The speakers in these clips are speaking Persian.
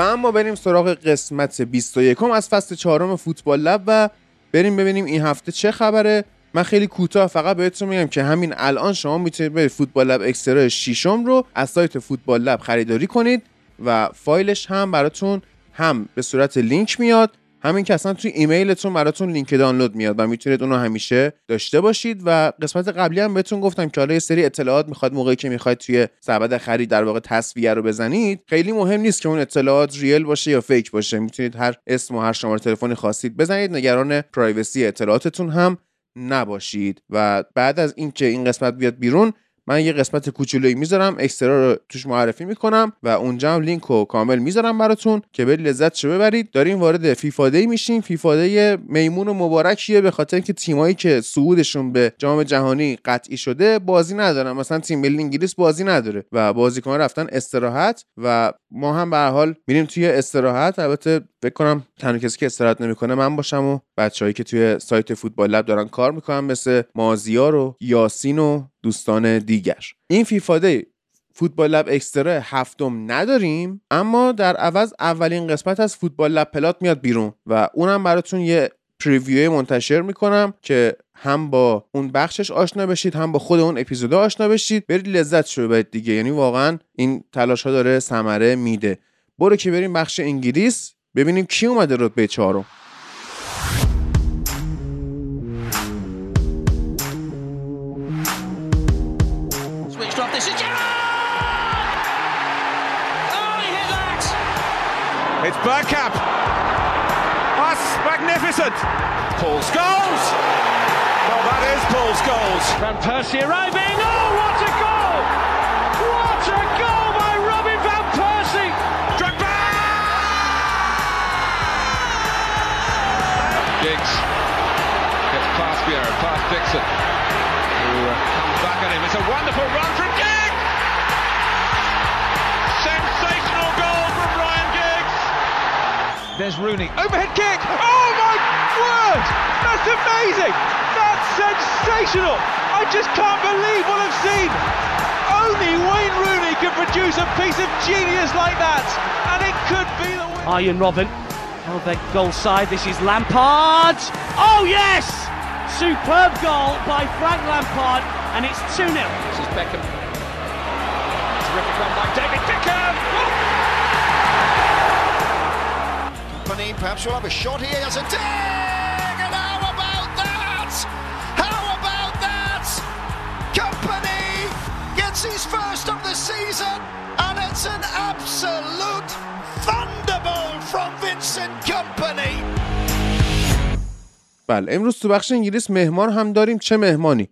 و اما بریم سراغ قسمت 21 از فصل چهارم Football Lab و بریم ببینیم این هفته چه خبره. من خیلی کوتاه فقط بهتون میگم که همین الان شما می‌تونید به Football Lab extra شیشم رو از سایت Football Lab خریداری کنید و فایلش هم براتون هم به صورت لینک میاد. همین که اصلا توی ایمیلتون براتون لینک دانلود میاد و می‌تونید اونو همیشه داشته باشید و قسمت قبلی هم بهتون گفتم که حالا یه سری اطلاعات می‌خواد موقعی که می‌خواید توی سبد خرید در واقع تسویه رو بزنید خیلی مهم نیست که اون اطلاعات real باشه یا fake باشه. می‌تونید هر اسم و هر شماره تلفنی خواستید بزنید. نگران privacy اطلاعاتتون هم نباشید. و بعد از اینکه این قسمت بیاد بیرون من یه قسمت کوچولویی می‌ذارم اکسترا رو توش معرفی می‌کنم و اونجا هم لینک رو کامل می‌ذارم براتون که برید لذت شو ببرید. داریم وارد فیفا دی میشیم. فیفا دی میمون و مبارکیه به خاطر اینکه تیمایی که صعودشون به جام جهانی قطعی شده بازی ندارن. مثلا تیم ملی انگلیس بازی نداره و بازیکن رفتن استراحت و ما هم به حال میریم توی استراحت. البته فکر کنم تنها کسی که استراحت نمی‌کنه من باشم و بچههایی که توی سایت فوتبال لب دارن کار می‌کنن مثل مازیار و یاسین و دوستان دیگر. این فیفا دی فوتبال لب اکسترا هفتم نداریم اما در عوض اولین قسمت از فوتبال لب پلات میاد بیرون و اونم براتون یه پریویو منتشر می‌کنم که هم با اون بخشش آشنا بشید هم با خود اون اپیزود آشنا بشید. برید لذت شو ببرید دیگه. یعنی واقعا این تلاش ها داره ثمره میده. برو که بریم بخش انگلیس. ببینیم کی اومده رتبه چهارم It's Bergkamp. That's magnificent. Paul Scholes. Well, that is Paul Scholes. Van Persie arriving. Oh, There's Rooney. Overhead kick. Oh my word! That's amazing. That's sensational. I just can't believe what I've seen. Only Wayne Rooney can produce a piece of genius like that, and it could be the win. Arjen Robben. Oh, their goal side. This is Lampard. Oh, yes! Superb goal by Frank Lampard, and it's 2 0. This is Beckham. Terrific run by David Beckham! Oh! Company perhaps will have a shot here. That's a dig! And how about that? How about that? Company gets his first of the season, and it's an absolute thunderbolt from Vincent Company. بله امروز تو بخش انگلیس مهمان هم داریم چه مهمانی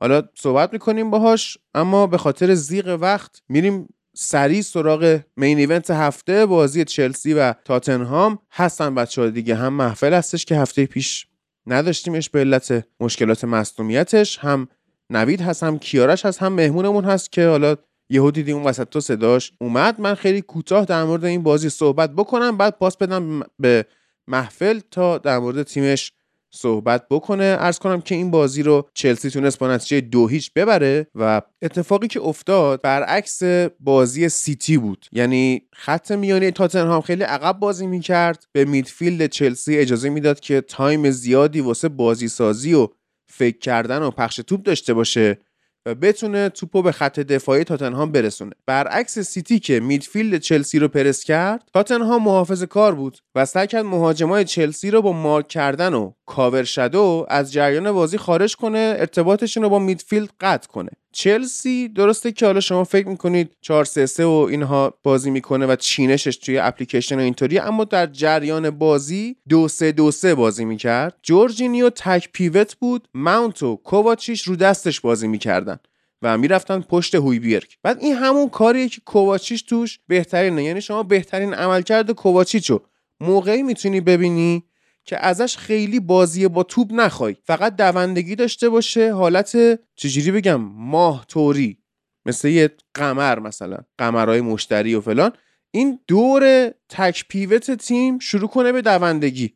حالا صحبت می‌کنیم باهاش اما به خاطر زیغ وقت میریم سریع سراغ مین ایونت هفته بازی چلسی و تاتنهام هستن بچه دیگه. هم محفل هستش که هفته پیش نداشتیمش به علت مشکلات مصدومیتش هم نوید هست هم کیارش هست هم مهمونمون هست که حالا یهو دیدیم اون وسط تو صداش اومد. من خیلی کوتاه در مورد این بازی صحبت بکنم بعد پاس بدم به محفل تا در مورد تیمش صحبت بکنه. عرض کنم که این بازی رو چلسی تونست با نتیجه دو هیچ ببره و اتفاقی که افتاد برعکس بازی سیتی بود. یعنی خط میانی تاتنهام خیلی عقب بازی می‌کرد. به midfield چلسی اجازه می‌داد که time زیادی واسه بازی سازی و فکر کردن و پخش توپ داشته باشه. و بتونه توپو به خط دفاعی تاتنهام برسونه. برعکس سیتی که midfield چلسی رو پرس کرد تاتنهام محافظه کار بود و سعی کرد مهاجمای چلسی رو با مارک کردن و cover shadow از جریان بازی خارج کنه ارتباطشون رو با midfield قطع کنه. چلسی درسته که حالا شما فکر می‌کنید 4 3 3 و اینها بازی می‌کنه و چینشش توی اپلیکیشن و اینطوری اما در جریان بازی 2 3 2 3 بازی می‌کرد. جورجینیو تک پیوت بود ماونت و کوواچیش رو دستش بازی می‌کردن و می‌رفتن پشت هویبیرگ بعد این همون کاریه که کوواچیچ توش بهترینه. یعنی شما بهترین عملکرد کوواچیچو موقعی می‌تونی ببینی که ازش خیلی بازی با توپ نخوای. فقط دوندگی داشته باشه حالت چجوری بگم ماه توری مثل یه قمر مثلا قمرهای مشتری و فلان. این دور تک pivot تیم شروع کنه به دوندگی.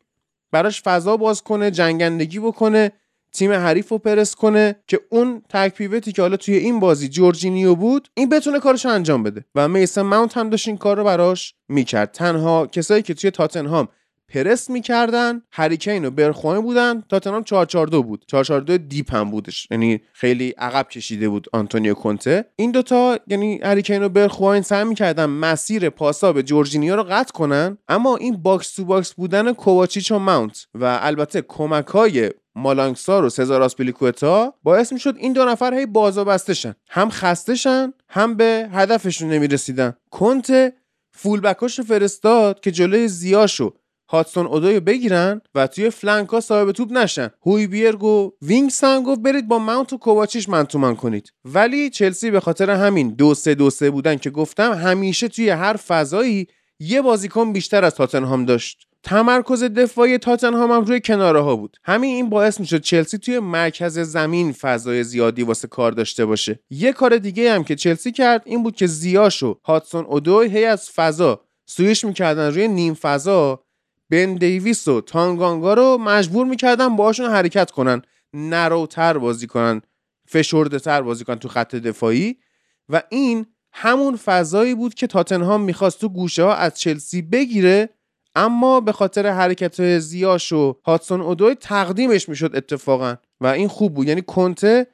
براش فضا باز کنه جنگندگی بکنه تیم حریف رو پرس کنه که اون تک pivot ی که حالا توی این بازی جورجینیو بود این بتونه کارش انجام بده. و میسن ماونت هم داشت این کار رو براش می‌کرد. تنها کسایی که توی تاتنهام پرس می‌کردن هری کین و برخواین بودن تاتنهام 442 بود. 442 deep هم بودش. یعنی خیلی عقب کشیده بود آنتونیو کنته این دوتا یعنی هری کین و برخواین سعی می‌کردن مسیر پاسا به جورجینیو رو قطع کنن اما این box to box بودن کوواچیچ و ماونت و البته کمک های مالانگ سار و سزار آسپیلیکوئتا باعث می‌شد این دو نفر هی بازا بستشن هم خستشن هم به هدفشون نمی‌رسیدن. کنته fullback اش فرستاد که جلوی زیاش و هادسون اودویو بگیرن و توی flank ا صاحب توپ نشن. هوی بیرگ و وینکس هم گفت برید با ماونت و کوواچیچ man کنید. ولی چلسی به خاطر همین دو سه دو سه بودن که گفتم همیشه توی هر فضایی یه بازیکن بیشتر از تاتنهام داشت. تمرکز دفاعی تاتنهام هم روی کناره ها بود. همین این باعث می‌شد چلسی توی مرکز زمین فضای زیادی واسه کار داشته باشه. یه کار دیگه هم که چلسی کرد این بود که زیاش و هادسون اودوی هی از فضا سویش می‌کردن روی نیم فضا بن دیویس و تانگانگا رو مجبور می‌کردن باشون حرکت کنن. نروتر بازی کنن فشرده تر بازی کنن تو خط دفاعی. و این همون فضایی بود که تاتنهام می‌خواست تو گوشه ها از چلسی بگیره اما به خاطر حرکت زیاش و هاتسون اودوی تقدیمش می‌شد اتفاقا. و این خوب بود. یعنی کنته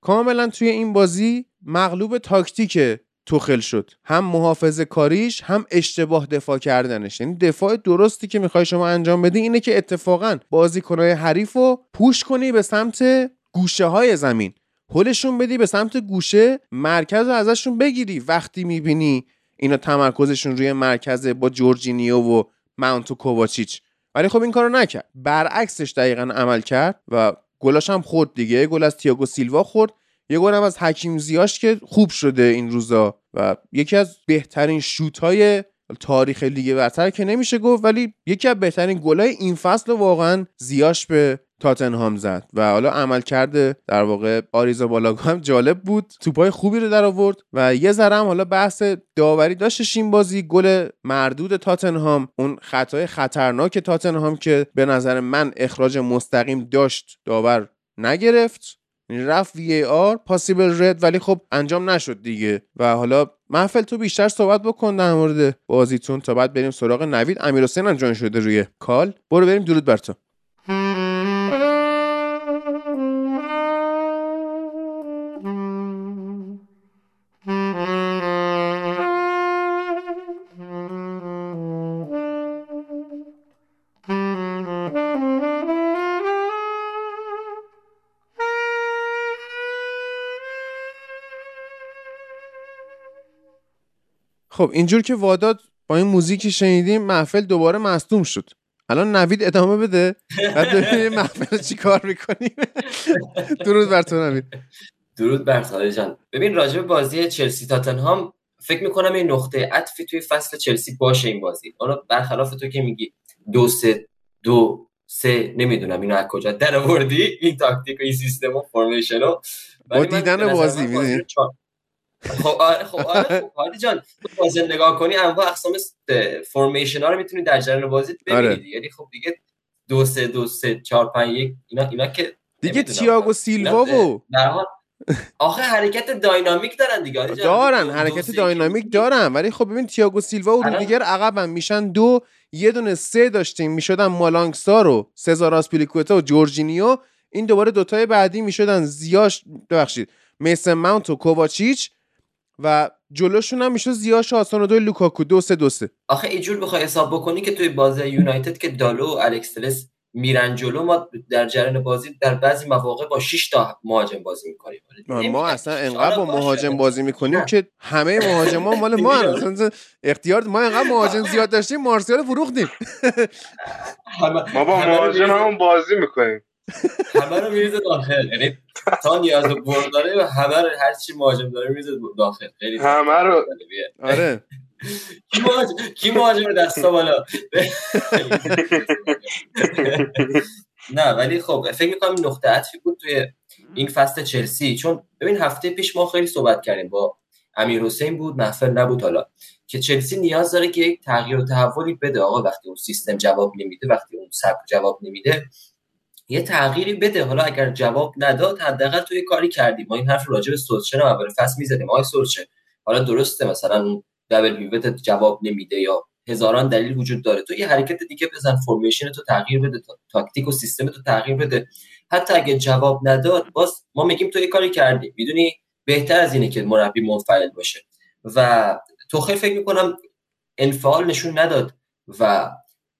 کاملا توی این بازی مغلوب تاکتیک توخل شد. هم محافظه کاریش هم اشتباه دفاع کردنش. یعنی دفاع درستی که می‌خوای شما انجام بدی اینه که اتفاقا بازیکنهای حریف رو پوش کنی به سمت گوشه های زمین. هلشون بدی به سمت گوشه مرکز رو ازشون بگیری. وقتی می‌بینی اینا تمرکزشون روی مرکز با جورجینیو و ماونت کوواچیچ. ولی خب این کارو نکرد. برعکسش دقیقا عمل کرد و گلاش هم خورد دیگه. گل از تییاگو سیلوا خورد. یه گل هم از حکیم زیاش که خوب شده این روزا و یکی از بهترین شوت های تاریخ لیگ برتر که نمیشه گفت ولی یکی از بهترین گلای این فصل واقعا زیاش به تاتنهام زد و حالا عمل کرده در واقع آریزا بالاگو هم جالب بود. توپای خوبی رو در آورد و یه ذره هم حالا بحث داوری داشتش این بازی گل مردود تاتنهام اون خطای خطرناک تاتنهام که به نظر من اخراج مستقیم داشت داور نگرفت. رفت وی آر پاسیبل رد ولی خب انجام نشد دیگه. و حالا محفل تو بیشتر صحبت بکن در مورد بازیتون تا بعد بریم سراغ نوید. امیر حسین هم شده روی کال. برو بریم درود بر تو. خب اینجور که واداد با این موزیکی شنیدیم محفل دوباره مصدوم شد. الان نوید ادامه بده بعد ببینیم محفل چی کار می‌کنیم درود بر تو نوید. درود بر تو جان. ببین راجع بازی چلسی تاتنهام فکر می‌کنم این نقطه عطفی توی فصل چلسی باشه این بازی. حالا برخلاف تو که میگی دو سه دو سه نمی‌دونم اینو از کجا در آوردی این تاکتیک و این سیستم و فرمیشن با دیدن بازی می‌دونی؟ خب آره خب آره خب حالی جان. تو بازی نگاه کنی انواع اقسام فرمیشن ها رو می‌تونی در جریان بازی ببینید آره. یعنی خب دیگه دو سه دو سه چهار پنج یک اینا اینا که دیگه تییاگو سیلوا و آخه حرکت داینامیک دارن دیگه دارن حرکت داینامیک دارن. ولی خب ببین تییاگو سیلوا و رودیگر عقبن. میشن دو یه دونه سه داشتیم. می‌شدن مالانگسار و سزار آسپیلیکوتا و جورجینیو. این دوباره دوتای بعدی می‌شدن زیاش. ببخشید. میسن ماونت و کوواچیچ. و جلوشون هم میشه زیاش آسان دو لوکاکو. دو سه دو سه. آخه اینجور بخوای حساب بکنی که توی بازی یونایتد که دالو و الکس میرن جلو ما در جریان بازی در بعضی مواقع با 6 تا مهاجم بازی می‌کنیم. ما اصلا انقدر با مهاجم بازی می‌کنیم که همه مهاجم ها مال ما اصلا اختیار ما انقدر مهاجم زیاد داشتیم مارسیال فروختیم. ما با مهاجم همون بازی می‌کنیم. همه رو میریزه داخل. یعنی تا نیاز برد داره و همه رو هر چی مهاجم داره میریزه داخل. خیلی همه رو آره. کی مهاجم کی مهاجم دستا بالا؟ نه ولی خب فکر می‌کنم نقطه عطفی بود توی این فصل چلسی. چون ببین هفته پیش ما خیلی صحبت کردیم با امیر حسین بود محفل نبود حالا. که چلسی نیاز داره که یک تغییر و تحولی بده. آقا وقتی اون سیستم جواب نمیده وقتی اون سبک جواب نمیده یه تغییری بده. حالا اگر جواب نداد حداقل توی کاری کردیم. ما این حرف راجع به سولشر اول فصل می‌زدیم آقای سولشر حالا درسته مثلا دبل پیوت جواب نمیده یا هزاران دلیل وجود داره. تو یه حرکت دیگه بزن فرمیشن تو تغییر بده تاکتیک و سیستم تو تغییر بده. حتی اگه جواب نداد باز ما میگیم تو یه کاری کردی. می‌دونی بهتر از اینه که مربی منفعل باشه. و توخل فکر می‌کنم انفعال نشون نداد و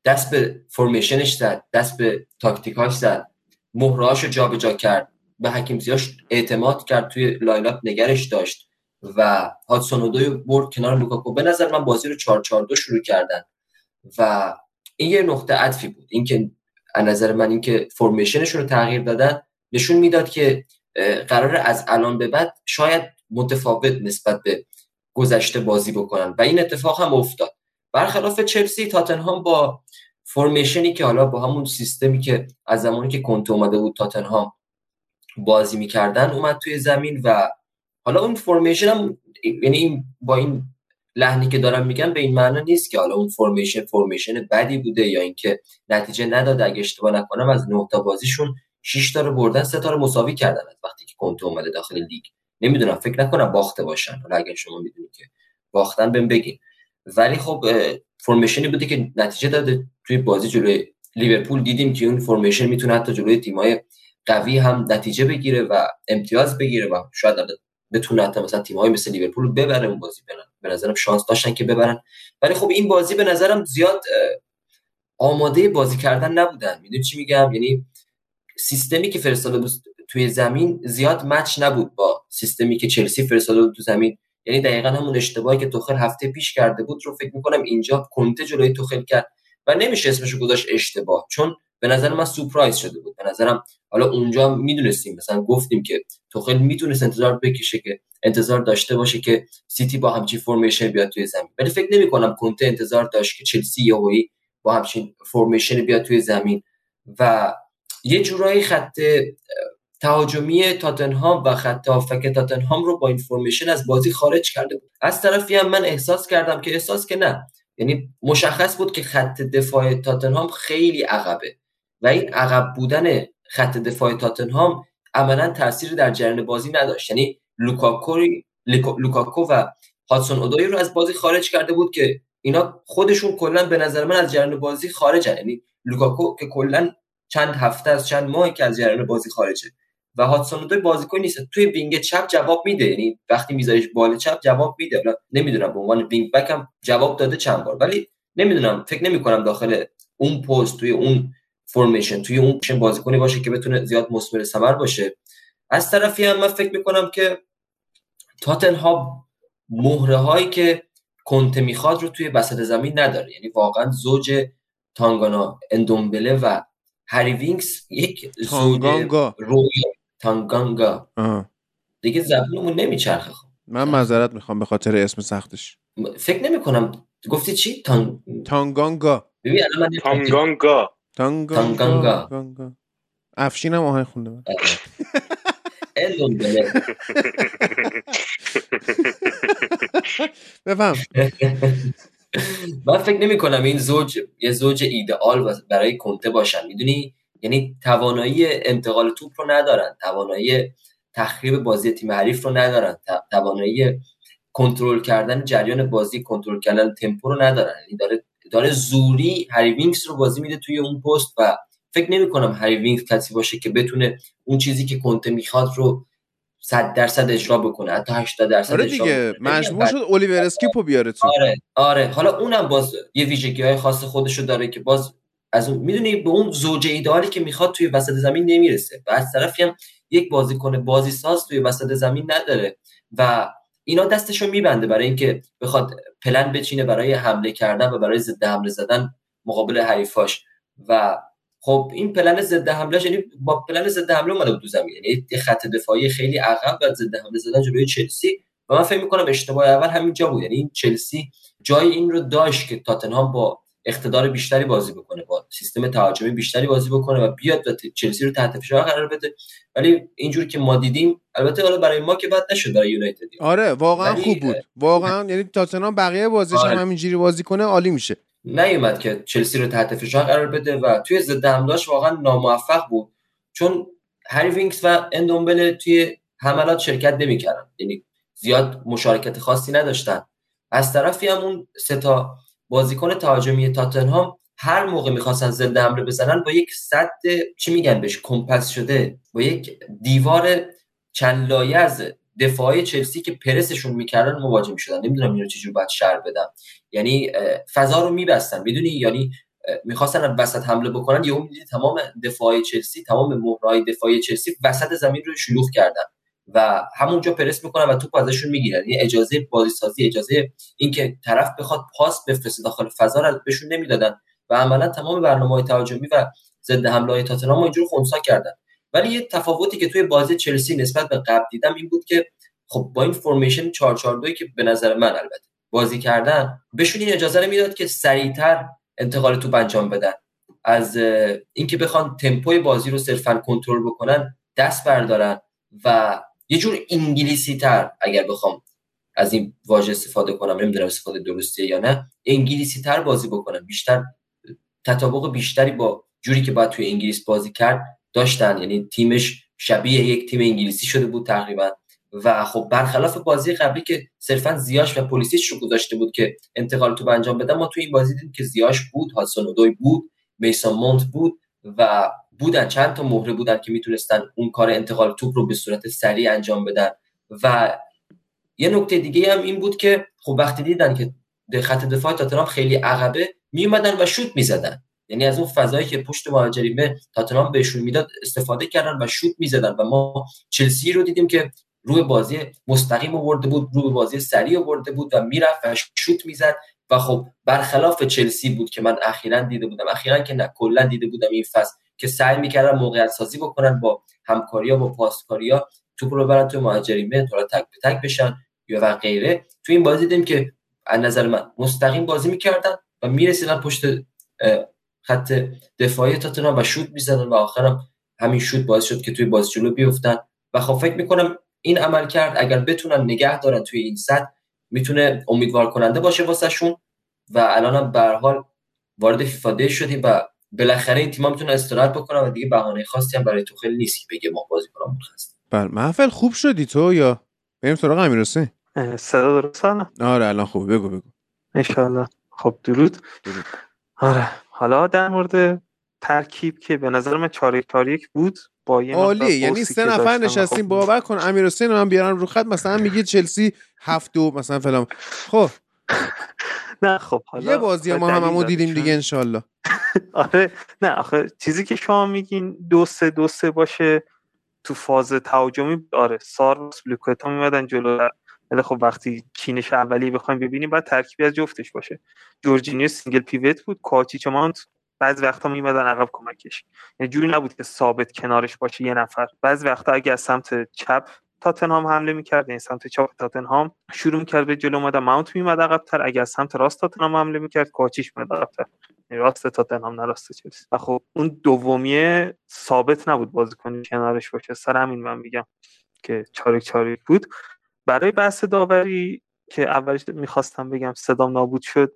دست به formation ش زد دست به تاکتیکاش زد. مهره‌هاشو جابجا کرد. به حکیم زیاش اعتماد کرد توی line up نگرش داشت. و هادسون اودوی برد کنار لوکاکو. به نظر من بازی رو 4 4 2 شروع کردن. و این یه نقطه عطفی بود. اینکه از نظر من اینکه formation شون رو تغییر دادن نشون می‌داد که قرار از الان به بعد شاید متفاوت نسبت به گذشته بازی بکنن. و این اتفاق هم افتاد. برخلاف چلسی تاتنهام با فرمیشنی که حالا با همون سیستمی که از زمانی که کنت اومده بود تاتنهام بازی می‌کردن اومد توی زمین و حالا اون فرمیشن هم یعنی با این لحنی که دارم میگم به این معنا نیست که حالا اون فرمیشن فرمیشن بدی بوده یا اینکه نتیجه نداده. اگه اشتباه نکنم از نه تا بازیشون 6 تا رو بردن سه تا رو مساوی کردن وقتی که کنته اومده داخل لیگ. نمی‌دونم فکر نکنم باخته باشن. حالا اگه شما می‌دونید که باختن بهم بگین. ولی خب فرمیشنی بوده که نتیجه داده. توی بازی جلوی لیورپول دیدیم که اون فرمیشن می‌تونه حتی جلوی تیمای قوی هم نتیجه بگیره و امتیاز بگیره و شاید بتونه حتی مثلا تیم‌های مثل لیورپول ببره اون بازی. برن به نظرم شانس داشتن که ببرن. ولی خب این بازی به نظرم زیاد آماده بازی کردن نبودن. می‌دونی چی میگم؟ یعنی سیستمی که فرستاده بود توی زمین زیاد مچ نبود با سیستمی که چلسی فرستاده بود تو زمین. یعنی دقیقا همون اشتباهی که توخل هفته پیش کرده بود رو فکر می‌کنم اینجا کنته جلوی توخل کرد و نمیشه اسمشو گذاشت اشتباه چون به نظر من سورپرایز شده بود. به نظرم حالا اونجا می‌دونستیم مثلا گفتیم که توخل می‌تونست انتظار بکشه که انتظار داشته باشه که سیتی با همچین فرمیشن بیاد توی زمین. ولی فکر نمی کنم کنته انتظار داشت که چلسی یهویی با همچین formation بیاد توی زمین. و یه جورایی خط تهاجمی تاتنهام و خط هافبک تاتنهام رو با این formation از بازی خارج کرده بود. از طرفی هم من احساس کردم که احساس که نه. یعنی مشخص بود که خط دفاع تاتنهام خیلی عقبه. و این عقب بودن خط دفاع تاتنهام عملا تاثیر در جریان بازی نداشت. یعنی لوکاکو لوکاکو و هادسون اودوی رو از بازی خارج کرده بود که اینا خودشون کلا به نظر من از جریان بازی خارجن. یعنی لوکاکو که کلا چند هفته از چند ماهی که از جریان بازی خارجه. و هادسون اودوی بازیکن نیست. توی wing چپ جواب میده. یعنی وقتی میذاریش بال چپ جواب میده. نمی‌دونم به عنوان wing back هم جواب داده چند بار. ولی نمی‌دونم فکر نمی کنم داخل اون پست توی اون formation توی اون بازیکنی باشه که بتونه زیاد مثمر ثمر باشه. از طرفی هم من فکر می‌کنم که تاتنهام مهره هایی که کنته می‌خواد رو توی بسط زمین نداره. یعنی واقعا زوج تانگانا اندومبله و هری وینکس یک تانگانگا. روی تانگانگا. دیگه زبونمون نمیچرخه خب. من معذرت می‌خوام به خاطر اسم سختش. فکر نمی کنم گفتی چی؟ تانگ... تانگانگا. ببین الان من تانگانگا. تانگانگا. تانگانگا. افشین هم آهنگ خونده بود اندومبله بفهم. من فکر نمی کنم این زوج یه زوج ایدئال برای کنته باشن. می‌دونی؟ یعنی توانایی انتقال توپ رو ندارن توانایی تخریب بازی تیم حریف رو ندارن توانایی کنترل کردن جریان بازی کنترل کردن تمپو رو ندارن. یعنی داره داره زوری هری وینکس رو بازی میده توی اون پست و فکر نمی کنم هری وینکس کسی باشه که بتونه اون چیزی که کنته می‌خواد رو 100 درصد اجرا بکنه حتی 80 درصد آره دیگه. مجبور شد الیور اسکیپو بیاره تو. آره آره. حالا اونم باز یه ویژگی های خاص خودشو داره که باز از اون می‌دونی به اون زوج ایدئالی که می‌خواد توی وسط زمین نمی‌رسه. و از طرفی هم یک بازیکن بازی ساز توی وسط زمین نداره. و اینا دستشو میبنده برای اینکه بخواد پلن بچینه برای حمله کردن و برای ضد حمله زدن مقابل حریفاش. و خب این پلن ضد حمله یعنی با پلن ضد حمله اومده تو زمین. یعنی خط دفاعی خیلی عقب و ضد حمله زدن جلوی چلسی. و من فکر می‌کنم اشتباه اول همین جا بود. یعنی این چلسی جای این رو داشت که تاتنهام با اقتدار بیشتری بازی بکنه با سیستم تهاجمی بیشتری بازی بکنه و بیاد و چلسی رو تحت فشار قرار بده. ولی اینجوری که ما دیدیم البته حالا برای ما که بد نشد برای یونایتد. آره واقعا خوب بود. واقعا یعنی تاتنهام بقیه بازیش آره. هم همینجوری بازی کنه عالی میشه. نیومد که چلسی رو تحت فشار قرار بده و توی ضد حمله‌اش واقعا ناموفق بود. چون هری وینکس و اندومبل توی حملات شرکت نمی‌کردن. یعنی زیاد مشارکت خاصی نداشتن. از طرفی هم اون سه تا بازیکن تهاجمی تاتنهام هر موقع می‌خواستن ضد حمله بزنن با یک صد چی میگن بهش کمپس شده با یک دیوار چند لایه از دفاعی چلسی که پرسشون می‌کردن مواجه می‌شدن. نمی‌دونم اینو چجوری باید شر بدم یعنی فضا رو میبستن. می‌دونی؟ یعنی می‌خواستن وسط حمله بکنن. یهو تمام دفاعی چلسی تمام مهرهای دفاعی چلسی وسط زمین رو شلوغ کردن. و همونجا پرس می‌کنن و توپ ازشون می‌گیرن. یعنی اجازه بازی سازی اجازه اینکه طرف بخواد پاس بفرسته داخل فضا رو بهشون نمی‌دادن و عملا تمام برنامه تهاجمی و ضد حمله های تاتنهام اینجور خونسا کردن. ولی یه تفاوتی که توی بازی چلسی نسبت به قبل دیدم این بود که خب با این فرمیشن 442 که به نظر من البته بازی کردن بهشون این اجازه رو می‌داد که سریعتر انتقال توپ انجام بدن. از اینکه بخوان تمپوی بازی رو صرفا کنترل بکنن دست بردارن و یه جور انگلیسی تر اگر بخوام از این واژه استفاده کنم نمی‌دونم استفاده درستیه یا نه انگلیسی تر بازی بکنم. بیشتر تطابق بیشتری با جوری که باید توی انگلیس بازی کرد داشتن. یعنی تیمش شبیه یک تیم انگلیسی شده بود تقریبا. و خب برخلاف بازی قبلی که صرفا زیاش و پلیسیش رو گذاشته بود که انتقال تو انجام بدن ما تو این بازی دیدیم که زیاش بود هاتسون بود میسون مونت بود و بودن چند تا مهره بودن که می‌تونستن اون کار انتقال توپ رو به صورت سریع انجام بدن. و یه نکته دیگه هم این بود که خب وقتی دیدن که خط دفاع تاتنهام خیلی عقبه میومدن و شوت می‌زدن. یعنی از اون فضایی که پشت مهاجریمه تاتنهام بهشون می‌داد استفاده کردن و شوت می‌زدن. و ما چلسی رو دیدیم که روی بازی مستقیم آورده بود روی بازی سریع آورده بود و می‌رفت و شوت می‌زد. و خب برخلاف چلسی بود که من اخیرا دیده بودم اخیرا که نه کلا دیده بودم این فصل که سعی می‌کردن موقعیت سازی بکنن با همکاریا با پاسکاریا توپ رو برن تو مهاجریمه تا تک به تک بشن یا و غیره. تو این بازی دیدیم که از نظر من مستقیم بازی می‌کردن و می‌رسیدن پشت خط دفاعی تاتنهام و شوت می‌زدن و آخرم همین شوت باعث شد که توی بازی جلو بیفتن. و خب فکر می‌کنم این عمل کرد. اگر بتونن نگه دارن توی این سطح می‌تونه امیدوار کننده باشه واسهشون. و الان هم به حال وارد فیفا شدیم و بالاخره این تیم‌ها می‌تونن استراحت بکنن و دیگه بهانه خاصی هم برای توخیل نیست که بگه ما بازیکنامون خست بله محفل خوب شدی تو یا؟ بریم سراغ امیرحسین صدا درست آره الان خوب بگو بگو. ان خب درود. درود. آره حالا در مورد ترکیب که به نظر من 4 یک بود با یه عالی یعنی سه نفر نشستیم. باور کن امیر حسین من بیارم رو خط. مثلا میگه چلسی هفت دو مثلا فلان. خب نه خب حالا یه بازی ما هممون دیدیم دیگه انشالله. آره نه آخه چیزی که شما میگین دو سه دو سه باشه تو فاز تهاجمی آره سار آسپیلیکوئتا میمدن جلو. ولی خب وقتی چینش اولی بخوایم ببینیم باید ترکیبی از جفتش باشه. جورجینیو single pivot بود کوواچیچ ماونت بعضی وقتا میمدن عقب کمکش. یعنی جوری نبود که ثابت کنارش باشه یه نفر. بعضی وقتا اگه از سمت چپ تاتنهام حمله می‌کرد یعنی سمت چپ تاتنهام شروع می‌کرد به جلو اومدن. ماونت میمد عقبتر از سمت راست تاتنهام حمله می‌کرد کوواچیچ میمد عقبتر. یعنی راست تاتنهام نه راست چلسی. و خب اون دومیه ثابت نبود بازیکن کنارش باشه. سر همین من میگم که چارک چارک بود. برای بحث داوری که اولش می‌خواستم بگم صدام نابود شد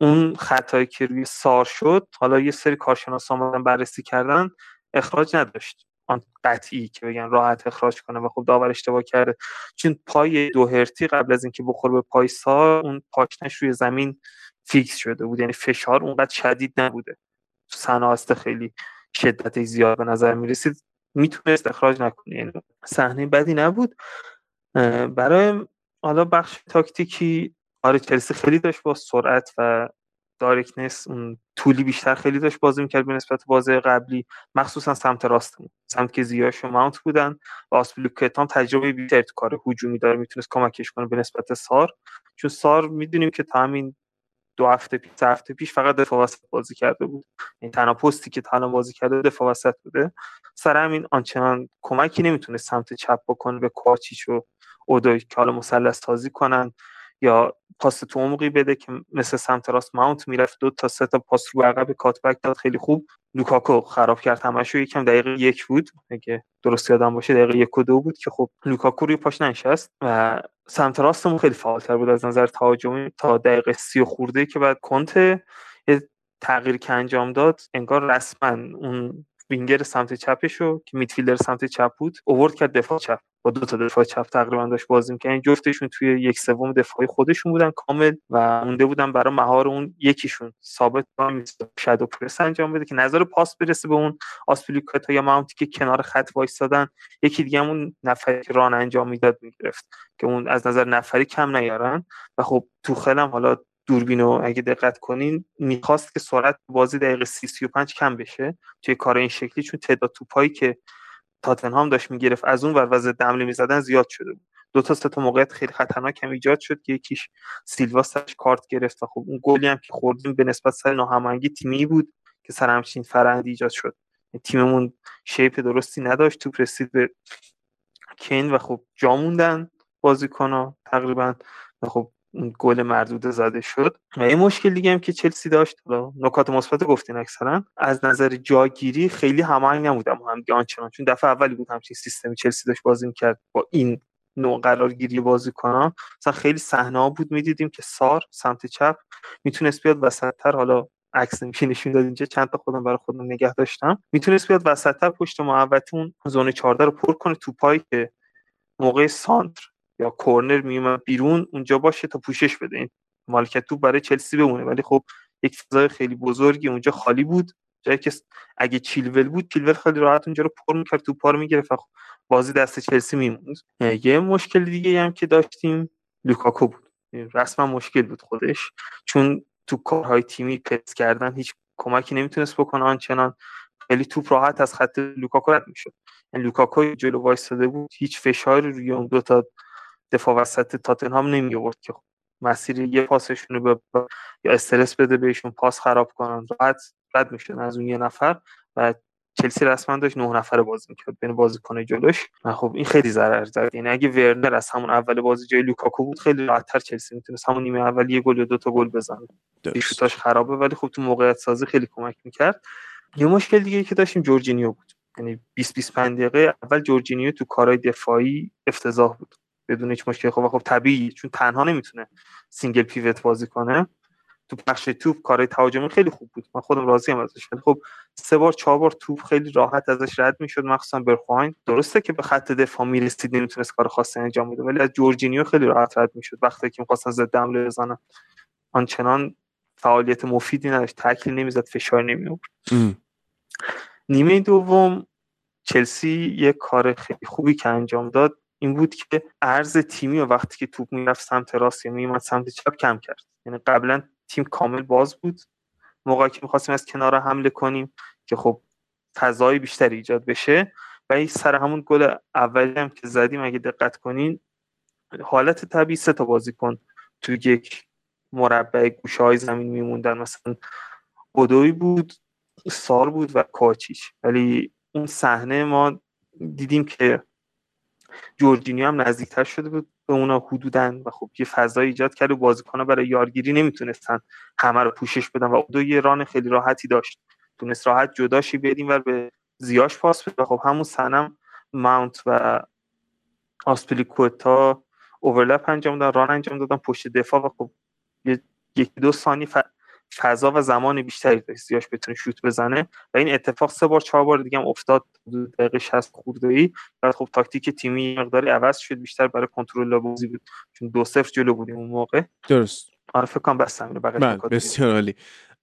اون خطایی که روی سار شد حالا یه سری کارشناس آمدن بررسی کردن اخراج نداشت. آن قطعی که بگن راحت اخراج کنه و خب داور اشتباه کرده. چون پای دو هرتی قبل از اینکه بخوره به پای سار اون پاکنش روی زمین فیکس شده بود. یعنی فشار اونقدر شدید نبوده. صحنه خیلی شدت زیاد به نظر می‌رسید. می‌تونست اخراج نکنه. یعنی صحنه بدی نبود. برای حالا بخش تاکتیکی آره چلسی خیلی داشت با سرعت و directness اون طولی بیشتر خیلی داشت بازی می‌کرد به نسبت بازی قبلی. مخصوصا سمت راستمون سمت که زیاش و ماونت بودن و آسپیلیکوئتا تجربه بیشتر تو کار هجومی داره می‌تونست کمکش کنه به نسبت سار. چون سار می‌دونیم که تا همین دو هفته پیش هفته پیش فقط دفاع وسط بازی کرده بود. این تنها پستی که تنها بازی کرده دفاع وسط بوده. سر همین آنچنان کمکی نمی‌تونه سمت چپ بکنه به کوچیچ و اودوی که حالا مثلث سازی کنن. یا پاس تو عمقی بده که مثل سمت راست ماونت می‌رفت. دو تا سه تا پاس رو عقب cutback داد. خیلی خوب. لوکاکو خراب کرد همش رو یکم دقیقه یک بود. اگه درست یادم باشه دقیقه یک و دو بود که خب لوکاکو روی پاش نشست و سمت راستمون خیلی فعالتر بود از نظر تهاجمی. تا دقیقه سی و خورده که بعد کنته تغییر که انجام داد. انگار رسما اون وینگر سمت چپشو که میدفیلدر سمت چپ بود اوورد کرد دفاع چپ. با دو تا دفاع چپ تقریبا داشت بازی این جفتشون توی یک سوم دفاعی خودشون بودن کامل و مونده بودن برای مهار اون یکیشون. ثابت شادو پرس انجام بده که نظر پاس برسه به اون. آسپلیکاتا یا ماونتی که کنار خط وایسادن یکی دیگه اون نفری که ران انجام می‌داد می‌گرفت که اون از نظر نفری کم نیارن. و خب تو خلم حالا دوربینو اگه دقت کنین می‌خواست که سرعت بازی دقیقه 30 35 کم بشه توی کار این شکلی چون تعداد توپایی که تاتنهام داشت می‌گرفت. از اون ور و ضد می‌زدن زیاد شده بود. دو تا سه تا موقعیت خیلی خطرناک هم ایجاد شد که یکیش سیلوا سرش کارت گرفت و خب اون گلی هم که خوردیم به نسبت سر ناهماهنگی تیمی بود که سر همچین فرندی ایجاد شد. تیممون شیپ درستی نداشت. تو رسید به کین و خب جا موندن بازیکن‌ها تقریبا و خب اون گل مردود زده شد. و این مشکل دیگه هم که چلسی داشت نکات مثبت گفتین اکثرا از نظر جاگیری خیلی هماهنگ نبودم. هم آنچنان چون دفعه اولی بود همچین سیستمی چلسی داشت بازی می‌کرد با این نوع قرارگیری بازیکنان. مثلا خیلی صحنه بود می‌دیدیم که سار سمت چپ می‌تونست بیاد وسطتر. حالا عکس نمیشه نشون داد اینجا. چند تا خودم برای خودم نگه داشتم. می‌تونست بیاد وسطتر پشت محوطه اون زون 14 رو پر کنه توپایی که موقع سانتر یا کورنر میومد بیرون اونجا باشه تا پوشش بده. این مالکیت تو برای چلسی بمونه. ولی خب یک فضای خیلی بزرگی اونجا خالی بود. جایی که اگه چیلول بود چیلول خیلی راحت اونجا رو پر می‌کرد تو پار می‌گرفت خب بازی دست چلسی میموند. یه مشکل دیگه هم که داشتیم لوکاکو بود. رسما مشکل بود خودش. چون تو کارهای تیمی پس کردن هیچ کمکی نمی‌تونست بکنه آنچنان. خیلی توپ راحت از خط لوکاکو رد می‌شد. یعنی لوکاکو جلو وایستاده بود هیچ فشاری روی اون دو تا دفاع وسط تاتنهام نمی آورد که مسیر یه پاسشون رو یا استرس بده بهشون پاس خراب کنن. راحت رد میشن از اون یه نفر و چلسی رسما داشت نه نفره بازی می‌کرد بین بازیکن جلوش. خب این خیلی ضرر زد. یعنی اگه ورنر از همون اول بازی جای لوکاکو بود خیلی راحتتر چلسی می‌تونست همون نیمه اول یه گل یا دو تا گل بزنه. شوتاش خرابه ولی خب تو موقعیت سازی خیلی کمک می‌کرد. یه مشکل دیگه که داشتیم جورجینیو بود. یعنی 20 25 دقیقه اول جورجینیو تو کارهای دفاعی افتضاح بود. بدون هیچ مشکل. خب خب طبیعی چون تنها نمی‌تونه single pivot بازی کنه. تو پخش توپ کارهای تهاجمی خیلی خوب بود. من خودم راضی ام ازش. ولی خب سه بار چهار بار توپ خیلی راحت ازش رد می‌شد. مخصوصا برخواین. درسته که به خط دفاع می‌رسید نمی‌تونست کار خاصی انجام بده. ولی از جورجینیو خیلی راحت رد می‌شد. وقتی که می‌خواستن ضد حمله بزنن. آنچنان فعالیت مفیدی نداشت. تکلی نمی‌زد فشار نمی نیمه دوم چلسی یه کار خیلی خوبی که انجام داد. این بود که ارز تیمی و وقتی که توپ می‌رفت سمت راست یا میومد سمت چپ کم کرد. یعنی قبلا تیم کامل باز بود. موقعی که می‌خواستیم از کنار حمله کنیم که خب فضای بیشتری ایجاد بشه و این سر همون گل اولی هم که زدیم اگه دقت کنین حالت طبیعی سه تا بازیکن تو یک مربع گوشه های زمین میموندن. مثلا بدوی بود سار بود و کاچیش ولی اون صحنه ما دیدیم که جورجینیو هم نزدیکتر شده بود به اونا حدودن و خب یه فضا ایجاد کرد و بازیکن‌ها برای یارگیری نمی‌تونستن همه رو پوشش بدن و دو یه ران خیلی راحتی داشت. تونست راحت جداشی بدیم و به زیاش پاس بده. خب همون سنم ماونت و آسپلیکوتا اوورلپ انجام دادن ران انجام دادن پشت دفاع و خب یکی دو ثانی فضا و زمان بیشتری داشت زیاش بتونه شوت بزنه. و این اتفاق سه بار چهار بار دیگه هم افتاد. دقیقه 60 خورده ای بعد خب تاکتیک تیمی مقداری عوض شد. بیشتر برای کنترل بازی بود. چون دو صفر جلو بودیم اون موقع. درست. آره فکر کنم بس همین بله بسیار عالی.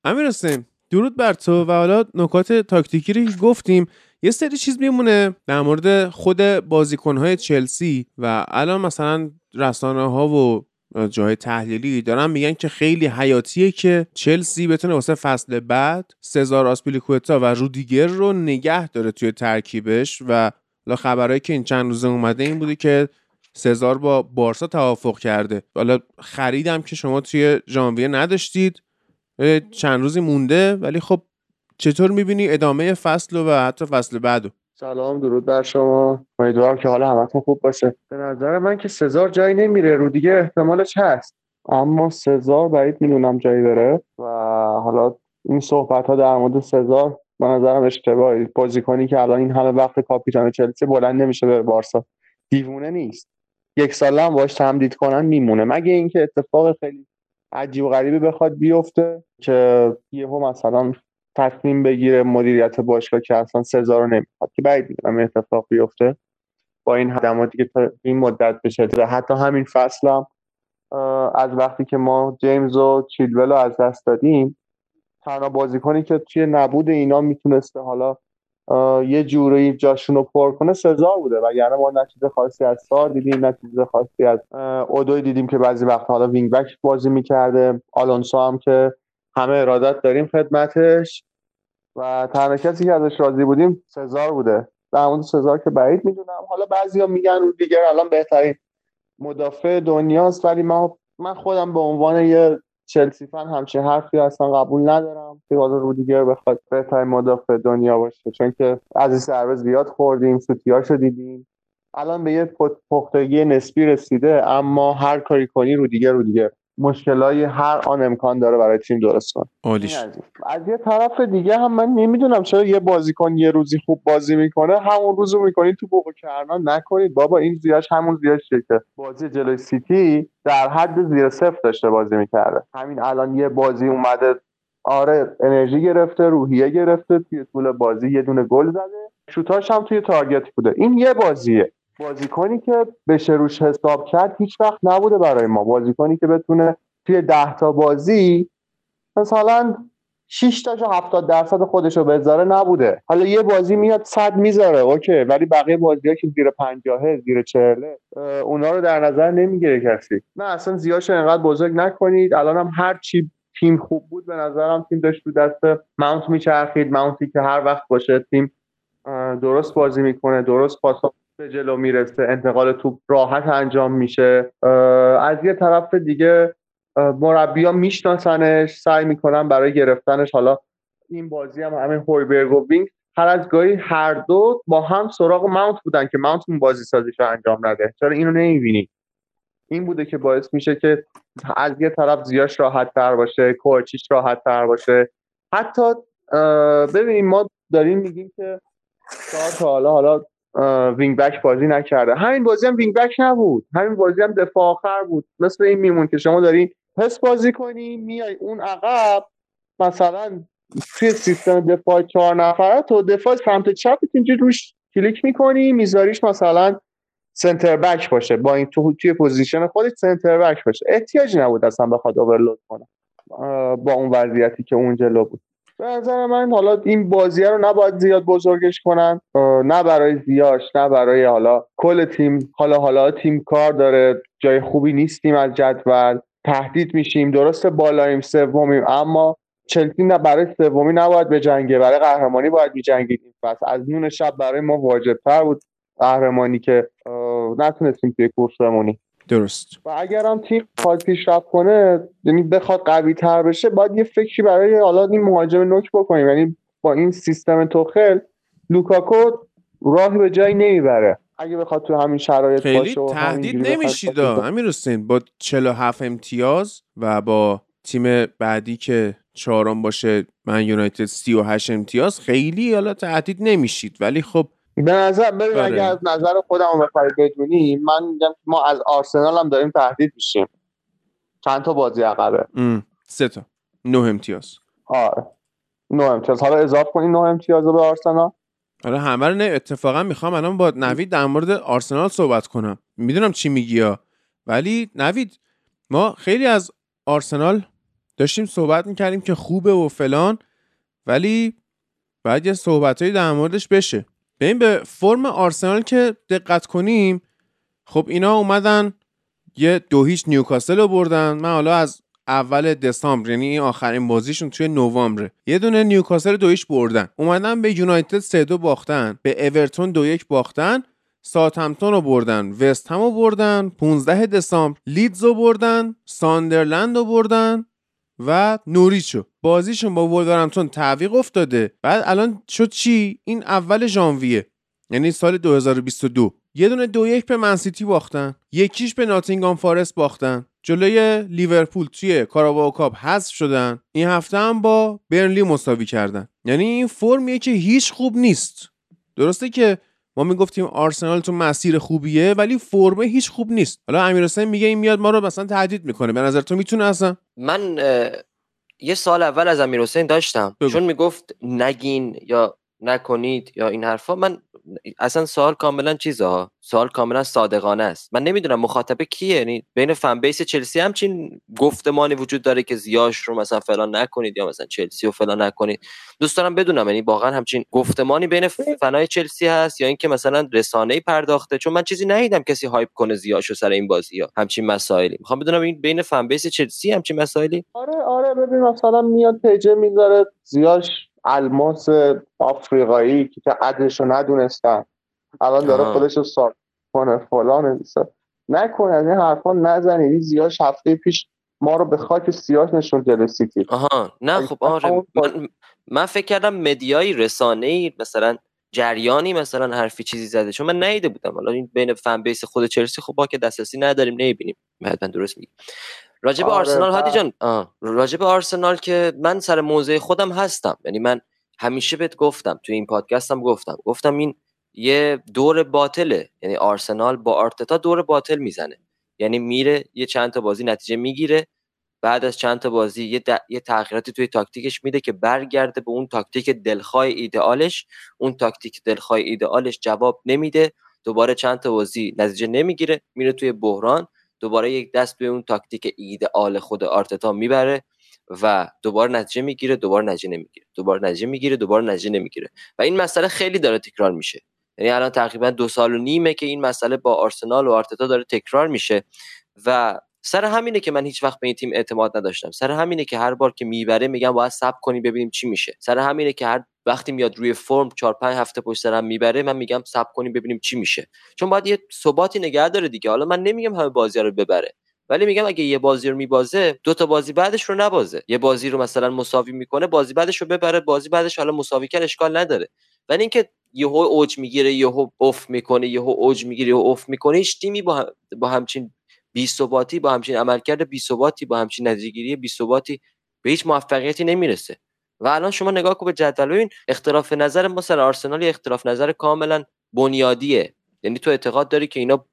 امیر حسین درود بر تو. و حالا نکات تاکتیکی رو گفتیم. یه سری چیز میمونه در مورد خود بازیکنهای چلسی. و الان مثلا رسانه ها و جای تحلیلی دارن میگن که خیلی حیاتیه که چلسی بتونه واسه فصل بعد سزار آسپیلیکوتا و رودیگر رو نگه داره توی ترکیبش و حالا خبرهایی که این چند روزه اومده این بوده که سزار با بارسا توافق کرده. حالا خریدم که شما توی ژانویه نداشتید چند روزی مونده ولی خب چطور می‌بینی ادامه فصل و حتی فصل بعدو؟ سلام درود بر شما. امیدوارم که حالا همتون خوب باشه. به نظر من که سزار جایی نمیره. رو دیگه احتمالش هست. اما سزار بعید می‌دونم جایی بره. و حالا این صحبت ها در مورد سزار به نظرم اشتباهی. بازیکنی که الان این همه وقت کاپیتان چلسی بلند نمیشه بره بارسا. دیوونه نیست. یک ساله هم باش تمدید کنن میمونه. مگه اینکه اتفاق خیلی عجیب و غریبی بخواد بیفته که یهو مثلا تصمیم بگیره مدیریت باشگاه که اصلا سزار رو نمی‌خواد. که بعید می‌دونم اتفاق بیفته. با این خدماتی که تا این مدت بشه. و حتی همین فصل هم از وقتی که ما جیمز و چیلول رو از دست دادیم تنها بازیکنی که توی نبود اینا می‌تونسته حالا یه جوری جاشون رو پر کنه سزار بوده. و یعنی ما نه خاصی از سار دیدیم نه چیز خاصی از اودوی دیدیم که بعضی وقت حالا وینگ بک بازی می‌کرده. آلونسو هم که همه ارادت داریم خدمتش. و تنها کسی که ازش راضی بودیم سزار بوده. در مورد سزار که بعید می‌دونم. حالا بعضیا میگن رو دیگر الان بهترین مدافع دنیاست ولی من من خودم به عنوان یه چلسی فن همچین حرفی اصلا قبول ندارم که حالا رودیگر بخواد بهترین مدافع دنیا باشه. چون که از این سربه زیاد خوردیم سوتیاشو دیدیم. الان به یه پختگی نسبی رسیده اما هر کاری کنی رودیگر رودیگر مشکلای هر آن امکان داره برای تیم درست کن از یه طرف دیگه هم من نمی‌دونم چرا یه بازیکن یه روزی خوب بازی می‌کنه همون روزو می‌کنید تو بوق کردن نکنید. بابا این زیاش همون زیاش که بازی جلوی سیتی در حد زیر صفر داشته بازی می‌کرده. همین الان یه بازی اومده آره انرژی گرفته روحیه گرفته توی طول بازی یه دونه گل زده. شوتاش هم توی تارگت بوده. این یه بازیه. بازیکنی که بشه روش حساب کرد هیچ وقت نبوده برای ما. بازیکنی که بتونه توی ده تا بازی مثلا 6 تا 70 درصد خودش رو بذاره نبوده. حالا یه بازی میاد 100 می‌ذاره اوکی. ولی بقیه بازی ها که زیر 50 زیر 40 اونا رو در نظر نمی‌گیره کسی. نه اصلا زیاش انقدر بزرگ نکنید. الان هم هر چی تیم خوب بود به نظرم تیم داشت تو دست ماونت میچرخید. ماونتی که هر وقت باشه تیم درست بازی می‌کنه درست پاس به جلو می‌رسه انتقال توپ راحت انجام میشه. از یه طرف دیگه مربی ها میشناسنش سعی می‌کنن برای گرفتنش. حالا این بازی هم همین هویبرگ و وینگ. هر از گاهی هر دو با هم سراغ ماونت بودن که ماونت اون بازی سازیش رو انجام نده. چرا اینو نمی‌بینی؟ این بوده که باعث میشه که از یه طرف زیاش راحت تر باشه کوچیش راحت تر باشه. حتی ببینیم ما داریم میگیم که تا حالا حالا wing-back بازی نکرده. همین بازی هم wing-back نبود. همین بازی هم دفاع آخر بود. مثل این میمون که شما دارین پس بازی کنی میای اون عقب. مثلا توی سیستم دفاع چهار نفره تو دفاع سمت چپ اینجوری روش کلیک می‌کنی میذاریش مثلا center back باشه. با این تو توی position خودش center back باشه. احتیاجی نبود اصلا بخواد overload کنه. با اون وضعیتی که اون جلو بود. به نظر من حالا این بازیه رو نباید زیاد بزرگش کنن. نه برای زیاش نه برای حالا کل تیم. حالا حالا تیم کار داره. جای خوبی نیستیم از جدول. تهدید میشیم. درسته بالاییم سومیم اما چلسی نه برای سومی نباید به جنگه. برای قهرمانی باید جنگید این پس از نون شب برای ما واجبتر بود قهرمانی که نتونستیم توی کورس بمونیم. درست. و اگر هم تیم خواهد پیشرفت کنه یعنی بخواد قوی تر بشه باید یه فکری برای حالا این مهاجم نوک بکنیم. یعنی با این سیستم توخل لوکاکو راه به جایی نمی‌بره. اگه بخواد تو همین شرایط خیلی باشه تهدید نمیشید همین رستین. با 47 امتیاز و با تیم بعدی که چهارم باشه من یونایتد 38 امتیاز خیلی حالا تهدید نمیشید. ولی خب به نظر ببین اگه از نظر خودم رو بخوای بدونی من میگم ما از آرسنال هم داریم تهدید میشیم. چند تا بازی عقبه؟ سه تا. نه امتیاز. آره. نه امتیاز. حالا اضافه کنی نه امتیاز رو به آرسنال؟ آره همه رو نه اتفاقا می‌خوام الان با نوید در مورد آرسنال صحبت کنم. می‌دونم چی میگی ها. ولی نوید ما خیلی از آرسنال داشتیم صحبت می‌کردیم که خوبه و فلان ولی باید یه صحبتهایی در موردش بشه. ببین به فرم آرسنال که دقت کنیم خب اینا اومدن یه دو هیچ نیوکاسل رو بردن. من حالا از اول دسامبر یعنی این آخرین بازیشون توی نوامبر یه دونه نیوکاسل دو هیچ بردن. اومدن به یونایتد سه دو باختن. به اورتون دو یک باختن. ساتمتون رو بردن. وست هم رو بردن. 15 دسامبر. لیدز رو بردن. ساندرلند رو بردن. و نوریچو بازیشون با ولورهمپتون تعویق افتاده. بعد الان شد چی؟ این اول ژانویه. یعنی سال 2022 یه دونه دو یک به منسیتی باختن. یکیش به ناتینگام فارست باختن. جلوی لیورپول توی کاراباو کاپ حذف شدن. این هفته هم با برنلی مساوی کردن. یعنی این فرمیه که هیچ خوب نیست. درسته که ما می‌گفتیم آرسنال تو مسیر خوبیه ولی فرمه هیچ خوب نیست. حالا امیر میگه این میاد ما رو مثلا تهدید می‌کنه. به نظر تو می‌تونه اصلا؟ من یه سال اول از امیر داشتم. چون می‌گفت نگین یا نکنید یا این حرفا من اصلا سوال کاملا چیزا؟ سوال کاملا صادقانه است. من نمی‌دونم مخاطبه کیه یعنی بین فن بیس چلسی همچین گفتمانی وجود داره که زیاش رو مثلا فلان نکنید یا مثلا چلسی رو فلان نکنید. دوست دارم بدونم یعنی واقعا همچین گفتمانی بین فنای چلسی هست یا اینکه مثلا رسانه پرداخته؟ چون من چیزی ندیدم کسی هایپ کنه زیاش رو سر این بازی ها همچین مسائلی. می‌خوام بدونم این بین فن بیس چلسی همچین مسائلی؟ آره آره ببین مثلا میاد پیجه می‌ذاره زیاش الماس آفریقایی که عدش رو ندونستن. الان داره خودش رو سال کنه فلان. نکن از این حرفا نزنید این زیاش هفته پیش ما رو به خاک سیاه نشون جلو سیتی. آها. نه خب آره. من, من فکر کردم مدیای رسانه ای مثلا جریانی مثلا حرفی چیزی زده. چون من نیده بودم. حالا این بین فن بیس خود چلسی خب با که دسترسی نداریم نمی‌بینیم. من درست میگم راجب آره آرسنال هادی جان راجب آرسنال که من سر موضع خودم هستم. یعنی من همیشه بهت گفتم تو این پادکستم گفتم. گفتم این یه دور باطله. یعنی آرسنال با آرتتا دور باطل می‌زنه. یعنی میره یه چند تا بازی نتیجه می‌گیره. بعد از چند تا بازی یه, یه تغییراتی توی تاکتیکش میده که برگرده به اون تاکتیک دلخواه ایدئالش. اون تاکتیک دلخواه ایدئالش جواب نمیده. دوباره چند تا بازی نتیجه نمی‌گیره. میره توی بحران. دوباره یک دست به اون تاکتیک ایدئال خود آرتتا می‌بره و دوباره نتیجه می‌گیره دوباره نتیجه نمی‌گیره. دوباره نتیجه می‌گیره دوباره نتیجه نمی‌گیره. و این مسئله خیلی داره تکرار میشه. یعنی الان تقریبا دو سال و نیمه که این مسئله با آرسنال و آرتتا داره تکرار میشه و سر همینه که من هیچ وقت به این تیم اعتماد نداشتم. سر همینه که هر بار که می‌بره میگم باید صبر کنیم ببینیم چی میشه. سر همینه که هر وقتی میاد روی فرم 4 5 هفته پشت سرم می‌بره من میگم صبر کنیم ببینیم چی میشه. چون باید یه ثباتی نگه داره دیگه. حالا من نمیگم همه بازی رو ببره. ولی میگم اگه یه بازی رو میبازه دو تا بازی بعدش رو نبازه. یه بازی رو مثلا مساوی می‌کنه بازی بعدش رو ببره بازی بعدش حالا مساوی کرد اشکال نداره. ولی اینکه یهو اوج می‌گیره یهو اوف می‌کنه یهو اوج می‌گیره یهو اوف می‌کنه هیچ تیمی با, با همچین بی ثباتی با همچین عملکرد بی ثباتی با همچین نتیجهگیری بی ثباتی به هیچ موفقیتی نمی‌رسه. و الان شما نگاه کن به جدول. ببین اختلاف نظر ما سر آرسنال اختلاف نظر کاملا بنیادیه. یعنی تو اعتقاد داری که اینا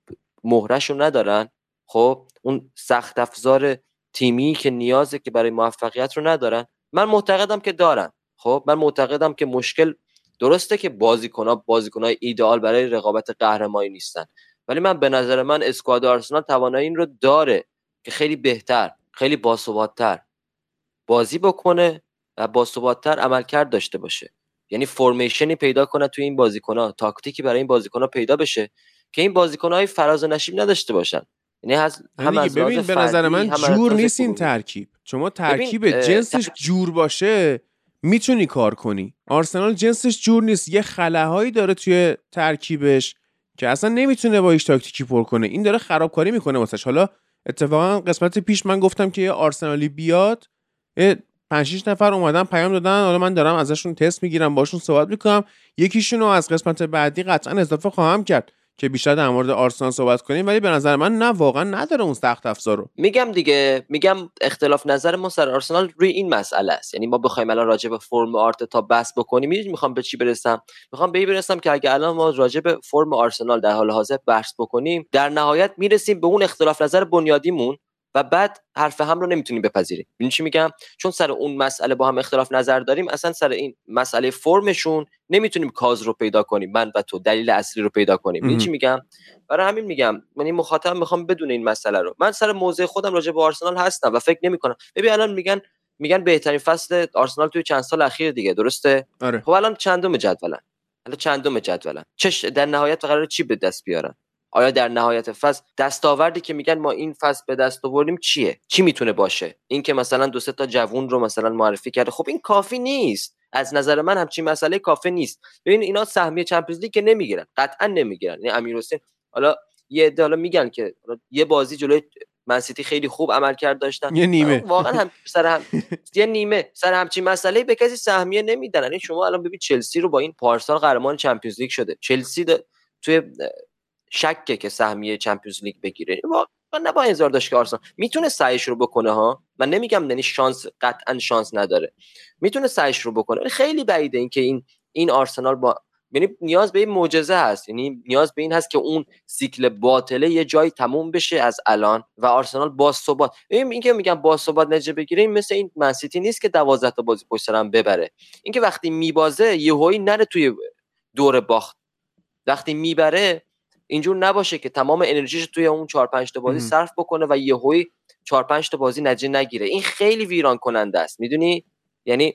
مهرشون ندارن؟ خب اون سخت افزار تیمی که نیازه که برای موفقیت رو ندارن من معتقدم که دارن. خب من معتقدم که مشکل درسته که بازیکن‌ها بازیکن‌های ایدئال برای رقابت قهرمانی نیستن. ولی من به نظر من اسکواد آرسنال توانایی این رو داره که خیلی بهتر خیلی باثبات‌تر بازی بکنه و باثبات‌تر عملکرد داشته باشه. یعنی فرمیشنی پیدا کنه توی این بازیکن‌ها تاکتیکی برای این بازیکن‌ها پیدا بشه که این بازیکن‌های فراز و نشیب نداشته باشن. یعنی از هم از ببین به نظر من جور نیست این ترکیب. شما ترکیب جنسش جور باشه می‌تونی کار کنی. آرسنال جنسش جور نیست. یه خلاهایی داره توی ترکیبش. که اصلا نمی‌تونه با هیچ تاکتیکی پر کنه. این داره خرابکاری می‌کنه واسش. حالا اتفاقا قسمت پیش من گفتم که یه آرسنالی بیاد 5 6 نفر اومدن پیام دادن. حالا من دارم ازشون تست می‌گیرم باشون صحبت می‌کنم. یکیشون رو از قسمت بعدی قطعا اضافه خواهم کرد. که بیشتر در مورد آرسنال صحبت کنیم ولی به نظر من نه واقعا نداره اون سخت افزار رو. میگم دیگه میگم اختلاف نظر ما سر آرسنال روی این مسئله است. یعنی ما بخوایم الان راجع به فرم آرتتا بس بکنیم می‌خوام به چی برسم؟ می‌خوام به این برسم که اگه الان ما راجع به فرم آرسنال در حال حاضر بحث بکنیم در نهایت می‌رسیم به اون اختلاف نظر بنیادیمون. و بعد حرف هم رو نمی‌تونیم بپذیریم ببین چی میگم؟ چون سر اون مسئله با هم اختلاف نظر داریم اصلا سر این مسئله فرمشون نمی‌تونیم کاز رو پیدا کنیم من و تو دلیل اصلی رو پیدا کنیم. ببین چی میگم؟ برای همین میگم من این مخاطب می‌خوام بدون این مسئله رو. من سر موضع خودم راجع به آرسنال هستم و فکر نمی‌کنم. ببین الان میگن میگن بهترین فصل آرسنال توی چند سال اخیر دیگه درسته؟ آره. خب الان چندم جدولن؟ الان چندم جدولن؟ چش در نهایت قرار چی به دست بیارن؟ آیا در نهایت فصل دستاوردی که میگن ما این فصل به دست آوردیم چیه؟ چی می‌تونه باشه؟ این که مثلا دو سه تا جوون رو مثلا معرفی کرده. خب این کافی نیست. از نظر من همچین مسئله کافی نیست. ببین اینا سهمیه Champions League که نمی‌گیرن. قطعا نمی‌گیرن. یعنی امیر حسین حالا یه عده حالا میگن که یه بازی جلوی منسیتی خیلی خوب عمل کرد داشتن. یه نیمه. واقعا هم سر هم یه نیمه. سر همچین مسئله به کسی سهمیه نمیدن. یعنی شما الان ببین چلسی رو با این پارسال قهرمان Champions League شده. چلسی توی شکه که سهمیه چمپیونز لیگ بگیره. واقعا نباید انتظار داشت که آرسنال می‌تونه سعیش رو بکنه ها؟ من نمیگم یعنی شانس قطعا شانس نداره. می‌تونه سعیش رو بکنه. خیلی بعیده اینکه این این آرسنال با یعنی نیاز به این معجزه هست. یعنی نیاز به این هست که اون سیکل باطله یه جایی تموم بشه از الان و آرسنال با ثبات. این که میگم با ثبات نتیجه بگیره این مثل این منسیتی نیست که 12 تا بازی پشت سر هم ببره. اینکه وقتی میبازه یهویی نره توی دور باخت. وقتی می‌بره اینجور نباشه که تمام انرژیش توی اون 4 5 تا بازی صرف بکنه و یهویی 4 5 تا بازی نتیجه نگیره. این خیلی ویران کننده است. می‌دونی؟ یعنی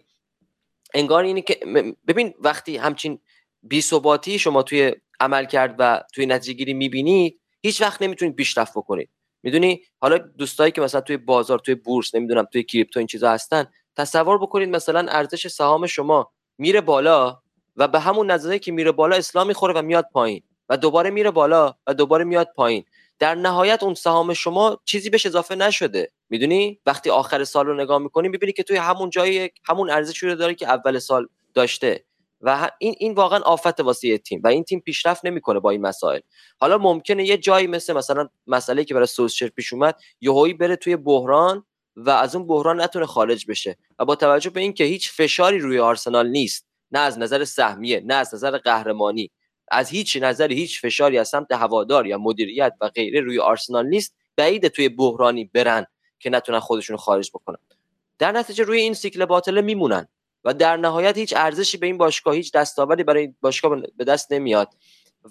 انگار اینه که ببین وقتی همچین بی ثباتی شما توی عمل کرد و توی نتیجه گیری می‌بینید هیچ وقت نمی‌تونید پیشرفت بکنید. می‌دونی؟ حالا دوستایی که مثلا توی بازار توی بورس نمی‌دونم توی کریپتو این چیزا هستن تصور بکنید مثلا ارزش سهام شما میره بالا و به همون نظره که میره بالا اسلام می‌خوره و میاد پایین. و دوباره میره بالا و دوباره میاد پایین. در نهایت اون سهام شما چیزی بهش اضافه نشده. می‌دونی؟ وقتی آخر سال رو نگاه می‌کنی می‌بینی که توی همون جایی همون ارزشی رو داره که اول سال داشته. و این این واقعا آفت واسه تیم و این تیم پیشرفت نمی‌کنه با این مسائل. حالا ممکنه یه جایی مثل مثلا مسئله که برای سوسچر پیش اومد یهویی بره توی بحران و از اون بحران نتونه خارج بشه. و با توجه به اینکه هیچ فشاری روی آرسنال نیست نه از نظر سهمیه نه از نظر قهرمانی. از هیچ نظری هیچ فشاری از سمت هوادار یا مدیریت و غیره روی آرسنال نیست. بعید توی بحرانی برن که نتونن خودشون خارج بکنن. در نتیجه روی این سیکل باطله میمونن و در نهایت هیچ ارزشی به این باشگاه هیچ دستاوردی برای باشگاه به دست نمیاد.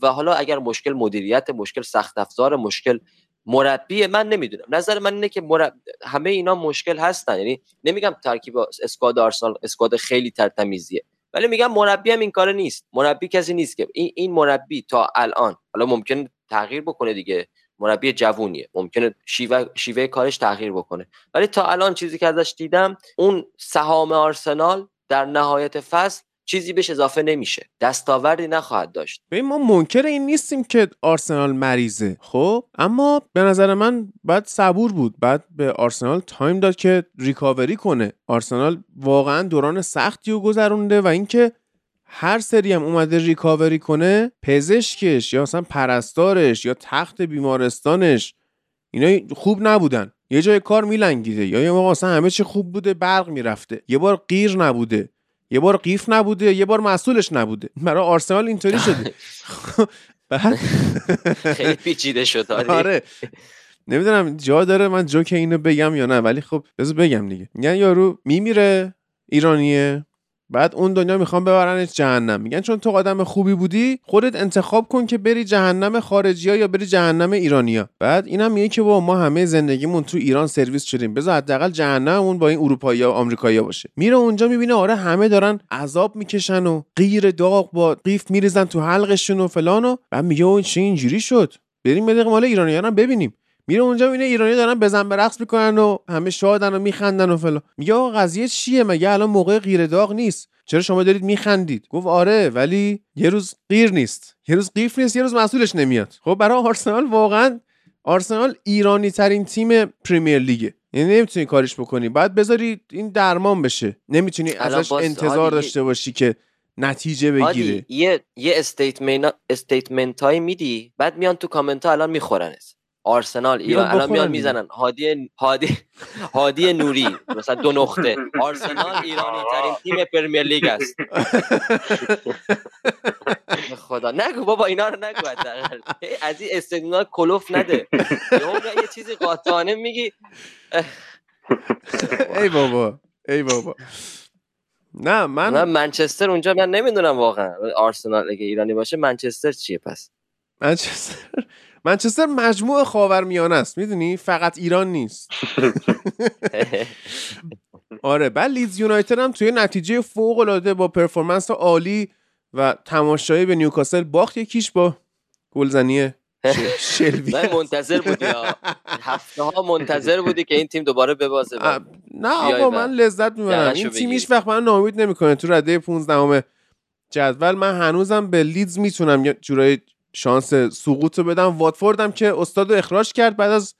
و حالا اگر مشکل مدیریت مشکل سخت افزار مشکل مربی من نمی‌دونم. نظر من اینه که مرب... همه اینا مشکل هستن. یعنی نمیگم ترکیب اسکواد آرسنال اسکواد خیلی ترتمیزیه ولی میگم مربی هم این کار نیست. مربی کسی نیست که این این مربی تا الان حالا ممکن تغییر بکنه دیگه. مربی جوونیه. ممکنه شیوه, شیوه کارش تغییر بکنه. ولی تا الان چیزی که ازش دیدم اون سهام آرسنال در نهایت فصل چیزی بهش اضافه نمیشه. دستاوردی نخواهد داشت. ببین ما منکر این نیستیم که آرسنال مریضه. خب؟ اما به نظر من باید صبور بود. بعد به آرسنال time داد که recovery کنه. آرسنال واقعا دوران سختی رو گذرونده و اینکه هر سری هم اومده recovery کنه پزشکش یا مثلا پرستارش یا تخت بیمارستانش اینا خوب نبودن. یه جای کار میلنگیده. یا یه موقع اصلا همه چی خوب بوده برق می‌رفته. یه بار غیر نبوده. یه بار قیف نبوده یه بار مسئولش نبوده. برای آرسنال اینطوری شده. خیلی پیچیده شد آره. نمی‌دونم جا داره من جوک اینو بگم یا نه ولی خب بذار بگم دیگه. میگن یارو میمیره ایرانیه. بعد اون دنیا می‌خوان ببرنش جهنم. میگن چون تو آدم خوبی بودی خودت انتخاب کن که بری جهنم خارجی ها یا بری جهنم ایرانیا بعد اینم میگه که با ما همه زندگیمون تو ایران سرویس شدیم. بذار حداقل جهنممون با این اروپایی و آمریکایی باشه. میره اونجا می‌بینه آره همه دارن عذاب می‌کشن و غیر داغ با قیف میریزن تو حلقشون و فلان و بعد میگه اون چه اینجوری شد؟ بریم یه مال ایرانیان ببینیم. میره اونجا می‌بینه ایرانی دارن بزن به رقص می‌کنن و همه شادن و میخندن و فلان. میگه آقا قضیه چیه؟ مگه الان موقع غیر داغ نیست؟ چرا شما دارید میخندید؟ گفت آره ولی یه روز غیر نیست. یه روز قیف نیست یه روز مسئولش نمیاد. خب برای آرسنال واقعا آرسنال ایرانی ترین تیم پریمیر لیگه. یعنی نمی‌تونی کارش بکنی. بعد بذاری این درمان بشه. نمی‌تونی ازش انتظار داشته باشی که نتیجه بگیره. یه یه statement statement های میدی بعد میان تو کامنت ها الان میخورنش آرسنال ایران. الان میان می‌زنن. هادی هادی هادی نوری مثلا دو نقطه. آرسنال ایرانی ترین تیم Premier League است. خدا. نگو بابا اینا رو نگو از این استدلال کلوف نده. یه چیزی قاطعانه میگی. ای بابا ای بابا. نه من من منچستر اونجا من نمی‌دونم واقعا آرسنال اگه ایرانی باشه منچستر چیه پس؟ منچستر منچستر مجموع خاورمیانه است می‌دونی؟ فقط ایران نیست. آره بعد لیدز یونایتد هم توی نتیجه فوق العاده با پرفورمنس عالی و تماشایی به نیوکاسل باخت یکیش با گلزنی شلوی. من منتظر بودی هفته ها منتظر بودی که این تیم دوباره ببازه نه آقا من لذت می‌برم. این تیم هیچ وقت من ناامید نمی‌کنه تو رده 15 جدول. من هنوزم به لیدز می‌تونم یه جورایی شانس سقوط رو بدم. واتفوردم که استاد اخراج کرد بعد از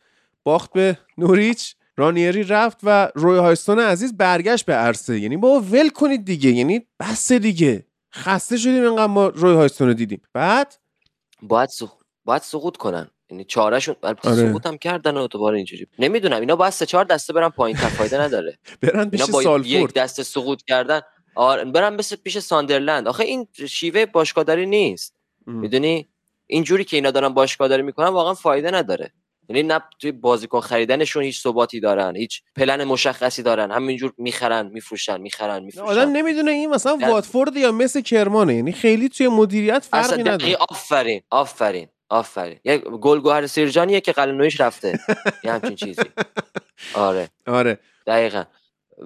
باخت به نوریچ. رانیری رفت و روی هایستون عزیز برگشت به عرصه. یعنی با ول کنید دیگه. یعنی بس دیگه. خسته شدیم اینقدر ما روی هایستون رو دیدیم. بعد باید سقوط باید سقوط کنن. یعنی چارهشون البته آره. سقوط هم کردن و دوباره اینجوری. نمی‌دونم. اینا باید سه چهار دسته برن پایین فایده نداره. برن پیش سالفورد یک دسته سقوط کردن. آره برن بس پیش ساندرلند. آخه این شیوه باشگاهداری نیست. می‌دونی؟ اینجوری که اینا دارن باشگاهداری می‌کنن واقعا فایده نداره. یعنی نه توی بازیکن خریدنشون هیچ ثباتی دارن هیچ پلن مشخصی دارن. همینجور می‌خرن میفروشن می‌خرن میفروشن آدم نمی‌دونه این مثلا واتفورد یا مثل کرمانه. یعنی خیلی توی مدیریت فرقی نداره. آفرین آفرین آفرین. یک گلگوهر سیرجانیه که قلنویش رفته. یه همچین چیزی. آره. آره. دقیقا.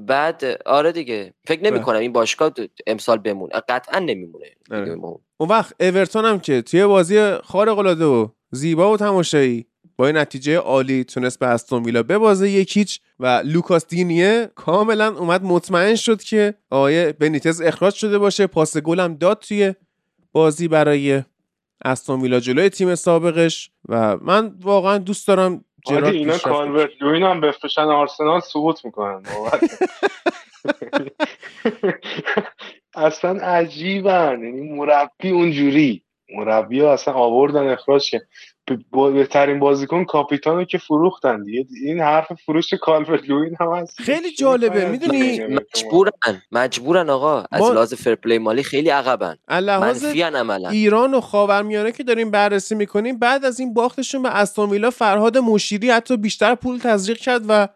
بعد آره دیگه. فکر نمی کنم این باشگاه امسال بمونه. قطعا نمیمونه. آره. اون وقت اورتون هم که توی بازی خارق العاده و زیبا و تماشایی با این نتیجه عالی تونست به استون ویلا ببازه یکیچ و لوکاس دینیه کاملا اومد مطمئن شد که آقای بنیتز اخراج شده باشه. پاس گل هم داد توی بازی برای استون ویلا جلوی تیم سابقش و من واقعا دوست دارم جرارد اینا کالورت لوین هم بفروشن آرسنال سقوط می‌کنن اصلا عجیبن. یعنی مربی اونجوری. مربی ها اصلا آوردن اخراج که بهترین بازیکن کاپیتانو که فروختن دیگه. این حرف فروش کالورت لوین هم هست. خیلی جالبه. می‌دونی مجبورن. مجبورن آقا. از لحاظ فرپلی مالی خیلی عقبن. منفیان عملا. ایران و خاورمیانه که داریم بررسی می‌کنیم بعد از این باختشون به استون فرهاد مشیری حتی بیشتر پول تزریق کرد و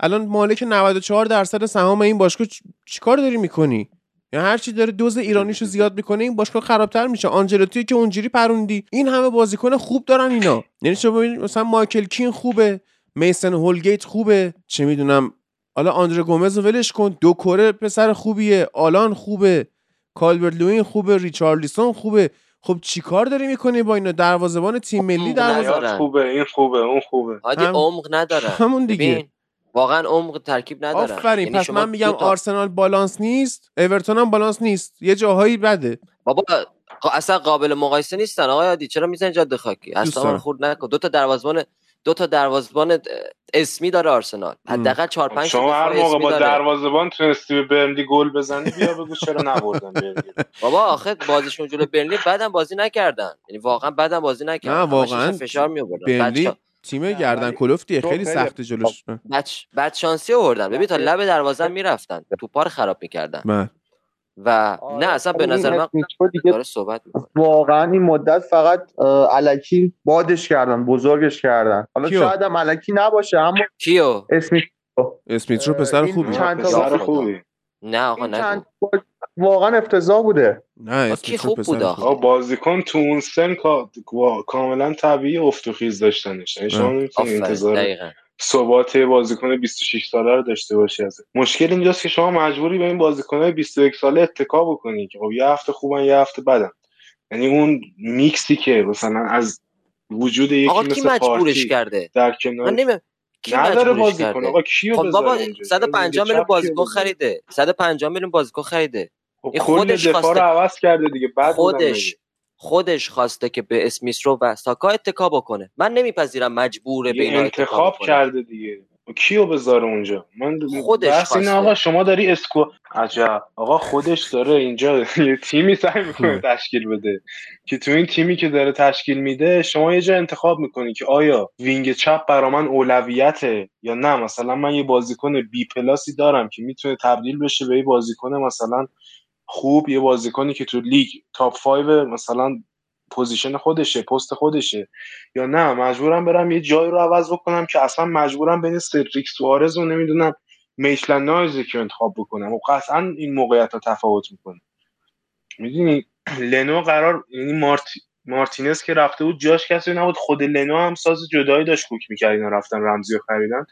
الان مالک 94 درصد سهام این باشگاه چیکار داری می‌کنی؟ یا هر چی داره دوز ایرانیشو زیاد می‌کنه این باشگاه خرابتر میشه آنجلوتی که اونجوری پروندی این همه بازیکن خوب دارن اینا یعنی شما مثلا مایکل کین خوبه میسن هولگیت خوبه چه می‌دونم حالا آندره گومز رو ولش کن دو کره پسر خوبیه آلان خوبه کالبرت لوین خوبه ریچارلیسون خوبه خب چیکار داری می‌کنی با اینا دروازه‌بان تیم ملی دروازه خوبه این خوبه اون خوبه هادی عمق نداره همون دیگه واقعا عمق ترکیب نداره آفرین یعنی پس من میگم آرسنال بالانس نیست اورتون هم بالانس نیست. یه جاهایی بده. بابا اصلا قابل مقایسه نیستن آقای عادی. چرا می‌زنی جاده خاکی؟ اصلا من خورد نکن. دو تا دروازه‌بان دو تا دروازه‌بان اسمی داره آرسنال. حداقل 4 5 شما هر موقع با دروازه‌بان تونستی به برنلی گل بزنی بیا بگو چرا نبردن برنلی بابا آخه بازیشون جلو برنلی بعدم بازی نکردن. یعنی واقعا بعدم بازی نکردن. نه واقعا فشار می آوردن تیم گردن کلفتیه خیلی سخت جلوش. بچ بد شانسی آوردن. ببین تا لب دروازه می‌رفتن توپا رو خراب می‌کردن. بله. و نه اصلا به نظر من داره صحبت واقعا این مدت فقط علکی بادش کردن بزرگش کردن. حالا شاید هم علکی نباشه اما کیو؟ اسمیت اسمیت رو پسر خوبی. چند تا خوبی. نه آقا نه واقعا افتضاح بوده. نه کی خوب بود آقا بازیکن تو اون سن کاملا طبیعی افت و خیز داشتنش. یعنی شما نمی‌تونید انتظار ثبات بازیکن 26 ساله رو داشته باشی از مشکل اینجاست که شما مجبوری به این بازیکن 21 ساله اتکا بکنی که خب یه هفته خوبن یه هفته بدن. یعنی اون میکسی که مثلا از وجود یکی آقا مثل کی مجبورش کرده؟ در کنار من نمی... کی نداره بازیکن آقا کیو خب بابا اونجا؟ 150 میلیون بازیکن؟ خریده. 150 میلیون بازیکن خریده. این خودش دفاع رو خواسته عوض کرده دیگه بعد خودش خودش خواسته که به اسمیس رو و ساکا اتکا بکنه. من نمیپذیرم مجبوره به اینا انتخاب کرده دیگه. کیو بذاره اونجا؟ من خودش خواسته. آقا شما داری اسکو عجب. آقا خودش داره اینجا یه تیمی سعی می‌کنه تشکیل بده. که تو این تیمی که داره تشکیل میده شما یه جا انتخاب می‌کنی که آیا wing چپ برا من اولویته یا نه؟ مثلا من یه بازیکن B plus ی دارم که می‌تونه تبدیل بشه به یه بازیکن مثلا خوب یه بازیکنی که تو لیگ top 5 مثلا position خودشه پست خودشه. یا نه مجبورم برم یه جایی رو عوض بکنم که اصلا مجبورم بین سدریک سوارز و نمی‌دونم میشلن نایزی که انتخاب بکنم. و قطعا این موقعیت ها تفاوت می‌کنه. می‌دونی لنو قرار یعنی مارتی مارتینز که رفته بود جاش کسی نبود. خود لنو هم ساز جدایی داشت کوک می‌کرد. اینا رفتن رمزی رو خریدن.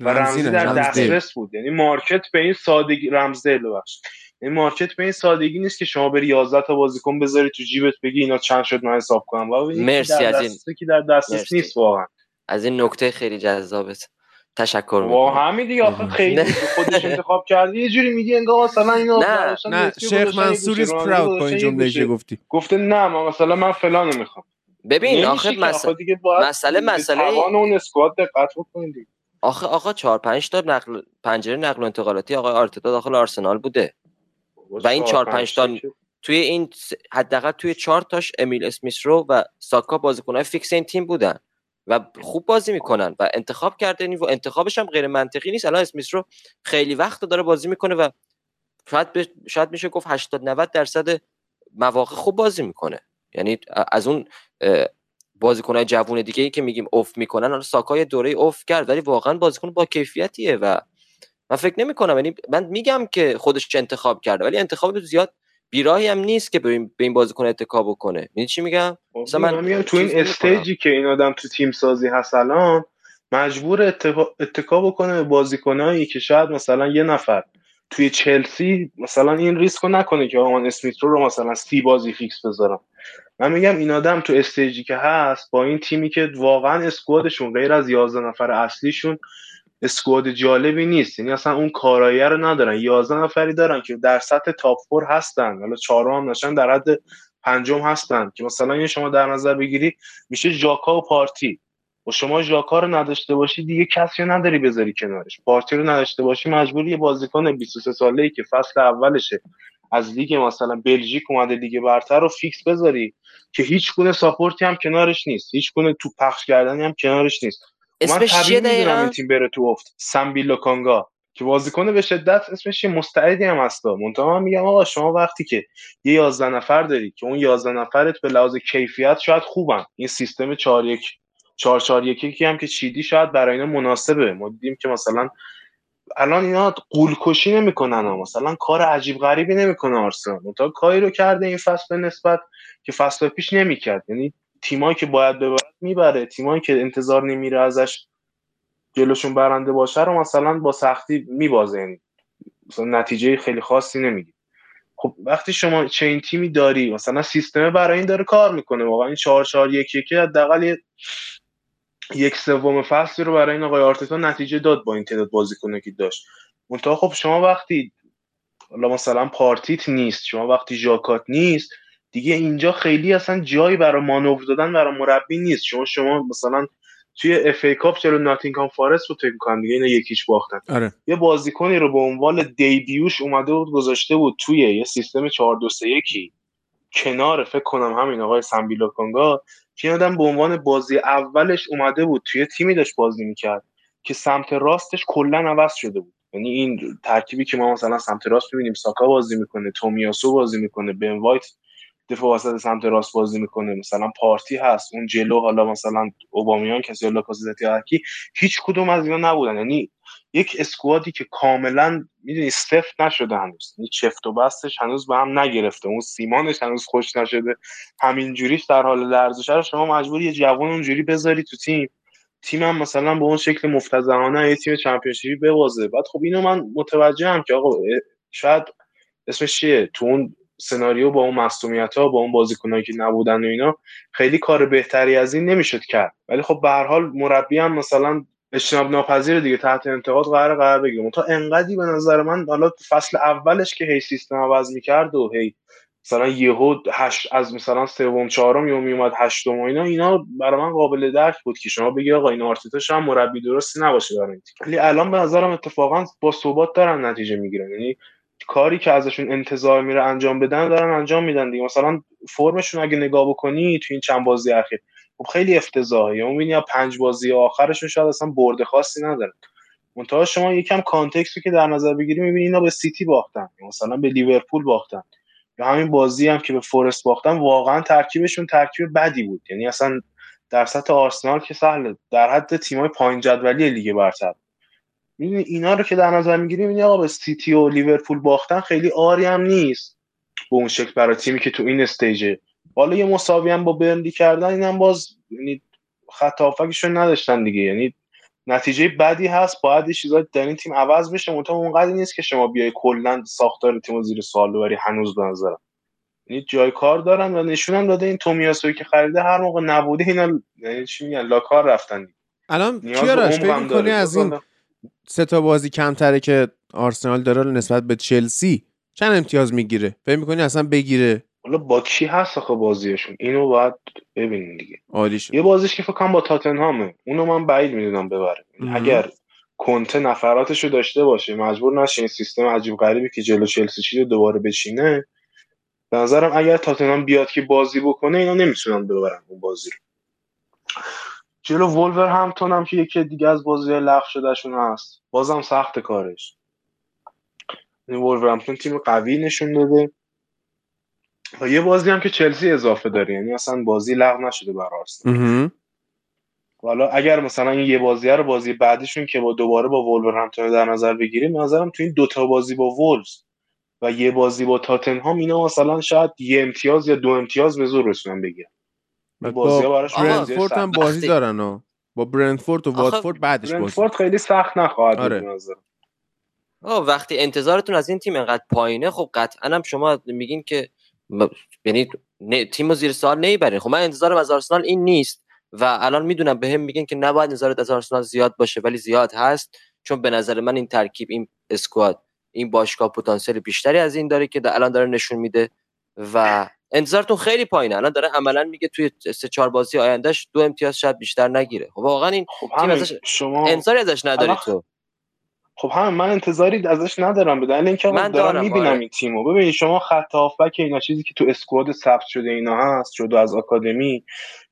و رمزی رمزی در. دسترس بود. یعنی مارکت به این سادگی رمزدل ببخش این مارکت به این سادگی نیست که شما بری 11 تا بازیکن بذاری تو جیبت بگی اینا چند شد من حساب کنم. مرسی از این. که در دسترس نیست واقعا. از این نکته خیلی جذابت. تشکر می‌کنم. همین دیگه آخه خیلی خودش انتخاب کردی یه جوری میگی انگار مثلا اینا نه نه شیخ منصور is proud با این جمله که گفتی؟ گفته نه ما مثلا من فلان می‌خوام. ببین آخه مسئله مسئله مسئله اون اسکواد دقت بکنید آخه آقا 4 5 تا نقل پنجره نقل و انتقالاتی آقای آرتتا داخل آرسنال بوده. و این 4 5 تا توی این حداقل توی 4 تاش امیل اسمیث رو و ساکا بازیکن‌های فیکس این تیم بودن و خوب بازی می‌کنن و انتخاب کرده و انتخابش هم غیر منطقی نیست. الان اسمیث رو خیلی وقت داره بازی می‌کنه و شاید ب... شاید میشه گفت 80 90 درصد مواقع خوب بازی می‌کنه. یعنی از اون بازیکنهای جوون دیگه ای که میگیم اوف می‌کنن حالا ساکای دوره اوف کرد ولی واقعا بازیکن با کیفیتیه و من فکر نمی کنم یعنی من میگم که خودش انتخاب کرده ولی انتخاب زیاد بیراهی هم نیست که به این بازیکن اتکا بکنه. می‌دونی چی میگم؟ خب، مثلا من میگم تو این استیجی که این آدم تو تیم سازی هست الان مجبور اتکا بکنه به بازیکنایی که شاید مثلا یه نفر توی چلسی مثلا این ریسک رو نکنه که امیل اسمیت رو مثلا سی بازی فیکس بذارم. من میگم این آدم تو stage ی که هست با این تیمی که واقعا squad شون غیر از 11 نفر اصلیشون squad جالبی نیست. یعنی اصلا اون کارایی رو ندارن. 11 نفری دارن که در سطح top four هستن. حالا چهارم هم نشن در حد پنجم هستن. که مثلا این شما در نظر بگیری میشه ژاکا و پارتی. و شما ژاکا رو نداشته باشی دیگه کسی رو نداری بذاری کنارش. پارتی رو نداشته باشی مجبوری یه بازیکن 23 ساله ای که فصل اولشه از لیگ مثلا بلژیک اومده لیگ برتر رو فیکس بذاری که هیچ گونه support ی هم کنارش نیست. هیچ گونه تو پخش کردنی هم کنارش نیست. اسمش چیه دقیقا؟ این تیم بره تو افت. سامبی لوکونگا که بازیکن به شدت اسمش مستعدی هم هستا منتها من میگم آقا شما وقتی که یه 11 نفر داری که اون 11 نفرت به لحاظ کیفیت شاید خوبن. این سیستم 4 1 4 4 1 هم که چیدی شاید برای اینا مناسبه. ما دیدیم که مثلا الان اینا قولکشی نمی‌کنن. مثلا کار عجیب غریبی نمی‌کنه آرسنال. منتها کاری رو کرده این فصل به نسبت که فصل پیش نمی‌کرد. یعنی تیمایی که باید ببره می‌بره. تیمایی که انتظار نمیره ازش جلوشون برنده باشه رو مثلا با سختی میبازه. یعنی مثلا نتیجه خیلی خاصی نمیگی خب وقتی شما چنین تیمی داری مثلا سیستم برای این داره کار می‌کنه. واقعا این 4 4 1 1 حداقل یک سوم فصلی رو برای این آقای آرتتا نتیجه داد با این تعداد بازیکنه که داشت. منتها خب شما وقتی حالا مثلا پارتیت نیست شما وقتی ژاکات نیست دیگه اینجا خیلی اصلا جایی برای مانور دادن برای مربی نیست. شما شما مثلا توی FA Cup جلو ناتینگهام فارست رو فکر کنم دیگه اینا یکیش باختن. آره. یه بازیکنی رو به عنوان debut ش اومده بود گذاشته بود توی یه سیستم 4 2 3 1 کنار فکر کنم همین آقای سامبیلو کانگا که آدم به عنوان بازی اولش اومده بود توی تیمی داشت بازی می‌کرد که سمت راستش کلا عوض شده بود. یعنی این ترکیبی که ما مثلا سمت راست می‌بینیم ساکا بازی می‌کنه تومیاسو بازی می‌کنه بن وایت دفاع وسط سمت راست بازی می‌کنه. مثلا پارتی هست اون جلو حالا مثلا اوبامیان کسی حالا کاسیتی هرکی هیچ کدوم از اینا نبودن. یعنی یک اسکوادی که کاملا می‌دونی سفت نشده هنوز. یعنی چفت و بستش هنوز به هم نگرفته. اون سیمانش هنوز خوش نشده. همین جوریش در حال لرزش. رو شما مجبور یه جوان اونجوری بذاری تو تیم. تیم هم مثلا به اون شکل مفتزهانه یه تیم چمپیونشیپی ببازه. بعد خب اینو من متوجهم که آقا شاید اسمش چیه؟ تو اون سناریو با اون مصومیت ها با اون بازیکنایی که نبودن و اینا خیلی کار بهتری از این نمی‌شد کرد. ولی خب به هر حال مربی هم مثلا اجتناب ناپذیر دیگه تحت انتقاد قرار قرار بگیره. تا انقدی به نظر من حالا فصل اولش که هی سیستم عوض می‌کرد و هی مثلا یهو هشت از مثلا سوم چهارم یهو میومد هشتم و اینا اینا برای من قابل درک بود که شما بگی آقا این آرتتاش هم مربی درستی نباشه برای ولی الان به نظرم اتفاقا با ثبات دارن نتیجه می‌گیرن. یعنی کاری که ازشون انتظار میره انجام بدن دارن انجام میدن دیگه. مثلا فرمشونو اگه نگاه بکنی تو این چند بازی اخیر خب خیلی افتضاحه. یا می‌بینی پنج بازی آخرشون شاید اصلا برد خاصی ندارن منتها شما یکم context که در نظر بگیری می‌بینی اینا به سیتی باختن مثلا به لیورپول باختن. یا همین بازی هم که به فورست باختن واقعا ترکیبشون ترکیب بدی بود. یعنی اصلا در سطح آرسنال که سهله در حد تیمای پایین جدولی لیگ برتر می‌دونی اینا رو که در نظر می‌گیری می‌بینی آقا به سیتی و لیورپول باختن خیلی آری هم نیست. به اون شکل برای تیمی که تو این stage ه حالا یه مساوی هم با برنلی کردن اینم باز یعنی خط نداشتن دیگه. یعنی نتیجه بدی هست باید یه چیزایی در این تیم عوض بشه. منتها اونقدر نیست که شما بیای کلا ساختار تیم زیر سوال ببری هنوز به نظرم. یعنی جای کار دارن و نشونم داده این تومیاسوی که خریده هر موقع نبوده اینا یعنی چی میگن لاکار رفتن. الان کیارش فکر از این سه تا بازی کمتره که آرسنال داره نسبت به چلسی چند امتیاز می‌گیره؟ فکر می‌کنی اصلا بگیره؟ حالا با کی هست آخه بازیشون؟ اینو باید ببینیم دیگه. عالی شد. یه بازیش که فکر کنم با تاتنهامه. اونو من بعید می‌دونم ببره. اگر کنته نفراتشو داشته باشه مجبور نشه این سیستم عجیب غریبی که جلو چلسی چیده دوباره بشینه به نظرم اگر تاتنهام بیاد که بازی بکنه اینا نمی‌تونن ببرن اون بازی رو. جلو وولورهمپتون هم که یکی دیگه از بازی لغو شدهشون هست. بازم سخته کارش. این وولورهمپتون تیم قوی نشون داده. و یه بازی هم که چلسی اضافه داره یعنی اصلا بازی لغو نشده برای آرسنال. حالا اگر مثلا این یه بازی رو بازی بعدیشون که با دوباره با وولورهمپتون در نظر بگیریم نظرم تو این دوتا بازی با وولز و یه بازی با تاتنهام اینا مثلا شاید یه امتیاز یا دو امتیاز به زور رسونن بگیرن. با برنتفورد هم بازی دارن و با برنتفورد و واتفورد بعدش بازی برنتفورد خیلی سخت نخواهد آره. به نظر آه وقتی انتظارتون از این تیم انقدر پایینه خب قطعا هم شما میگین که م... یعنی نه... تیم رو زیر سوال نمی‌برین. خب من انتظارم از آرسنال این نیست و الان می‌دونم به هم میگن که نباید انتظارت از آرسنال زیاد باشه ولی زیاد هست. چون به نظر من این ترکیب این اسکواد این باشگاه پتانسیل بیشتری از این داره که الان داره نشون میده و انتظارتون خیلی پایینه. الان داره عملا میگه توی سه چهار بازی آیندهش دو امتیاز شاید بیشتر نگیره. خب واقعا این خب تیم ازش شما انتظاری ازش نداری الان تو. خب هم من انتظاری ازش ندارم. به دلیل اینکه من دارم دارم، می‌بینم آره. این تیمو. ببینید شما خط هافبک اینا چیزی که تو اسکواد ثبت شده اینا هست شده از آکادمی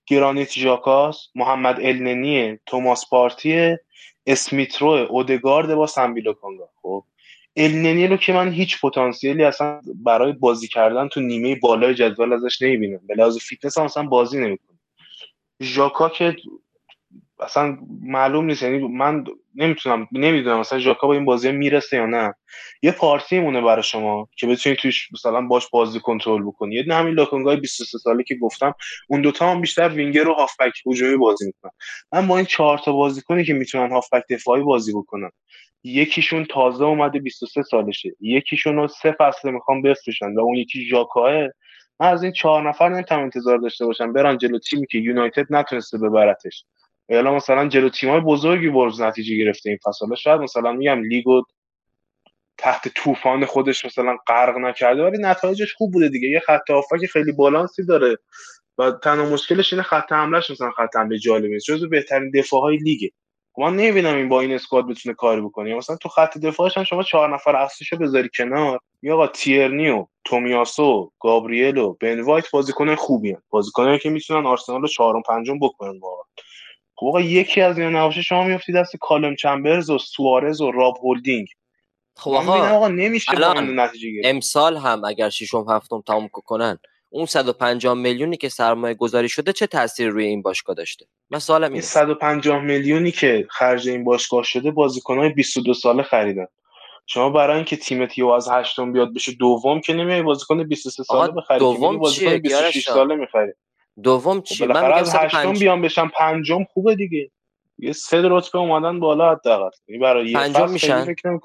گرانیت ژاکاس محمد النی توماس پارتی اسمیت رو اودگارد با سمبیلو کانگا. خب النی رو که من هیچ پتانسیلی اصلا برای بازی کردن تو نیمه بالای جدول ازش نمی‌بینم. به لحاظ فیتنس هم اصلا بازی نمی‌کنه. ژاکا که اصلا معلوم نیست یعنی من نمی‌تونم نمی‌دونم مثلا ژاکا با این بازی می‌رسه یا نه. یه پارتی مونه برای شما که بتونید توش مثلا باش بازی کنترل بکنی. یه دونه همین لوکونگای 23 ساله که گفتم اون دوتا هم بیشتر وینگر و هافبک هجومی بازی می‌کنن. من با این چهار تا بازیکنی که می‌تونن هافبک دفاعی بازی بکنن یکیشون تازه اومده 23 سالشه. یکیشون رو سه فصله می‌خوام بفروشن و اون یکی ژاکاه من از این چهار نفر نمی‌تونم انتظار داشته باشم برن جلو تیمی که یونایتد نتونسته ببرتش. یا مثلا جلو تیمای بزرگی ورز نتیجه گرفته این فصل. شاید مثلا میگم لیگو تحت طوفان خودش مثلا غرق نکرده ولی نتایجش خوب بوده دیگه. یه خط هافبک خیلی بالانسی داره و تنها مشکلش اینه خط حملهش مثلا خط حمله جالبه. جزو بهترین دفاعهای لیگه. من نمی‌بینم این با این اسکواد بتونه کاری بکنه. مثلا تو خط دفاعش هم شما چهار نفر اصلیشو بذاری کنار. یا آقا تیرنی و تومیاسو گابریل و بن وایت بازیکن خوبی. بازیکنایی که می‌تونن آرسنال رو چهارم پنجم بکنن واقعا. خب آقا یکی از اینا نباشه شما میافتید دست کالم چمبرز و سوارز و راب هولدینگ. خب من آقا آقا نمیشه الان نتیجه گرفت. امسال هم اگر ششم هفتم تموم کنن اون 150 میلیونی که سرمایه گذاری شده چه تاثیری روی این باشگاه داشته؟ من سوالم این اینه 150 میلیونی که خرج این باشگاه شده بازیکنهای 22 ساله خریدن. شما برای اینکه تیمت یو از هشتم بیاد بشه دوم که نمیای بازیکن 23 آقا ساله بخری دوم بازیکن چیه؟ 26 گیارش ساله می‌خری. دوم خب چی؟ من میگم از هشتم 105 بیان بشن پنجم خوبه دیگه. یه سه رتبه اومدن بالا حداقل. یعنی برای یه پنجم میشن؟ فکر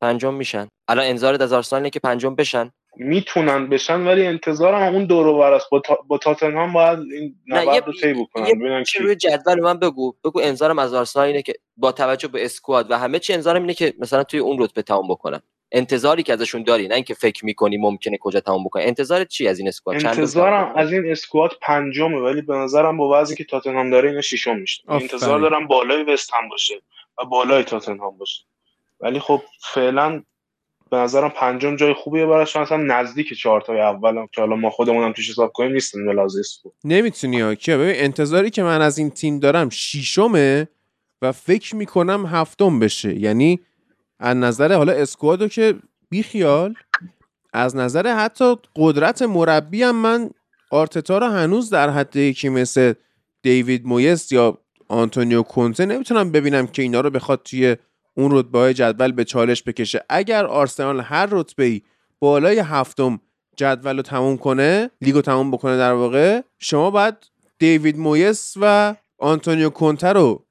پنجم میشن. الان انذارت از آرسنال اینه که پنجم بشن. می‌تونن بشن ولی انتظارم هم اون دور و بر است. با, تا... با تاتنهام باید این نبرد رو طی بکنن. یه ببینن کی روی جدول من بگو. بگو انذارم از آرسنال اینه که با توجه به اسکواد و همه چی انذارم اینه که مثلا توی اون رتبه تمام بکنن. انتظاری که ازشون داری نه اینکه فکر می‌کنی ممکنه کجا تمام بکنن انتظارت چی از این اسکواد؟ انتظارم؟ از این اسکواد پنجمه ولی به نظرم با وضعی که تاتنهام داره اینا ششم میشه. انتظار دارم بالای وست هم باشه و بالای تاتنهام باشه. ولی خب فعلا به نظرم پنجم جای خوبیه براش. اصلا نزدیک چهار تای اولم که حالا ما خودمونم توش حساب کنیم نیستیم اسکواد. نمی‌تونی ها. کیا؟ ببین انتظاری که من از این تیم دارم شیشمه و فکر می‌کنم هفتم بشه. یعنی از نظر حالا اسکوادو که بیخیال از نظر حتی قدرت مربی هم من آرتتا رو هنوز در حد یکی مثل دیوید مویس یا آنتونیو کونته نمی‌تونم ببینم که اینا رو بخواد توی اون رتبه جدول به چالش بکشه. اگر آرسنال هر رتبه ای بالای هفتم جدول رو تموم کنه لیگو تموم بکنه در واقع شما باید دیوید مویس و آنتونیو کونته رو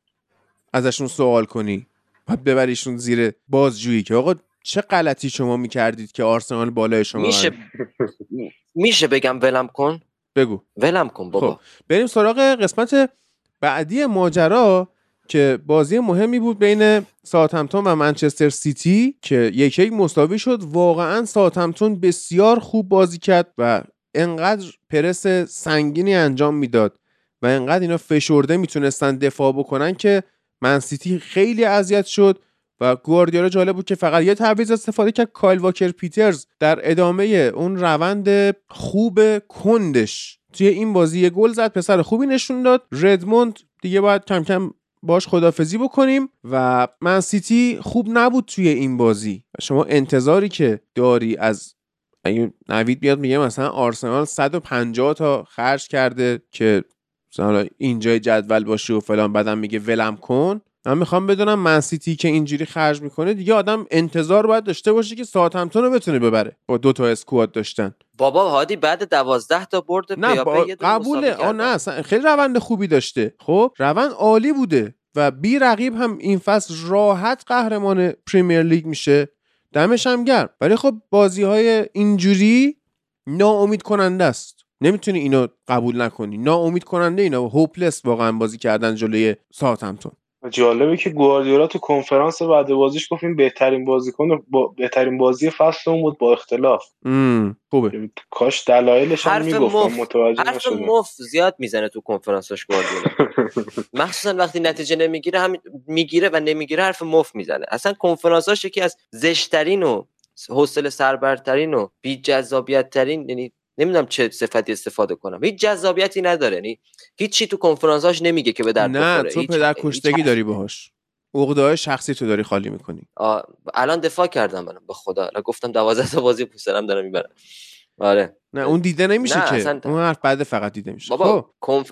ازشون سوال کنی. باید ببریشون زیر بازجویی که آقا چه غلطی شما می‌کردید که آرسنال بالای شما میشه. میشه بگم ولم کن؟ بگو. ولم کن بابا. خب بریم سراغ قسمت بعدی ماجرا که بازی مهمی بود بین ساوثهمپتون و منچستر سیتی که یک یک مساوی شد. واقعا ساوثهمپتون بسیار خوب بازی کرد و انقدر پرس سنگینی انجام می‌داد و انقدر اینا فشرده می‌تونستن دفاع بکنن که من سیتی خیلی اذیت شد و گواردیولا جالب بود که فقط یه تعویض استفاده کرد. کایل واکر پیترز در ادامه اون روند خوب کندش. توی این بازی یه گل زد پسر خوبی نشون داد. ردموند دیگه باید کم کم باش خدافزی بکنیم و من سیتی خوب نبود توی این بازی. شما انتظاری که داری از نوید بیاد میگه مثلا آرسنال 150 تا خرج کرده که مثلا اینجای جدول باشه و فلان بعدم میگه ولم کن. من می‌خوام بدونم منسیتی که اینجوری خرج می‌کنه دیگه آدم انتظار باید داشته باشه که ساعت همتون رو بتونه ببره با دو تا اسکواد داشتن. بابا هادی بعد دوازده تا برد نه با... قبوله. آ نه خیلی روند خوبی داشته. خب روند عالی بوده و بی رقیب هم این فصل راحت قهرمان پریمیر لیگ میشه. دمش هم گرم. ولی خب بازی های اینجوری ناامید کننده است. نمی‌تونی اینو قبول نکنی. ناامید کننده اینا. هوپلس واقعا بازی کردن جلوی ساوثهمپتون جالبه که گواردیولا تو کنفرانس بعد بازیش گفت این بهترین بازیکن با بهترین بازی فصل اون بود با اختلاف. خوبه. کاش دلایلش هم می‌گفت متوجه حرف مف زیاد می‌زنه تو کنفرانسش گواردیولا. مخصوصا وقتی نتیجه نمی‌گیره هم می‌گیره و نمی‌گیره حرف مف می‌زنه. اصلا کنفرانساش یکی از زشترین و حوصله سربرترین و بی جذابیت ترین یعنی نمی‌دونم چه صفتی استفاده کنم. هیچ جذابیتی نداره. یعنی هیچی تو کنفرانساش نمیگه که به درد نه تو پدر کشتگی داری باهاش. عقده شخصی تو داری خالی می‌کنی. الان دفاع کردم منم به خدا. گفتم 12 تا بازی پوسرم دارم می‌برم آره. نه اون دیده نمیشه که. اصلا... اون حرف بعد فقط دیده میشه. بابا خب. کنف...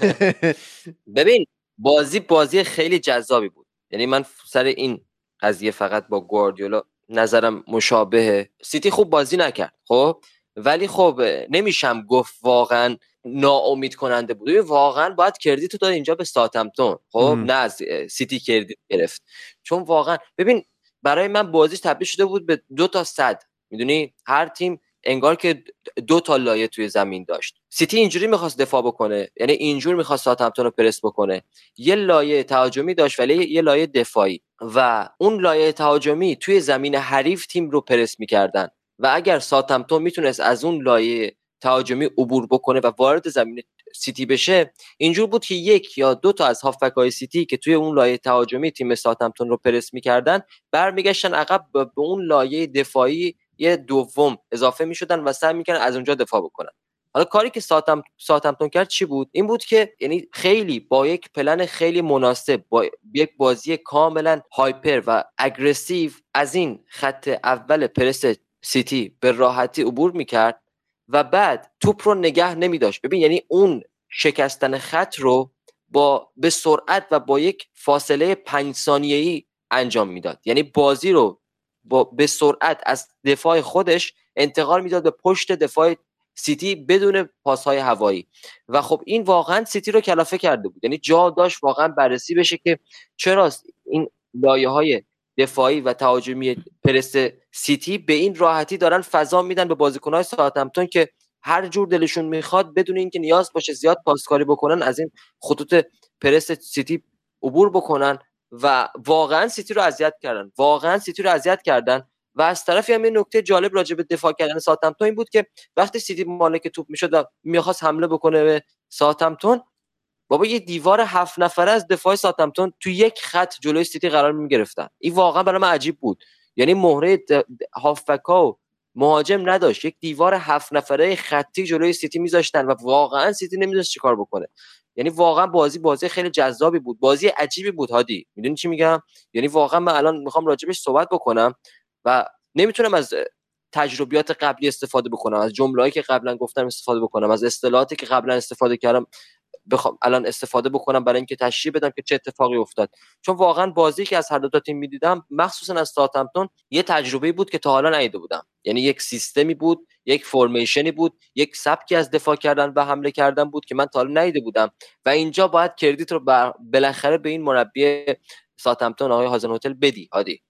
ببین بازی بازی خیلی جذابی بود. یعنی من سر این قضیه فقط با گواردیولا نظرم مشابهه. سیتی خوب بازی نکرد خب؟ ولی خب نمیشم گفت واقعا ناامید کننده بود واقعا باید کردیت داد اینجا به ساتمتون. خب نه از سیتی کردیت گرفت. چون واقعا ببین برای من بازیش تبدیل شده بود به دو تا صد. می‌دونی؟ هر تیم انگار که دو تا لایه توی زمین داشت. سیتی اینجوری می‌خواست دفاع بکنه. یعنی اینجور می‌خواست ساتمتون رو پرس بکنه. یه لایه تهاجمی داشت ولی یه لایه دفاعی. و اون لایه تهاجمی توی زمین حریف تیم رو پرس می‌کردن. و اگر ساتمتون می‌تونست از اون لایه تهاجمی عبور بکنه و وارد زمین سیتی بشه اینجور بود که یک یا دو تا از هافبک سیتی که توی اون لایه تهاجمی تیم ساوثهمپتون رو پرس می‌کردن برمیگشتن عقب به اون لایه دفاعی یه دوم اضافه می‌شدن و سعی می‌کنن از اونجا دفاع بکنن. حالا کاری که ساوث ساوثهمپتون کرد چی بود؟ این بود که یعنی خیلی با یک پلن خیلی مناسب با یک بازی کاملا hyper و aggressive از این خط اول پرس سیتی به راحتی عبور می‌کرد و بعد توپ رو نگه نمی داشت ببین یعنی اون شکستن خط رو با به سرعت و با یک فاصله پنج ثانیه‌ای انجام می‌داد. یعنی بازی رو با به سرعت از دفاع خودش انتقال می‌داد به پشت دفاع سیتی بدون پاسهای هوایی. و خب این واقعا سیتی رو کلافه کرده بود. یعنی جا داشت واقعا بررسی بشه که چرا این لایه های دفاعی و تهاجمی پرس سیتی به این راحتی دارن فضا میدن به بازیکنهای ساوثهمپتون که هر جور دلشون می‌خواد بدون اینکه نیاز باشه زیاد پاسکاری بکنن از این خطوط پرس سیتی عبور بکنن و واقعا سیتی رو اذیت کردن. واقعا سیتی رو اذیت کردن و از طرفی هم این نکته جالب راجع به دفاع کردن ساوثهمپتون این بود که وقتی سیتی مالک توپ می‌شد و می‌خواست حمله بکنه به ساوثهمپتون بابا یه دیوار هفت نفره از دفاع ساوثهمپتون تو یک خط جلوی سیتی قرار می گرفتن این واقعا برای من عجیب بود. یعنی مهره هافبکا و مهاجم نداشت. یک دیوار هفت نفره خطی جلوی سیتی میذاشتن و واقعا سیتی نمی‌دونست چیکار بکنه. یعنی واقعا بازی بازی خیلی جذابی بود. بازی عجیبی بود هادی. می‌دونی چی میگم؟ یعنی واقعا من الان می‌خوام راجبش صحبت بکنم و نمی‌تونم از تجربیات قبلی استفاده بکنم از جمله‌ای که قبلا گفتم استفاده بکنم از اصطلاحاتی که قبلا استفاده کردم. بخوام الان استفاده بکنم برای اینکه تشریح بدم که چه اتفاقی افتاد. چون واقعا بازی که از هر دو تا تیم می‌دیدم مخصوصا از ساوثهمپتون یه تجربه بود که تا حالا ندیده بودم. یعنی یک سیستمی بود یک فرمیشنی بود یک سبکی از دفاع کردن و حمله کردن بود که من تا حالا ندیده بودم. و اینجا باید کردیت رو بالاخره به این مربی ساوثهمپتون آقای هازن هتل بدی هادی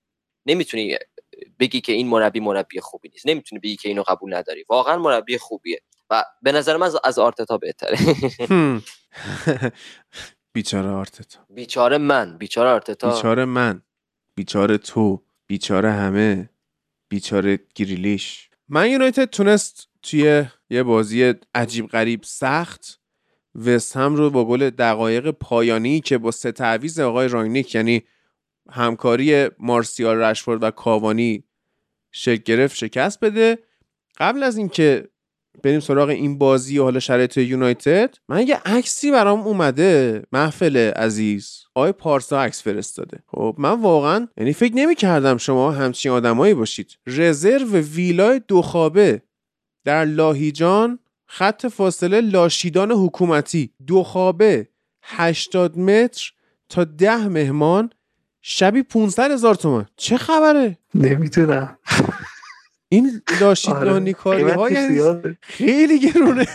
نمی‌تونی بگی که این مربی مربی خوبی نیست. نمی‌تونی بگی که اینو قبول نداری. واقعا مربی خوبیه. و به نظر من از آرتتا بهتره. بیچاره آرتتا. بیچاره من بیچاره آرتتا. بیچاره من. بیچاره تو. بیچاره همه. بیچاره گریلیش. من یونایتد تونست توی یه بازی عجیب غریب سخت وست هم رو با گل دقایق پایانی که با سه تعویز آقای راینیک یعنی همکاری مارسیال رشفورد و کاوانی شکل گرفت شکست بده. قبل از اینکه بریم سراغ این بازی و حالا شرایط یونایتد. من یه عکسی برام اومده محفل عزیز. آقای پارسا عکس فرستاده. خب من واقعا یعنی فکر نمی کردم شما همچین آدمایی باشید. رزرو ویلای دو خوابه در لاهیجان خط فاصله لاشیدان حکومتی. دو خوابه 80 متر تا ده مهمان شبی 500 هزار تومن چه خبره؟ نمی‌دونم. این لاشیدانی کاری ها یعنی خیلی گرونه.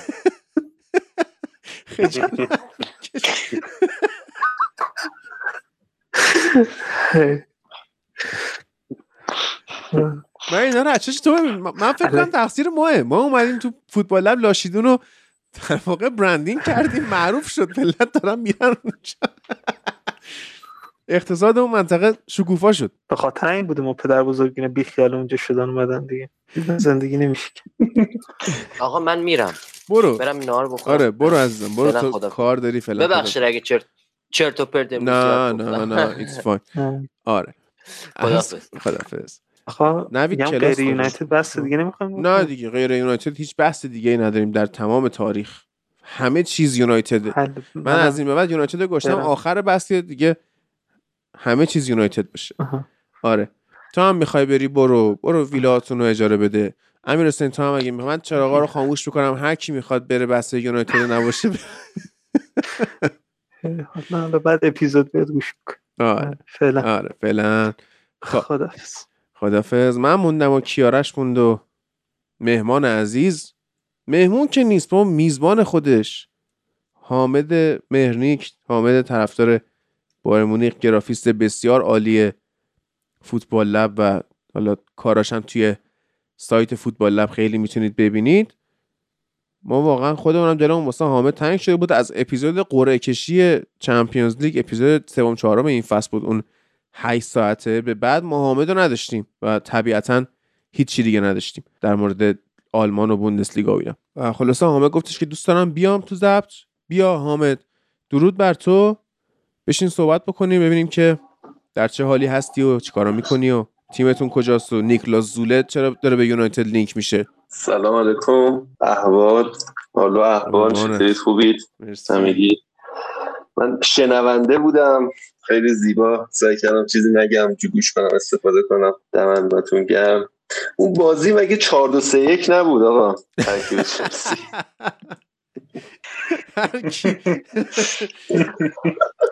من اینا رو تو من فکر کنم تقصیر ماه ما اومدیم تو فوتبال لب لاشیدون رو در واقع برندینگ کردیم. معروف شد. ملت دارن میرن اقتصاد اون منطقه شکوفا شد. به خاطر این بوده ما پدر بزرگین بی خیال اونجا شدن اومدن دیگه. زندگی نمیشه. آقا من میرم. برو. برم اینا رو بخورم. آره برو عزیزم برو تو کار داری فعلا ببخشید اگه چرت چرت و پرت نه نه نه ایتس فاین آره. خدافظ خدافظ آخه نوید غیر یونایتد بس دیگه نمی‌خوایم نه دیگه غیر یونایتد هیچ بحث دیگه ای نداریم در تمام تاریخ. همه چیز یونایتد. من از این به بعد یونایتد گشتم. آخر بحث دیگه همه چیز یونایتد بشه آره. تو هم می‌خوای بری برو. برو ویلاتون رو اجاره بده. امیر حسین تو هم اگه می‌خوای من چراغا رو خاموش می‌کنم. هر کی می‌خواد بره بس یونایتد نباشه. حالا بعد اپیزود بیاد گوش آره. فعلا. آره فعلا. خدافظ خدافظ من موندم و کیارش موند و مهمان عزیز. مهمون که نیست با میزبان خودش. حامد مهرنیک حامد طرفدار بایر مونیخ گرافیست بسیار عالی فوتبال لب و حالا کاراش هم توی سایت فوتبال لب خیلی می‌تونید ببینید. ما واقعا خودمونم دلمون واسه حامد تنگ شده بود. از اپیزود قرعه کشی چمپیونز لیگ اپیزود سوم چهارم این فصل بود. اون 8 ساعته به بعد ما حامد رو نداشتیم و طبیعتا هیچی دیگه نداشتیم در مورد آلمان و بوندسلیگا و اینا. خلاصه حامد گفتش که دوست دارم بیام تو ضبط. بیا حامد. درود بر تو. بشین صحبت بکنیم ببینیم که در چه حالی هستی و چیکارا می‌کنی و تیمتون کجاست و نیکلاس زولت چرا داره به یونایتد لینک میشه؟ سلام علیکم. احوال. حالا احوال چطورید خوبید؟ همگی من شنونده بودم. خیلی زیبا. سعی کردم چیزی نگم جو گوش کنم استفاده کنم. دمندتون گرم. اون بازی مگه 4 2 3 1 نبود آقا؟ ترکیب چلسی.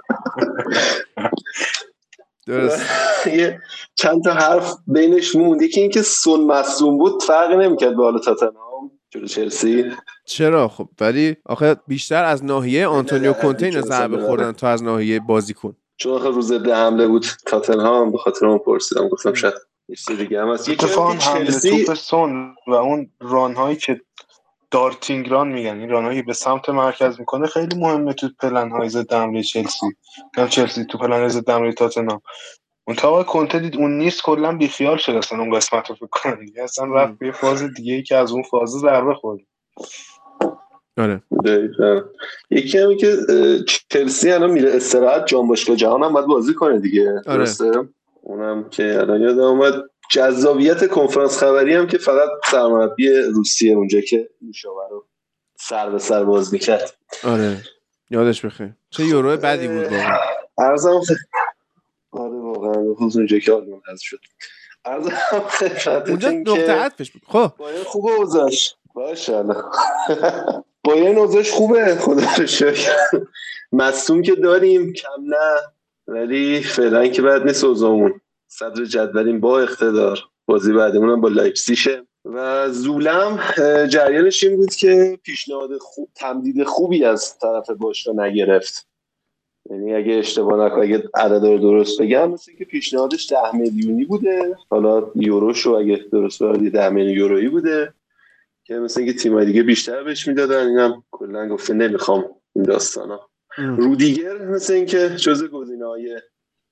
درست. یه چند تا حرف بینش موند. یکی اینکه سون مصوم بود فرقی نمی‌کرد به حال تاتنهام جلو چلسی. چرا؟ خب ولی آخه بیشتر از ناحیه آنتونیو کونته اینو ضربه خوردن تا از ناحیه بازیکن. چون آخه روز ده حمله بود تاتنهام به خاطر اون پرسیدم. گفتم شاید یه دیگه هم هست. چلسی توپ سون و اون ران هایی که دارتینگ ران میگن. این رانهایی به سمت مرکز می‌کنه. خیلی مهمه تو پلن های ضد حمله چلسی. هم چلسی تو پلن های ضد حمله تاتنهام. اون تا کنته دید اون نیست کلا بیخیال شد اصلا اون قسمت رو فکر کنم. دیگه اصلا رفت به فاز دیگه ای که از اون فاز ضربه خورد. آره. یکی همی که چلسی الان میره استراحت جام باشگاه جهان هم باید بازی کنه دیگه. آره. درسته؟ اونم که الان یادم اومد جذابیت کنفرانس خبری هم که فقط سرمربی روسیه اونجا که نوشابه رو سر به سر باز می‌کرد. آره. یادش بخیر. چه یورو بدی بود واقعا. ارزم آره واقعا. خصوص اونجا که آلمان حذف شد. ارزم اونجا نقطه عطفش بود خب. باید خوب اوزش باشه بایرن اوضاعش خوبه. خدا رو شکر. مصوم که داریم. کم نه. ولی فعلا که بعد نیست اوضاعمون. صدر جدولیم با اقتدار بازی بعدمون هم با لایپسیشه و زولم جریانش این بود که پیشنهاد خوب تمدید خوبی از طرف باشگاه نگرفت. یعنی اگه اشتباه نکنم اگه عدد رو درست بگم مثل که پیشنهادش ده میلیونی بوده. حالا یوروشو اگه درست بردی ده میلیون یورویی بوده. که مثل اینکه تیمای دیگه بیشتر بهش می‌دادن. اینم کلا گفته نمی‌خوام این داستانا. رودیگر مثل اینکه جزء گزینه‌های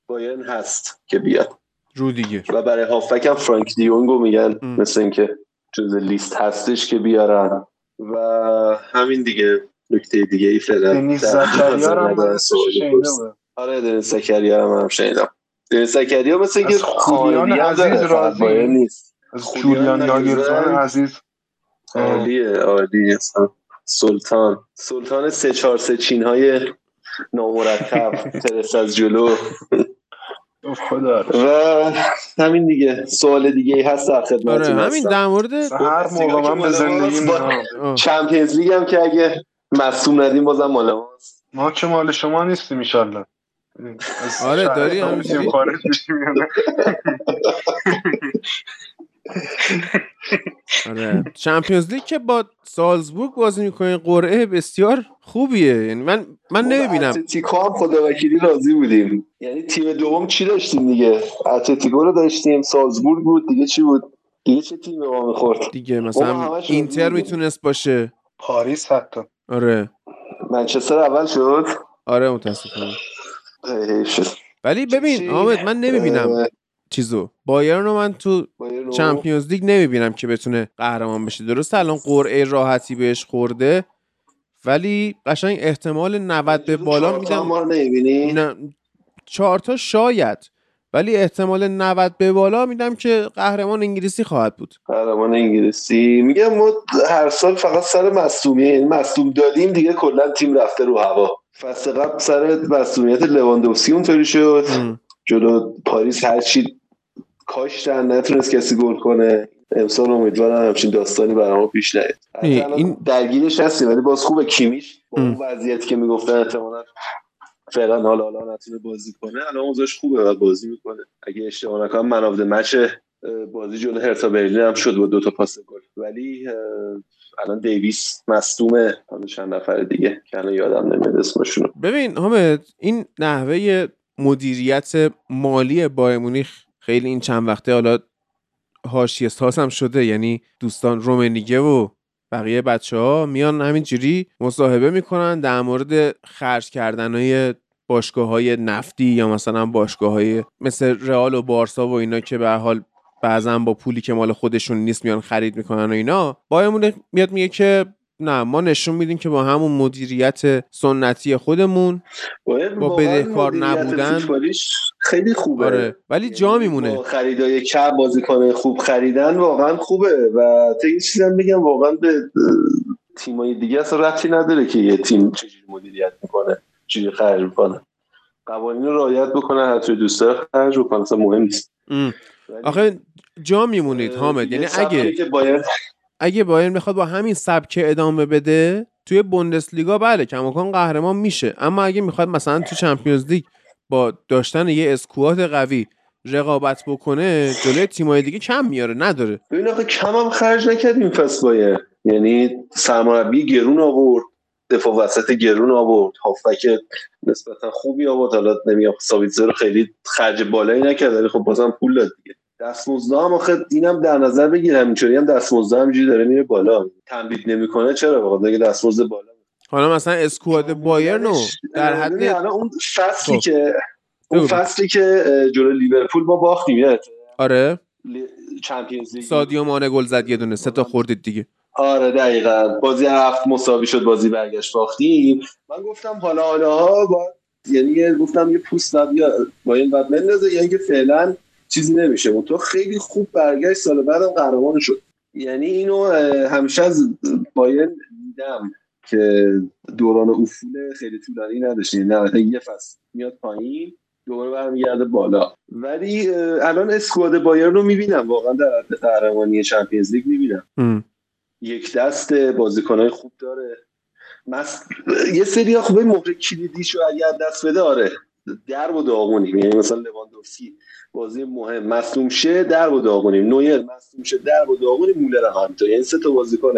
بایرن هست که بیاد. رودیگر و برای هافک هم فرانک دیونگو میگن ام. مثل اینکه جزء لیست هستش که بیارن. و همین دیگه نکته دیگه ای فعلا. دنیز زکریا هم آره دنیز زکریا هم هم شنیدم. زکریا مثل اینکه خولیان عزیز راضی. نیست. جولیان ناگرزان عزیز. عالیه عالیه سلطان. سلطان سه چهار سه چین های نامرتب ترس از جلو. و همین دیگه سوال دیگه ای هست در خدمت آره همین در مورد هر موقع من به زندگی چمپیونز لیگ هم که اگه مصوم ندیم بازم مال ماست. ما که مال شما نیستیم ان آره داری همینجوری آره. Champions League که با سالزبورگ بازی می‌کنین قرعه بسیار خوبیه. یعنی من من نمی‌بینم. اتلتیکو هم خدا وکیلی راضی بودیم. یعنی تیم دوم چی داشتیم دیگه؟ اتلتیکو رو داشتیم. سالزبورگ بود. دیگه چی بود؟ دیگه چه تیم به ما می‌خورد؟ دیگه مثلا اینتر می‌تونست باشه. پاریس حتی. آره. منچستر اول شد. آره متاسفانه. ولی ببین حامد من نمی‌بینم. چیزو. بایرن رو من تو چمپیونز لیگ نمی‌بینم که بتونه قهرمان بشه. درست الان قرعه راحتی بهش خورده ولی قشنگ احتمال 90 به بالا میدم نه چهار تا شاید ولی احتمال 90 به بالا میدم که قهرمان انگلیسی خواهد بود. قهرمان انگلیسی. میگم ما هر سال فقط سر مصدومیه یعنی مصدوم دادیم دیگه کلا تیم رفته رو هوا. فصل قبل سر مصدومیت لواندوفسکی اونطوری شد. جلو پاریس هر چی کاشتن نتونست کسی گل کنه. امسال امیدوارم همچین داستانی برام پیش نیاد. این درگیرش هستیم ولی باز خوبه. کیمیش با اون وضعیتی که می‌گفتن احتمالاً فعلا حالا حالا نتونه بازی کنه. الان اوضاعش خوبه و بازی می‌کنه. اگه اشتباه نکنم man of match بازی جلو هرتا برلین هم شد با دو تا پاس گل. ولی الان دیویس مصدومه. حالا چند نفر دیگه که الان یادم نمیاد اسمشون ببین حامد این نحوه مدیریت مالی بایر مونیخ خیلی این چند وقته حالا هاشی استاس هم شده یعنی دوستان رومنیگه و بقیه بچه ها میان همینجوری مصاحبه می‌کنن در مورد خرج کردن های باشگاه های نفتی یا مثلا باشگاه های مثل رئال و بارسا و اینا که به حال بعضا با پولی که مال خودشون نیست میان خرید می‌کنن و اینا. بایمون میاد میگه که نه ما نشون میدیم که با همون مدیریت سنتی خودمون با بدهکار نبودن خیلی خوبه. آره. ولی جا میمونه. خریدای کم بازیکن خوب خریدن واقعا خوبه و تا این چیزم بگم واقعا به تیمای دیگه اصلا رفتی نداره که یه تیم چجوری مدیریت می‌کنه چجوری خرج می‌کنه. قوانین رو رعایت بکنه حتی دوست داره خرج بکنه اصلا مهم نیست. آخه جا میمونید حامد. یعنی اگه اگه بایرن بخواد با همین سبک ادامه بده توی بوندسلیگا بله کماکان قهرمان میشه. اما اگه می‌خواد مثلا تو چمپیونز لیگ با داشتن یه اسکوات قوی رقابت بکنه جلوی تیمای دیگه کم میاره نداره. ببین آخه کم هم خرج نکرد این فصل بایر یعنی سرمربی گرون آورد دفاع وسط گرون آورد. هافبک نسبتا خوبی آورد. حالا نمیگم ساویتزر رو خیلی خرج بالایی نکرد ولی خب بازم پول داد دیگه. دستمزد هم آخه اینم در نظر بگیر همینطوری هم دستمزد همینجوری داره میره بالا. تمدید نمی‌کنه چرا؟ واقعا دیگه دستمزد بالا. حالا مثلا اسکواد بایرنو در حد الان اون فصلی خب. که اون فصلی که جلو لیورپول ما باختیم یاد آره. چمپیونز لیگ. سادیو مانه گل زد یه دونه سه تا خوردید دیگه. آره دقیقا. بازی هفت مساوی شد بازی برگشت باختیم. من گفتم حالا حالا ها با... یعنی گفتم یه پوست نبیا با این بعد بندازه یعنی که فعلا چیزی نمیشه. اون تو خیلی خوب برگشت سال بعدم قهرمان شد. یعنی اینو همیشه از باین دیدم که دوران افول خیلی طولانی نداشته نه یه فصل میاد پایین دوباره برمیگرده بالا. ولی الان اسکواد بایر رو می‌بینم. واقعا در قهرمانی چمپیونز لیگ می‌بینم. یک دست بازیکنهای خوب داره. مس... یه سری خوبه مهره کلیدی شو اگر دست بده آره. در و داغونیم. یعنی مثلا لواندوفسکی بازی مهم. مصدوم شه در و داغونیم. نویر مصدوم شه در و داغونیم. مولر هم همینطور. یعنی سه تا بازیکن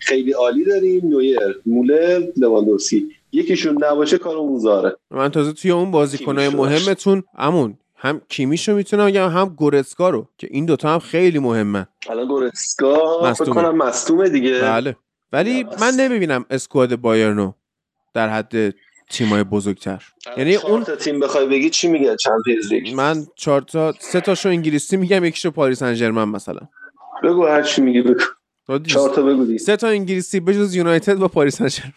خیلی عالی داریم. نویر مولر لواندوفسکی. یکیشون نباشه کارمون زاره من تازه توی اون بازیکنای مهمتون همون هم کیمیشو می‌تونم بگم هم گورسکا رو که این دوتا هم خیلی مهمه. الان گورسکا فکر کنم مصدومه دیگه. بله. ولی من نمی‌بینم اسکواد بایرنو در حد تیمای بزرگتر. یعنی اون تا تیم بخوای بگی چی میگه Champions League؟ من چهار تا سه تاشو انگلیسی میگم یکیشو پاریس سن ژرمن مثلا. بگو هر چی میگی بگو. چهار تا بگو دی. سه تا انگلیسی بجز یونایتد و پاریس سن ژرمن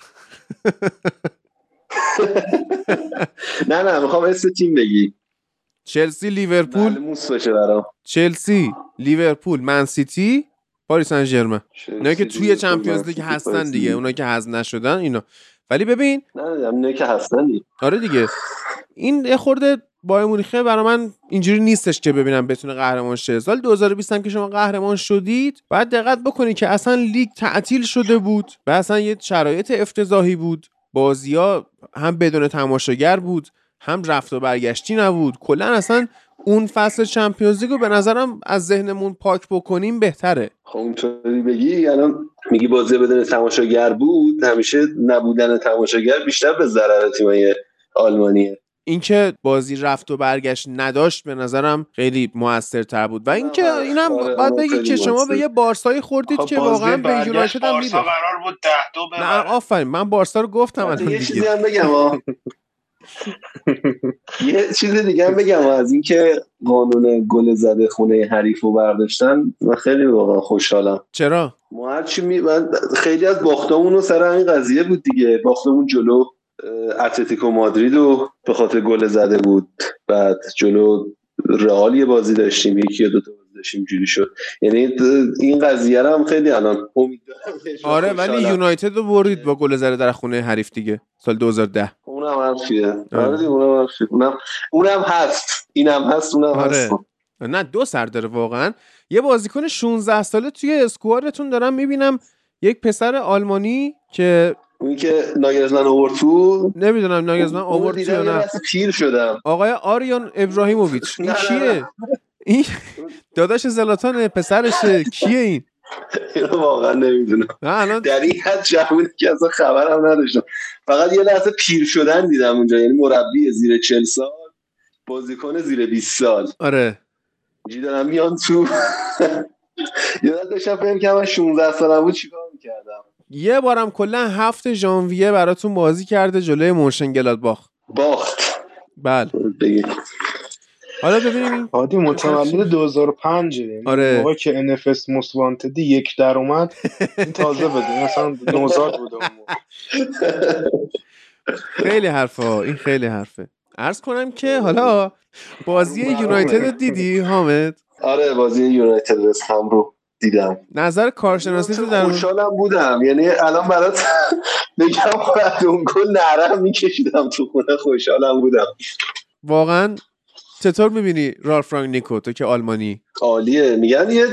نه نه می‌خوام اسم تیم بگی. چلسی لیورپول. برام. چلسی لیورپول من سیتی پاریس سن ژرمن اینا که توی Champions League هستن دیگه اونا که حذف نشدن اینا. ولی ببین نه که هستن دیگه. آره دیگه. این یه خورده بایر مونیخه برای من اینجوری نیستش که ببینم بتونه قهرمان شه. سال 2020 هم که شما قهرمان شدید باید دقت بکنید که اصلا لیگ تعطیل شده بود و اصلا یه شرایط افتضاحی بود. بازی هم بدون تماشاگر بود هم رفت و برگشتی نبود. کلا اصلا اون فصل چمپیونز لیگو به نظرم از ذهنمون پاک بکنیم بهتره. خب اونطوری بگی. الان میگی بازی بدون تماشاگر بود. همیشه نبودن تماشاگر بیشتر به ضرر تیمای آلمانیه. اینکه بازی رفت و برگشت نداشت به نظرم خیلی موثرتر بود. و اینکه اینم آره، باید بگید که شما به یه بارسایی خوردید که واقعا به یونایتد هم میده قرار بود ده دو نه آفرین من بارسا رو گفتم الان یه چیزی هم بگم ها. یه چیز دیگه هم بگم از اینکه قانون گل زده خونه حریف رو برداشتن من خیلی واقعا خوشحالم. چرا؟ ما هرچی می من خیلی از باختامون رو سر این قضیه بود دیگه. باختمون جلو اتلتیکو مادرید رو به خاطر گل زده بود. بعد جلو رئال یه بازی داشتیم یکی یا دو تا داشتیم جوری شد. یعنی این قضیه هم خیلی الان امیدوارم آره ولی. یونایتد رو برید با گل زده در خونه حریف دیگه سال 2010 اونم حرفیه. آره. دیگه، اونم حرفیه. اونم اونم هست. اینم هست اونم آره. هست. نه دو سر داره واقعا. یه بازیکن 16 ساله توی اسکوادتون دارم می‌بینم. یک پسر آلمانی که اون که ناگرزمن آورد تو؟ نمی‌دونم ناگزمن آورد دیدم یا نه. پیر شدم. آقای آریان ابراهیموویچ. این کیه؟ این داداش زلاتان پسرشه کیه این؟ اینو واقعا نمی‌دونم. الان در این حد جوونی که اصلا خبرم نداشتم. فقط یه لحظه پیر شدن دیدم اونجا یعنی مربی زیر 40 سال بازیکن زیر 20 سال. آره. اینجوری دارم میان تو یه لحظه داشتم فکر کنم من 16 سالم بود چیکار می‌کردم؟ یه بارم کلا هفت ژانویه براتون بازی کرده جلوی مونشنگلادباخ باخت. بله. حالا ببینیم عادی متولد 2005 یعنی آره. موقعی که NFS موست یک در اومد این تازه بده مثلا نوزاد موقع. خیلی حرفه این خیلی حرفه. عرض کنم که حالا بازی یونایتد رو دیدی حامد؟ آره بازی یونایتد وست هم رو دیدم. نظر کارشناسی تو در خوشحالم بودم. یعنی الان برات بگم بعد اون گل نرم میکشیدم تو خونه خوشحالم بودم. واقعا چطور می‌بینی رالف رانگنیکو تو که آلمانی. عالیه. میگن یه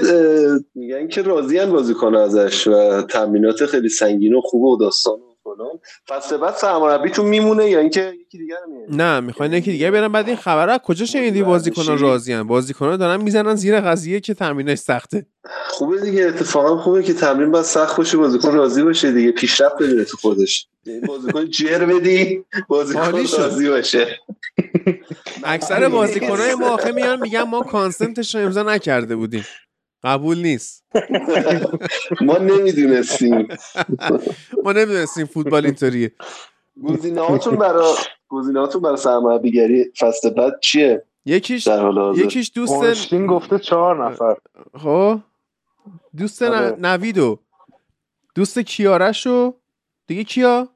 میگن که راضی بازیکن ازش و تمرینات خیلی سنگین و خوب و داستان فلان فصل بعد سرمربیتون میمونه یا اینکه یکی دیگه رو میاره نه می‌خوای یکی دیگه برن بعد این خبر از کجا شنیدی؟ بازیکنان راضیان بازیکنان دارن می‌زنن زیر قضیه که تمرینش سخته. خوبه دیگه اتفاقا خوبه که تمرین باید سخت باشه بازیکن راضی باشه دیگه. پیشرفت ببینه تو خودش. یعنی بازیکن جر بدی بازیکن. راضی باشه. اکثر بازیکنای ما آخه میان میگن ما کانسنتش رو امضا نکرده بودیم. قبول نیست. ما نمی‌دونستیم. ما نمی‌دونستیم فوتبال اینطوریه. گزینه‌هاتون برای گزینه‌هاتون برای سرمربیگری فصل بعد چیه؟ یکیش در حال حاضر. یکیش دوست گفته چهار نفر. خب. دوست ن- آره. نویدو. دوست کیارشو دیگه کیا؟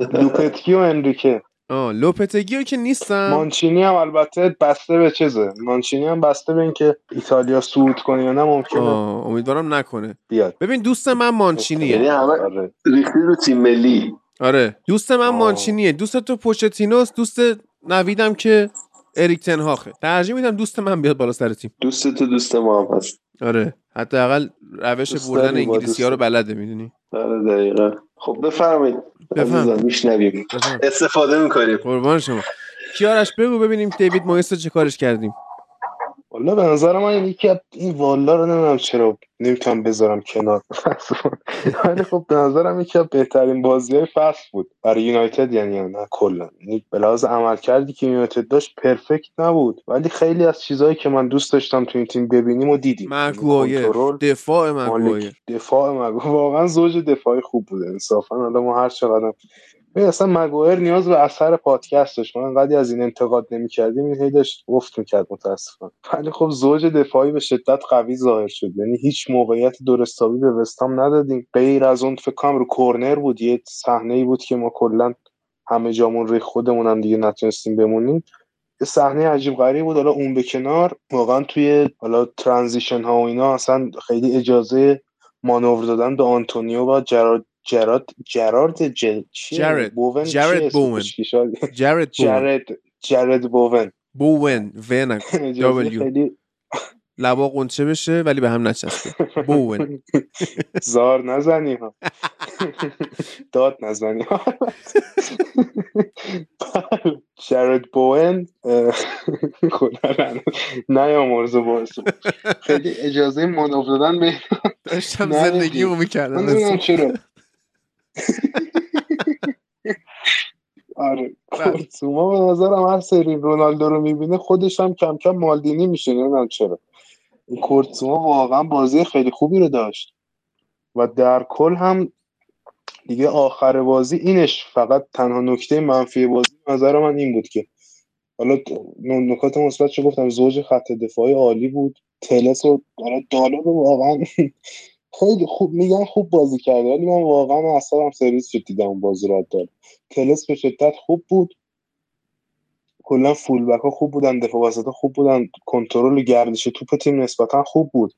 لوپتکی و انریکه. آه لوپتگیو که نیستم مانچینی هم البته بسته به چیزه. مانچینی هم بسته به اینکه ایتالیا صعود کنه یا نه ممکنه. آه امیدوارم نکنه. بیاد. ببین دوست من یعنی مانچینیه همه آره. ریختی رو تیم ملی. آره دوست من مانچینیه. دوست تو پوچتینوس دوست نویدم که اریک تنهاخه ترجیح میدم دوست من بیاد بالا سر تیم. دوست تو دوست ما هم هست. آره. حداقل روش بردن انگلیسی ها رو. بلده می‌دونی؟ آره دقیقا. خب بفرمایید. بفرمایید میشنویم. استفاده می‌کنیم. قربان شما. کیارش بگو ببینیم دیوید مویس چه کارش کردیم. والا به نظر من یکی از این والا رو نمی‌دونم چرا نمی‌تونم بذارم کنار. ولی خب به نظرم یکی از بهترین بازی های فصل بود. برای یونایتد یعنی نه کلا. یعنی به لحاظ عمل کردی که یونایتد داشت پرفکت نبود. ولی خیلی از چیزهایی که من دوست داشتم تو این تیم ببینیم و دیدیم. مگوایر دفاع مگوایر دفاع مگوایر واقعا زوج دفاعی خوب بود انصافا حالا ما هر چقدر اصلا مگوئر نیاز به اثر پادکست داشت. ما انقدر از این انتقاد نمی‌کردیم این هی داشت افت می‌کرد متاسفانه. ولی خب زوج دفاعی به شدت قوی ظاهر شد. یعنی هیچ موقعیت درستابی به وستام ندادیم. غیر از اون فکر رو کورنر بود. یه صحنه ای بود که ما کلا همه جامون ری خودمون هم دیگه نتونستیم بمونیم. یه صحنه عجیب غریب بود. حالا اون به کنار واقعا توی حالا ترانزیشن ها و اینا اصلا خیلی اجازه مانور دادن به آنتونیو و جرارد جرارد جرارد جل جرد. بوون جرد بوون. جرد جرد بوون. بوون. و دبلیو لبا قنچه بشه ولی به هم نچسبه. بوون. زار نزنی ها داد نزنی ها جرد بوون. نه یا مرزو خیلی اجازه مناف دادن به داشتم زندگی رو می‌کردم. چرا. آره. کورتوما به نظرم هر سری رونالدو رو می‌بینه خودش هم کم کم مالدینی میشه نمی‌دونم چرا. کورتوما واقعا بازی خیلی خوبی رو داشت. و در کل هم دیگه آخر بازی اینش فقط تنها نکته منفی بازی نظر من این بود که حالا نکات مثبت چه گفتم زوج خط دفاعی عالی بود. تلس و دالو رو واقعا خیلی خوب میگن خوب بازی کرده ولی من واقعا اعصابم سرویس شد دیدم اون بازی رو داد تلس به شدت خوب بود. کلا فول بک ها خوب بودن دفاع وسط خوب بودن. کنترل گردش توپ تیم نسبتا خوب بود.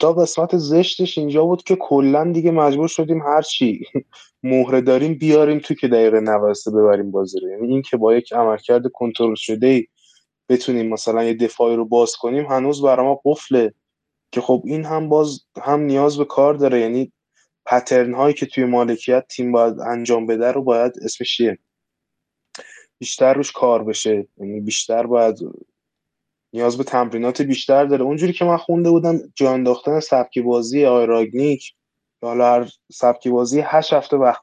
تا قسمت زشتش اینجا بود که کلا دیگه مجبور شدیم هر چی مهره داریم بیاریم تو که دقیقه 90 ببریم بازی رو. یعنی این که با یک عملکرد کنترل شده ای بتونیم مثلا یه دفاعی رو باز کنیم هنوز برای ما قفله. که خب این هم باز هم نیاز به کار داره. یعنی پترن هایی که توی مالکیت تیم باید انجام بده رو باید اسمش چیه؟ بیشتر روش کار بشه. یعنی بیشتر باید نیاز به تمرینات بیشتر داره. اونجوری که من خونده بودم جا انداختن سبکی بازی آیراگنیک حالا هر سبکی بازی هشت هفته وقت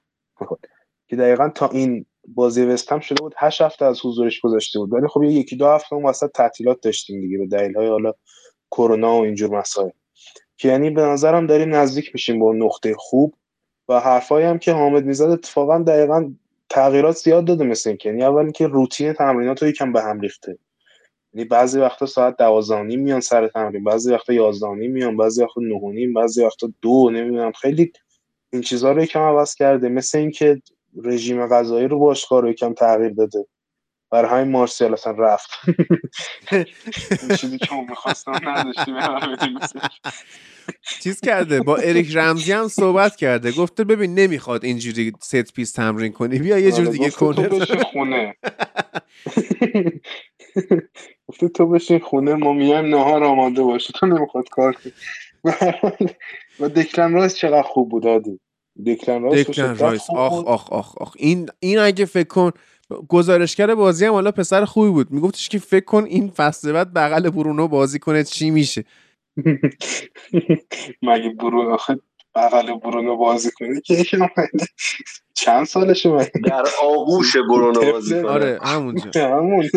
که دقیقا تا این بازی وستم شده بود هشت هفته از حضورش گذاشته بود. ولی خب یکی دو هفته اون وسط تعطیلات داشتیم دیگه به دلیل های حالا کرونا و اینجور مسائل. که یعنی به نظرم داریم نزدیک میشیم با نقطه خوب و حرفایی هم که حامد می‌زد اتفاقا دقیقا تغییرات زیاد داده مثل اینکه یعنی اول که روتین تمرینات رو یکم به هم ریخته. یعنی بعضی وقتا ساعت دوازانی میان سر تمرین بعضی وقتا یازدانی میان بعضی وقتا نه بعضی وقتا دو نمی‌دونم. خیلی این چیزها رو یکم عوض کرده. مثل اینکه رژیم غذایی رو باشگاه رو یکم تغییر داده. برای همین مارسیال اصلا رفت. چیزی که می‌خواستم نداشتیم چیز کرده با اریک رمزی هم صحبت کرده. گفته ببین نمی‌خواد اینجوری set piece تمرین کنی. بیا یه جور آره، دیگه کنه تو خونه. گفته تو بشین خونه ما میایم نهار آماده باشه. تو نمی‌خواد کار کنی. و دکلن رایس چقدر خوب بود رایس دکلن رایس. آخ آخ آخ آخ. این این اگه فکر کن گزارشگر بازی هم حالا پسر خوبی بود. میگفتش که فکر کن این فصل بعد بغل برونو بازی کنه چی میشه. مگه برونو بغل برونو بازی کنه؟ که چند سالشه در آغوش برونو بازی کنه. آره همونجا همون.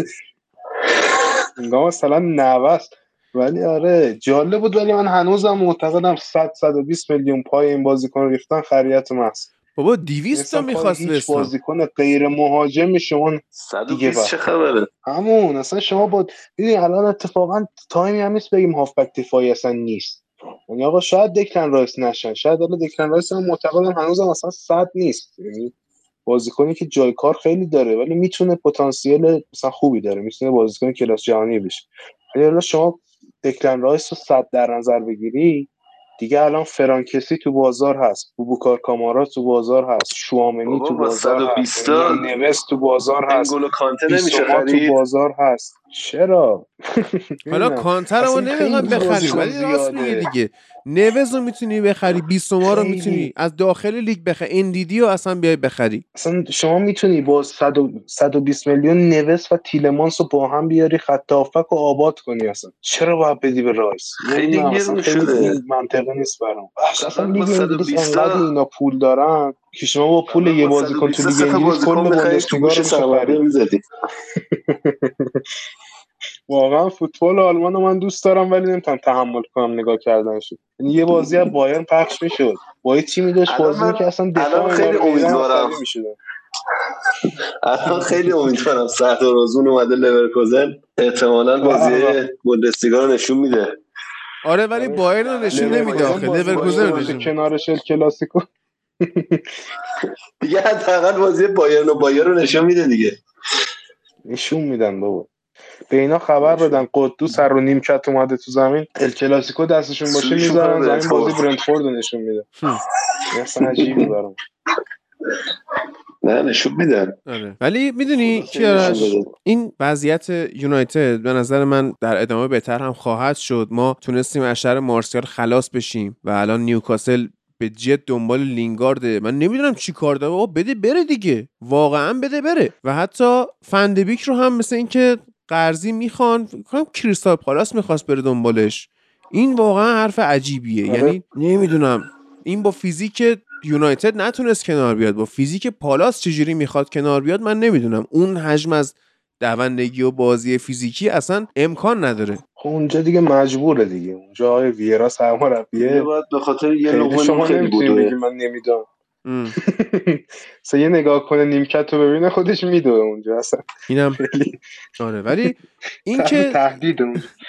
مثلا نوست. ولی آره جالب بود ولی من هنوزم معتقدم 100 120 میلیون پای این بازیکن ریختن خریت محض بابا 200 تا می‌خواست هیچ بازیکن غیر مهاجم شما 120 چه خبره همون اصلا شما با ببین الان اتفاقا تایمی هم نیست بگیم هافبک دفاعی اصلا نیست. یعنی آقا شاید دکلن رایس نشن شاید الان دکلن رایس هم معتقدم هنوزم اصلا 100 نیست. یعنی بازیکنی که جای کار خیلی داره ولی می‌تونه پتانسیل مثلا خوبی داره می‌تونه بازیکن کلاس جهانی بشه. ولی شما دکلن رایس رو 100 در نظر بگیری دیگه الان فرانک کسی تو بازار هست بوبوکار کامارا تو بازار هست شوامنی تو بازار هست نوس تو بازار هست کانته نمیشه تو بازار هست. چرا؟ حالا کانته رو نمی‌خوام بخری ولی راست میگه دیگه. نوس رو می‌تونی بخری بیسوما رو می‌تونی از داخل لیگ بخری. اندیدی رو اصلا بیای بخری. اصلا شما می‌تونی با 120 میلیون نوس و تیلمانس رو با هم بیاری خطتو آباد کنی اصلا. چرا باید بدی به رایس؟ خیلی گرون شده منطقی نیست برام. اصلا لیگ انقدر اینا پول دارن که شما با پول یه بازیکن تو لیگ انگلیس کل بوندسلیگا رو واقعا فوتبال آلمان رو من دوست دارم ولی نمی‌تونم تحمل کنم نگاه کردنش یعنی یه بازی از بایرن پخش می‌شد. با یه تیمی داشت بازی که اصلا دفاع خیلی امیدوارم. الان خیلی امیدوارم سردار آزون اومده لورکوزن احتمالا بازی بوندسلیگا رو نشون میده. آره ولی بایرن رو نشون نمیده آخه. لورکوزن رو نشون کنارش کلاسیکو. دیگه حداقل بازی بایرن و بایر رو نشون میده دیگه. نشون میدن بابا. به اینا خبر بدن. قدوس هر رو نیمکت اومده تو زمین. ال کلاسیکو دستشون باشه می‌ذارن زمین بازی برنتفورد نشون میده. اصلا عجیبی برام. نه نشون میدن. آره. ولی می‌دونی کیارش این وضعیت یونایتد به نظر من در ادامه بهتر هم خواهد شد. ما تونستیم از شهر مارسیال خلاص بشیم و الان نیوکاسل به جد دنبال لینگارده من نمی‌دونم چی کار داره. بابا بده بره دیگه. واقعا بده بره. و حتی فندبیک رو هم مثل اینکه قرضی می‌خوان. کنم کریستال پالاس می‌خواست بره دنبالش. این واقعا حرف عجیبیه. آره. یعنی نمی‌دونم. این با فیزیک یونایتد نتونست کنار بیاد. با فیزیک پالاس چجوری می‌خواد کنار بیاد من نمی‌دونم. اون حجم از دوندگی و بازی فیزیکی اصلا امکان نداره. خب اونجا دیگه مجبوره دیگه. اونجا آقای ویرا سرمربیه. به خاطر یه لقمه شما نمی‌تونی من نمی‌دونم. یه نگاه کنه نیمکت رو ببینه خودش میدوه اونجا اصلا. اینم آره ولی این که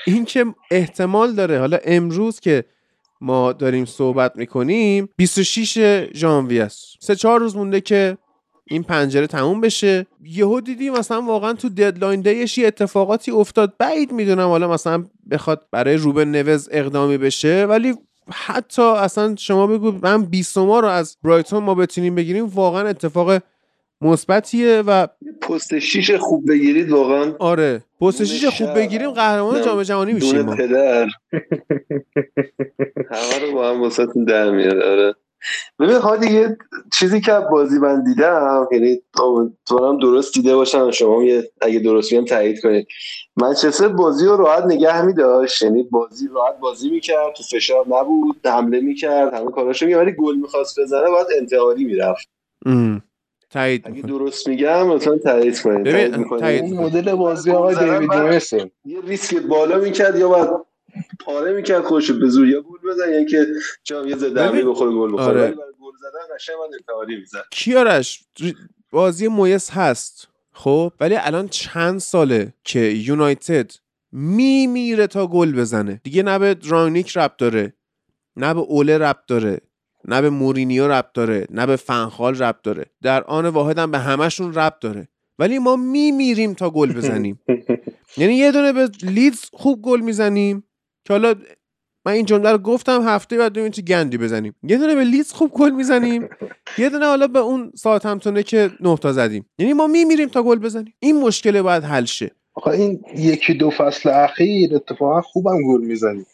این که احتمال داره حالا امروز که ما داریم صحبت می‌کنیم 26 ژانویه است. سه چهار روز مونده که این پنجره تموم بشه. یهو دیدی مثلا واقعا تو ددلاین دیش یه اتفاقاتی افتاد. بعید می‌دونم حالا مثلا بخواد برای روبن نوز اقدامی بشه ولی حتی اصلا شما بگو من 20 ما رو از برایتون ما بتونیم بگیریم واقعا اتفاق مثبتیه و پست 6 خوب بگیرید واقعا. آره پست 6 خوب بگیریم قهرمان جام جهانی میشیم پدر. همه رو با هم واسهتون در میاد آره. ببین حالی یه چیزی که بازی من دیدم یعنی امیدوارم درست دیده باشم شما یه اگه درست میگم تایید کنید. منچستر بازی رو راحت نگه میداشت یعنی بازی راحت بازی می‌کرد تو فشار نبود حمله می‌کرد همه کاراشو می‌کرد ولی گل می‌خواست بزنه باید انتحاری می‌رفت. تایید اگه درست میگم مثلا تایید کنید تایید مدل بازی آقای دیوید یه ریسک بالا می‌کرد یا باید پاره می‌کرد خودش به زور یا گل بزن یا که چم یه حمله بخوره گل بخوره آره. گل زدن قشنگ من می‌زد کیارش؟ بازی مویس هست خب؟ ولی الان چند ساله که یونایتد میمیره تا گل بزنه. دیگه نه به رانیک ربط داره نه به اوله ربط داره نه به مورینیو ربط داره نه به فنخال ربط داره. در آن واحد هم به همشون ربط داره. ولی ما میمیریم تا گل بزنیم. یعنی یه دونه به لیدز خوب گل می‌زنیم که حالا من این جمله رو گفتم هفته بعد ببینیم چه گندی بزنیم. یه دونه به لیدز خوب گل می‌زنیم. یه دونه حالا به اون ساوتهمپتونه که نه تا زدیم. یعنی ما میمیریم تا گل بزنیم. این مشکل باید حل شه. این یکی دو فصل اخیر اتفاقا خوبم گل می‌زنیم.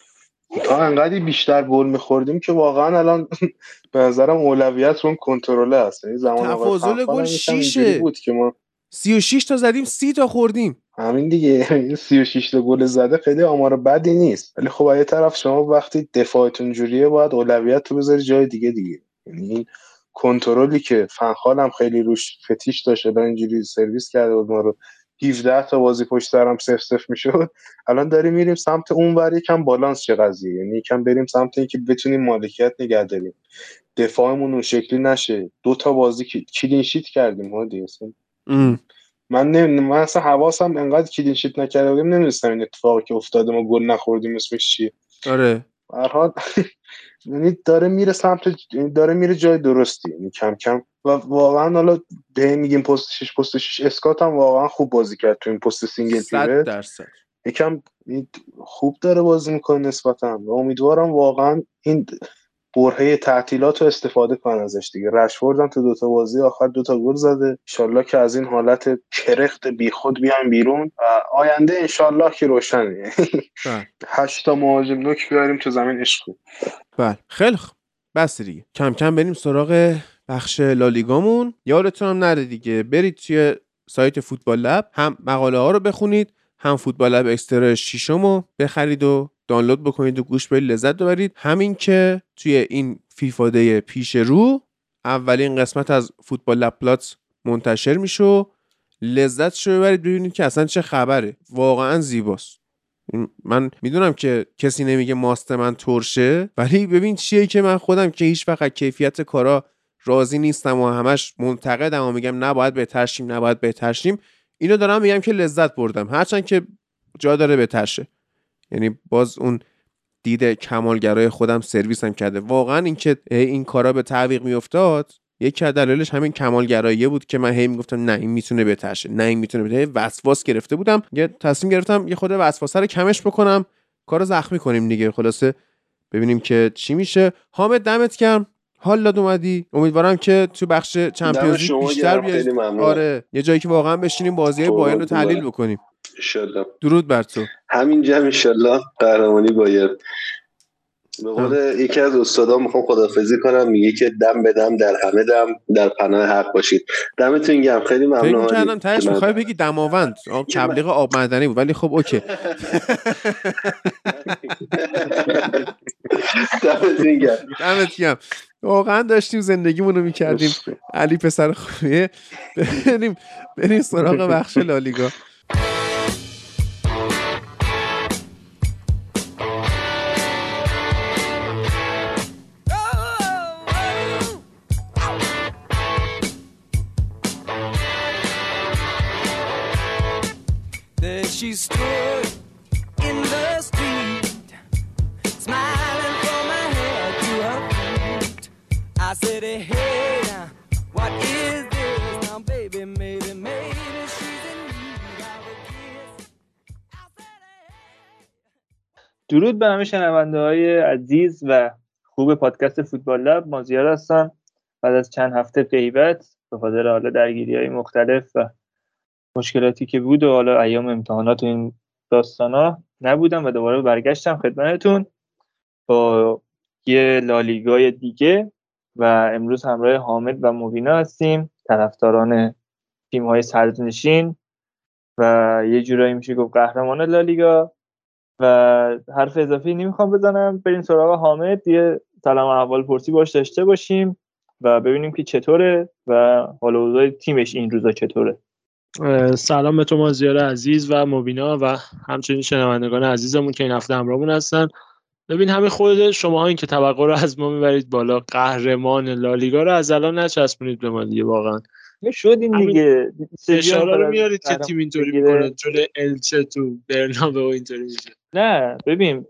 تا انقدری بیشتر گل میخوردیم که واقعا الان به نظرم اولویت رو کنترله هست یعنی زمان تفاضل گل 6 بود که ما 36 تا زدیم 30 تا خوردیم. همین دیگه. 36 تا گل زده خیلی آمار بدی نیست. ولی خب یه طرف شما وقتی دفاعتون جوریه باید اولویت رو بذاری جای دیگه دیگه. یعنی این کنترلی که فنخال هم خیلی روش فتیش داشته اینجوری سرویس کرده بود ما رو. 17 تا بازی پشت سرم سف سف می‌شد. الان داریم میریم سمت اون ور یکم بالانس چه قضیه؟ یعنی یکم بریم سمت اینکه بتونیم مالکیت نگه داریم. دفاعمون اون شکلی نشه. دو تا بازی کلین شیت کردیم ها من نمی... من اصلا حواسم انقدر کلین شیت نکرده بودیم نمی‌دونستم این اتفاقی که افتاده ما گل نخوردیم اسمش چیه. آره. هر یعنی داره میره سمت داره میره جای درستی. یعنی کم کم. و واقعا حالا به میگیم پست 6 پست 6 اسکات هم واقعا خوب بازی کرد تو این پست single pivot درصد. یکم خوب داره بازی می‌کنه نسبتا. و امیدوارم واقعا این برهه تعطیلات رو استفاده کنن ازش دیگه. رشفورد هم تو دوتا بازی آخر دوتا گل زده. انشالله که از این حالت کرخت بیخود بیان بیرون آینده انشالله که روشنه. بله. هشتا مهاجم نوک بیاریم تو زمین عشق بله. خیلی خوب. بس دیگه. کم کم بریم سراغ بخش لالیگامون. یادتون هم نره دیگه. برید توی سایت فوتبال لب. هم مقاله ها رو بخونید هم فوتبال لب اکسترا شیشم رو بخرید و دانلود بکنید و گوش بدید لذت ببرید. همین که توی این فیفاده پیش رو اولین قسمت از فوتبال لب پلات منتشر میشه لذت رو ببرید. ببینید که اصلا چه خبره. واقعا زیباست. من می‌دونم که کسی نمیگه ماست من ترشه ولی ببین چیه که من خودم که هیچ وقت کیفیت کارا راضی نیستم و همش منتقدم و میگم نباید بهترشیم نباید بهترشیم اینو دارم میگم که لذت بردم. هرچند که جا داره بهترشه یعنی باز اون دید کمالگرای خودم سرویسم کرده. واقعا اینکه این کارا به تعویق میافتاد یکی از دلایلش همین کمالگرایی بود که من هی می‌گفتم نه این می‌تونه بهترشه نه این می‌تونه بهتره وسواس گرفته بودم. یه تصمیم گرفتم یه خود وسواسه رو کمش بکنم کار زخمی کنیم دیگه. خلاصه ببینیم که چی میشه. حامد دمت کم حال داد اومدی. امیدوارم که تو بخش چمپیونز بیشتر بیای. آره یه جایی که واقعا بشینیم بازی بایرن رو تحلیل بکنیم. انشالله درود بر تو. همینجا انشالله قهرمانی بایر به قول یکی از استادا می‌خوام خدافزی کنم میگه که دم به دم در همه دم در پناه حق باشید. دمتون گرم. خیلی ممنون. فکر کردم تهش می‌خوای بگی دماوند تبلیغ آب معدنی بود ولی خب اوکی. دمتون گرم. دمت گرم. واقعا داشتیم زندگیمونو می‌کردیم. علی پسر خوبیه. بریم بریم سراغ بخش لالیگا. Stood in the street, smiling from my head to her feet. I said, hey, what is this now, baby? Maybe, maybe she's in need of a kiss. درود به همه شنونده های عزیز و خوب پادکست فوتبال لب مازیار هستم بعد از چند هفته غیبت به خاطر حالا درگیری های مختلف و مشکلاتی که بود و حالا ایام امتحانات و این داستانا نبودم و دوباره برگشتم خدمتتون با یه لالیگای دیگه و امروز همراه حامد و مبینا هستیم طرفداران تیم های سرزنشین و یه جورایی میشه گفت قهرمان لالیگا و حرف اضافی نمی‌خوام بزنم. بریم سراغ حامد یه سلام احوال پرسی باش داشته باشیم و ببینیم که چطوره و حالا تیمش این روزا چطوره. سلام به تو مازیار عزیز و مبینا و همچنین شنوندگان عزیزمون که این هفته همراهمون هستن. ببین همه خود شما این که توقع رو از ما می‌برید بالا قهرمان لالیگا رو از الان نچسبونید به ما دیگه واقعا. شدیم دیگه. اشاره رو میارید که تیم اینطوری می‌کنه جلو الچه تو برنابه و اینطوری میشه. نه ببین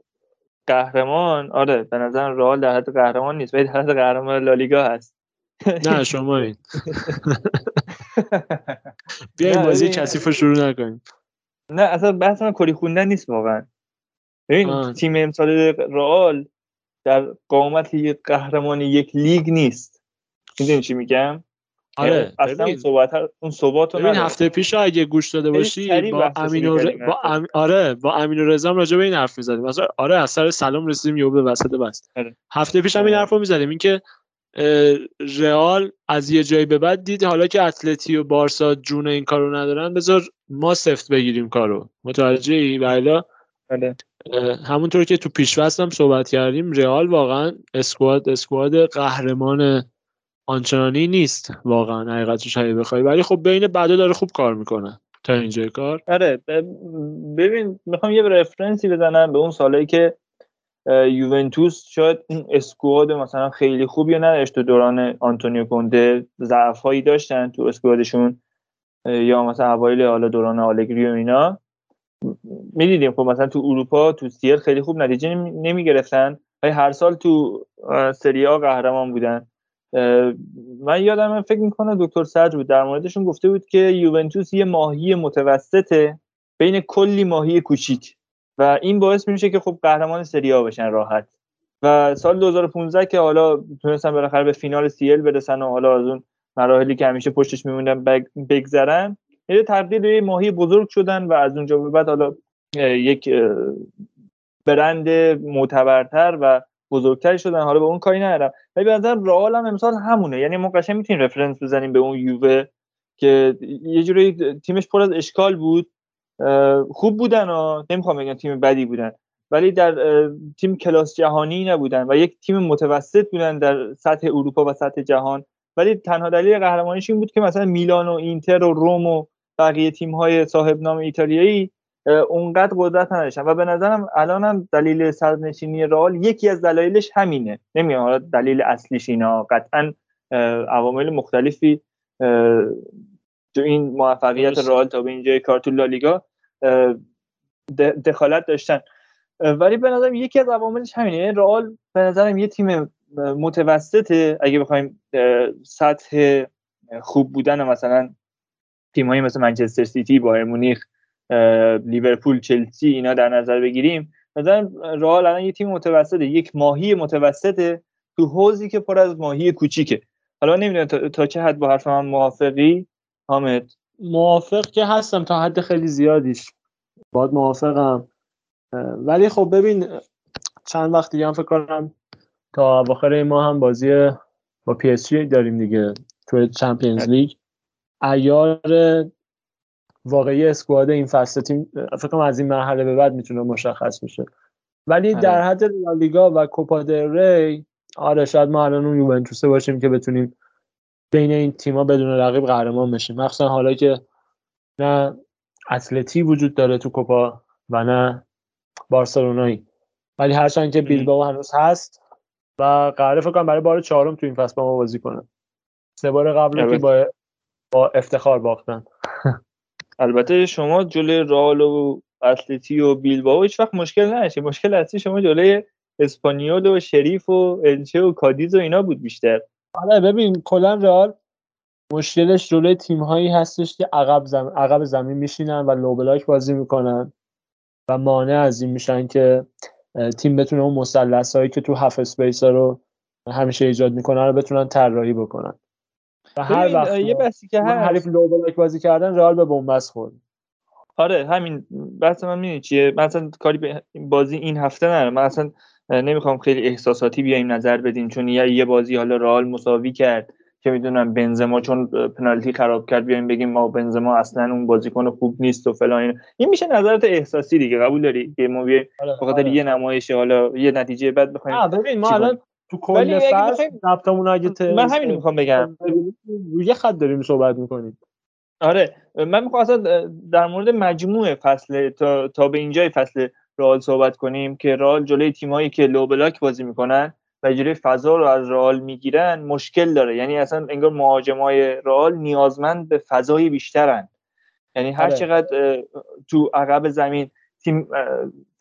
قهرمان آره به نظر رئال در حد قهرمان نیست ولی در حد قهرمان لالیگا هست. نه شما این. بیایم بازی کثیف رو شروع نکنیم. نه اصلا بحث من کلی خوندن نیست واقعا. ببین تیم امسال رئال در قامت قهرمان یک لیگ نیست. می‌دونی چی میگم؟ آره اصلا صحبت اون صحبت ببین هفته پیش اگه گوش داده باشی با امین ر... با ام... آره با امین رضا راجع به این حرف می‌زدیم. مثلا آره اثر سلام رسیدیم یهو به وسط بس آره. هفته پیش هم این حرفو می‌زدیم. اینکه رئال از یه جایی به بعد دید حالا که اتلتی و بارسا جون این کارو ندارن بذار ما سفت بگیریم کارو. متوجه ای بله. همونطور که تو پیشوست هم صحبت کردیم رئال واقعا اسکواد اسکواد قهرمان آنچنانی نیست واقعا حقیقتش اگه بخوای. ولی خب بین بعدا داره خوب کار می‌کنه تا اینجای کار. آره ببین می‌خوام یه رفرنسی بزنم به اون سالایی که یوونتوس شاید این اسکواد مثلا خیلی خوبی نداشت تو دوران آنتونیو کونته ضعفایی داشتن تو اسکوادشون یا مثلا اوایل حالا دوران آلگری و اینا. می‌دیدیم خب مثلا تو اروپا تو سیل خیلی خوب نتیجه نمی گرفتن ولی هر سال تو سری آ قهرمان بودن. من یادم فکر می‌کنم دکتر صدر بود در موردشون گفته بود که یوونتوس یه ماهی متوسطه بین کلی ماهی کوچیک. و این باعث میشه که خب قهرمان سری آ بشن راحت. و سال 2015 که حالا تونستن بالاخره به فینال سی برسن و حالا از اون مراحلی که همیشه پشتش میموندن بگذرن یه تبدیل به ماهی بزرگ شدن و از اونجا به بعد حالا یک برند معتبرتر و بزرگتری شدن. حالا به اون کاری ندارم. ولی به نظر رئال هم امسال همونه. یعنی ما قشنگ می‌تونیم رفرنس بزنیم به اون یووه که یه جوری تیمش پر از اشکال بود. خوب بودن و نمی‌خوام بگم تیم بدی بودن. ولی در تیم کلاس جهانی نبودن و یک تیم متوسط بودن در سطح اروپا و سطح جهان. ولی تنها دلیل قهرمانیش این بود که مثلا میلان و اینتر و روم و بقیه تیم های صاحب نام ایتالیایی اونقدر قدرت نداشتن. و به نظرم هم دلیل سرنشینی رئال یکی از دلایلش همینه. نمیگم حالا دلیل اصلیش اینا قطعا عوامل مختلفی تو این موفقیت رئال تا به اینجای کار تو لالیگا دخالت داشتن. ولی به نظرم یکی از عواملش همینه. یعنی رئال به نظرم یه تیم متوسطه. اگه بخوایم سطح خوب بودن مثلا تیمایی مثل منچستر سیتی بایر مونیخ لیورپول چلسی اینا در نظر بگیریم. مثلا رئال الان یه تیم متوسطه. یک ماهی متوسطه تو حوضی که پر از ماهی کوچیکه. حالا نمی‌دونم تا, چه حد با حرف من موافقی. حامد. موافق که هستم تا حد خیلی زیادیش. باید موافقم. ولی خب ببین چند وقت دیگه هم فکر کنم تا اواخر این ماه هم بازی با پی اس جی داریم دیگه تو Champions League. عیار واقعی squad این فصل تیم فکر کنم از این مرحله به بعد می‌تونه مشخص میشه ولی آره. در حد لالیگا و کوپا ری آره شاید ما الان اون یوونتوس باشیم که بتونیم بین این تیم‌ها بدون رقیب قهرمان بشیم. مخصوصا حالا که نه اتلتی وجود داره تو کوپا و نه بارسلونایی. ولی هرچند که بیلبائو هنوز هست و قراره فکر کنم برای بار چهارم تو این فصل با ما بازی کنه. سه بار قبل که با با افتخار باختن. البته شما جلوی رال و اتلتی و بیلبائو هیچ وقت مشکل نداشتید مشکل اصلی شما جلوی اسپانیول و شریف و الچه و کادیز و اینا بود بیشتر. آره ببین کلا رئال مشکلش جلوی تیم هایی هستش که عقب زمین عقب زمین میشینن و low block بازی می‌کنن و مانع از این میشن که تیم بتونه اون مثلث هایی که تو half space رو همیشه ایجاد می‌کنن رو بتونن طراحی بکنن. و هر وقت یه بحثی که هست حریف لو بلاک بازی کردن رئال به بنبست خورد. آره همین بحث من می‌دونی چیه؟ مثلا کاری به بازی این هفته نره من اصلا نمی‌خوام خیلی احساساتی بیایم نظر بدیم چون یه بازی حالا رئال مساوی کرد که می‌دونم بنزما چون پنالتی خراب کرد بیایم بگیم ما بنزما اصلا اون بازیکن خوب نیست و فلان این میشه نظرت احساسی دیگه قبول داری؟ که ما بیایم آره، آره. یه نمایش حالا یه نتیجه بعد بخوایم. ببین ما الان تو کل فصل ضبطمون اگه من همین می‌خوام بگم. روی خط داریم صحبت می‌کنیم. آره من می‌خوام اصلا در مورد مجموعه فصل تا, تا به اینجای فصل رئال صحبت کنیم که رئال جلوی تیمایی که لو بلاک بازی می‌کنن و جلوی فضا رو از رئال می‌گیرن مشکل داره. یعنی اصلا انگار مهاجمای رئال نیازمند به فضای بیشترن. یعنی هر آره. چقدر تو عقب زمین تیم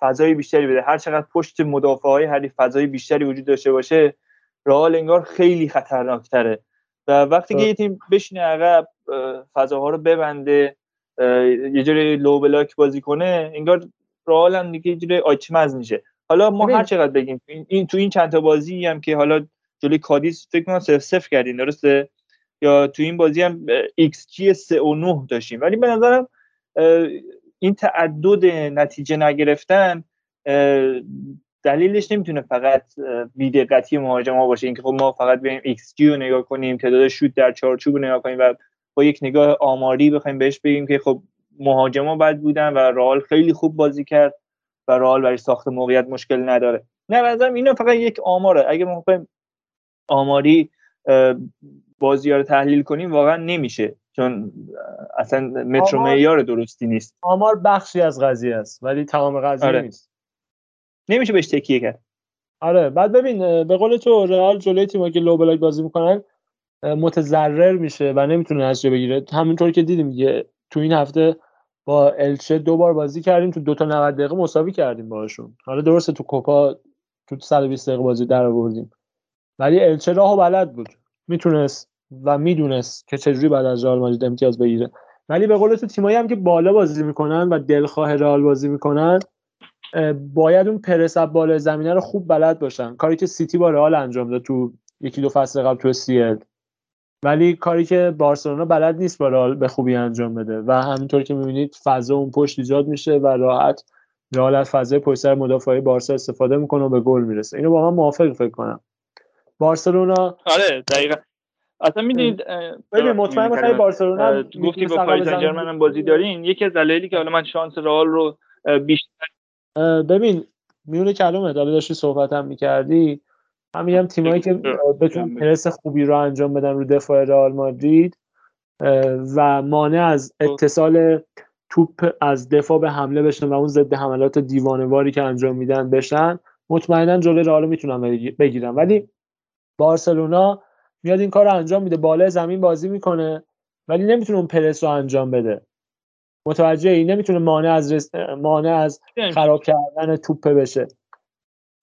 فضای بیشتری بده هر چقدر پشت مدافع های حریف فضای بیشتری وجود داشته باشه رئال انگار خیلی خطرناکتره. و وقتی که یه تیم بشینه عقب فضاها رو ببنده یه جوری low block بازی کنه انگار رئال هم دیگه جوری آچمز میشه. حالا ما هر چقدر بگیم این تو این چند تا بازی هم که حالا جلوی کادیس فکر کنم 0 0 کردین درسته؟ یا تو این بازی هم ایکس جی 3 و 9 داشتیم. ولی به نظرم این تعدد نتیجه نگرفتن دلیلش نمی‌تونه فقط بیدقتی مهاجما باشه. اینکه خب ما فقط بریم ایکس جی رو نگاه کنیم تعداد شوت در چارچوب رو نگاه کنیم و با یک نگاه آماری بخوایم بهش بگیم که خب مهاجما بد بودن و رئال خیلی خوب بازی کرد و رئال برای ساخت موقعیت مشکل نداره. نه نظرم اینا فقط یک آماره. اگه ما آماری بازی رو تحلیل کنیم واقعا نمیشه. چون اصلا متر معیار درستی نیست. آمار بخشی از قضیه است ولی تمام قضیه آره. نیست. نمیشه بهش تکیه کرد. آره. بعد ببین به قول تو رئال جلوی تیمایی که لو بلاک بازی می‌کنن متضرر میشه و نمی‌تونه نتیجه بگیره. همینطور که دیدیم دیگه تو این هفته با الچه دو بار بازی کردیم تو دو تا 90 دقیقه مساوی کردیم باهاشون. حالا درسته تو کوپا تو 120 دقیقه بازی در آوردیم. ولی الچه راهو بلد بود. می‌تونست و می‌دونست که چجوری بعد از رئال مادرید امتیاز بگیره. ولی به قول تو تیمایی هم که بالا بازی می‌کنن و دلخواه رئال بازی می‌کنن باید اون پرس بالا زمینه رو خوب بلد باشن. کاری که سیتی با رئال انجام داد تو یکی دو فصل قبل تو سیل ولی کاری که بارسلونا بلد نیست با رئال به خوبی انجام بده و همینطور که می‌بینید فضا اون پشت ایجاد میشه و راحت رئال از فضای پشت سر مدافعی بارسا استفاده می‌کنه و به گل می‌رسه. اینو با من موافق فکر کنم. بارسلونا آره دقیقاً. اصلا می‌دونید ببین مطمئن باشید بارسلونا گفتی با پاریس سن هم بازی دارین. یکی از دلایلی که حالا من شانس رئال رو بیشتر ببین میونه کلمه حالا داشتی صحبت هم می‌کردی. هم میگم تیمایی که بتونن پرس خوبی رو انجام بدن رو دفاع رئال مادرید و مانع از اتصال توپ از دفاع به حمله بشن و اون ضد حملات دیوانواری که انجام میدن بشن مطمئنا جلوی رئال می‌تونن بگیرن. ولی بارسلونا میاد این کار رو انجام میده بالای زمین بازی می‌کنه ولی نمی‌تونه اون پرس رو انجام بده. متوجه ای نمی‌تونه مانع از رس... مانع از خراب کردن توپه بشه.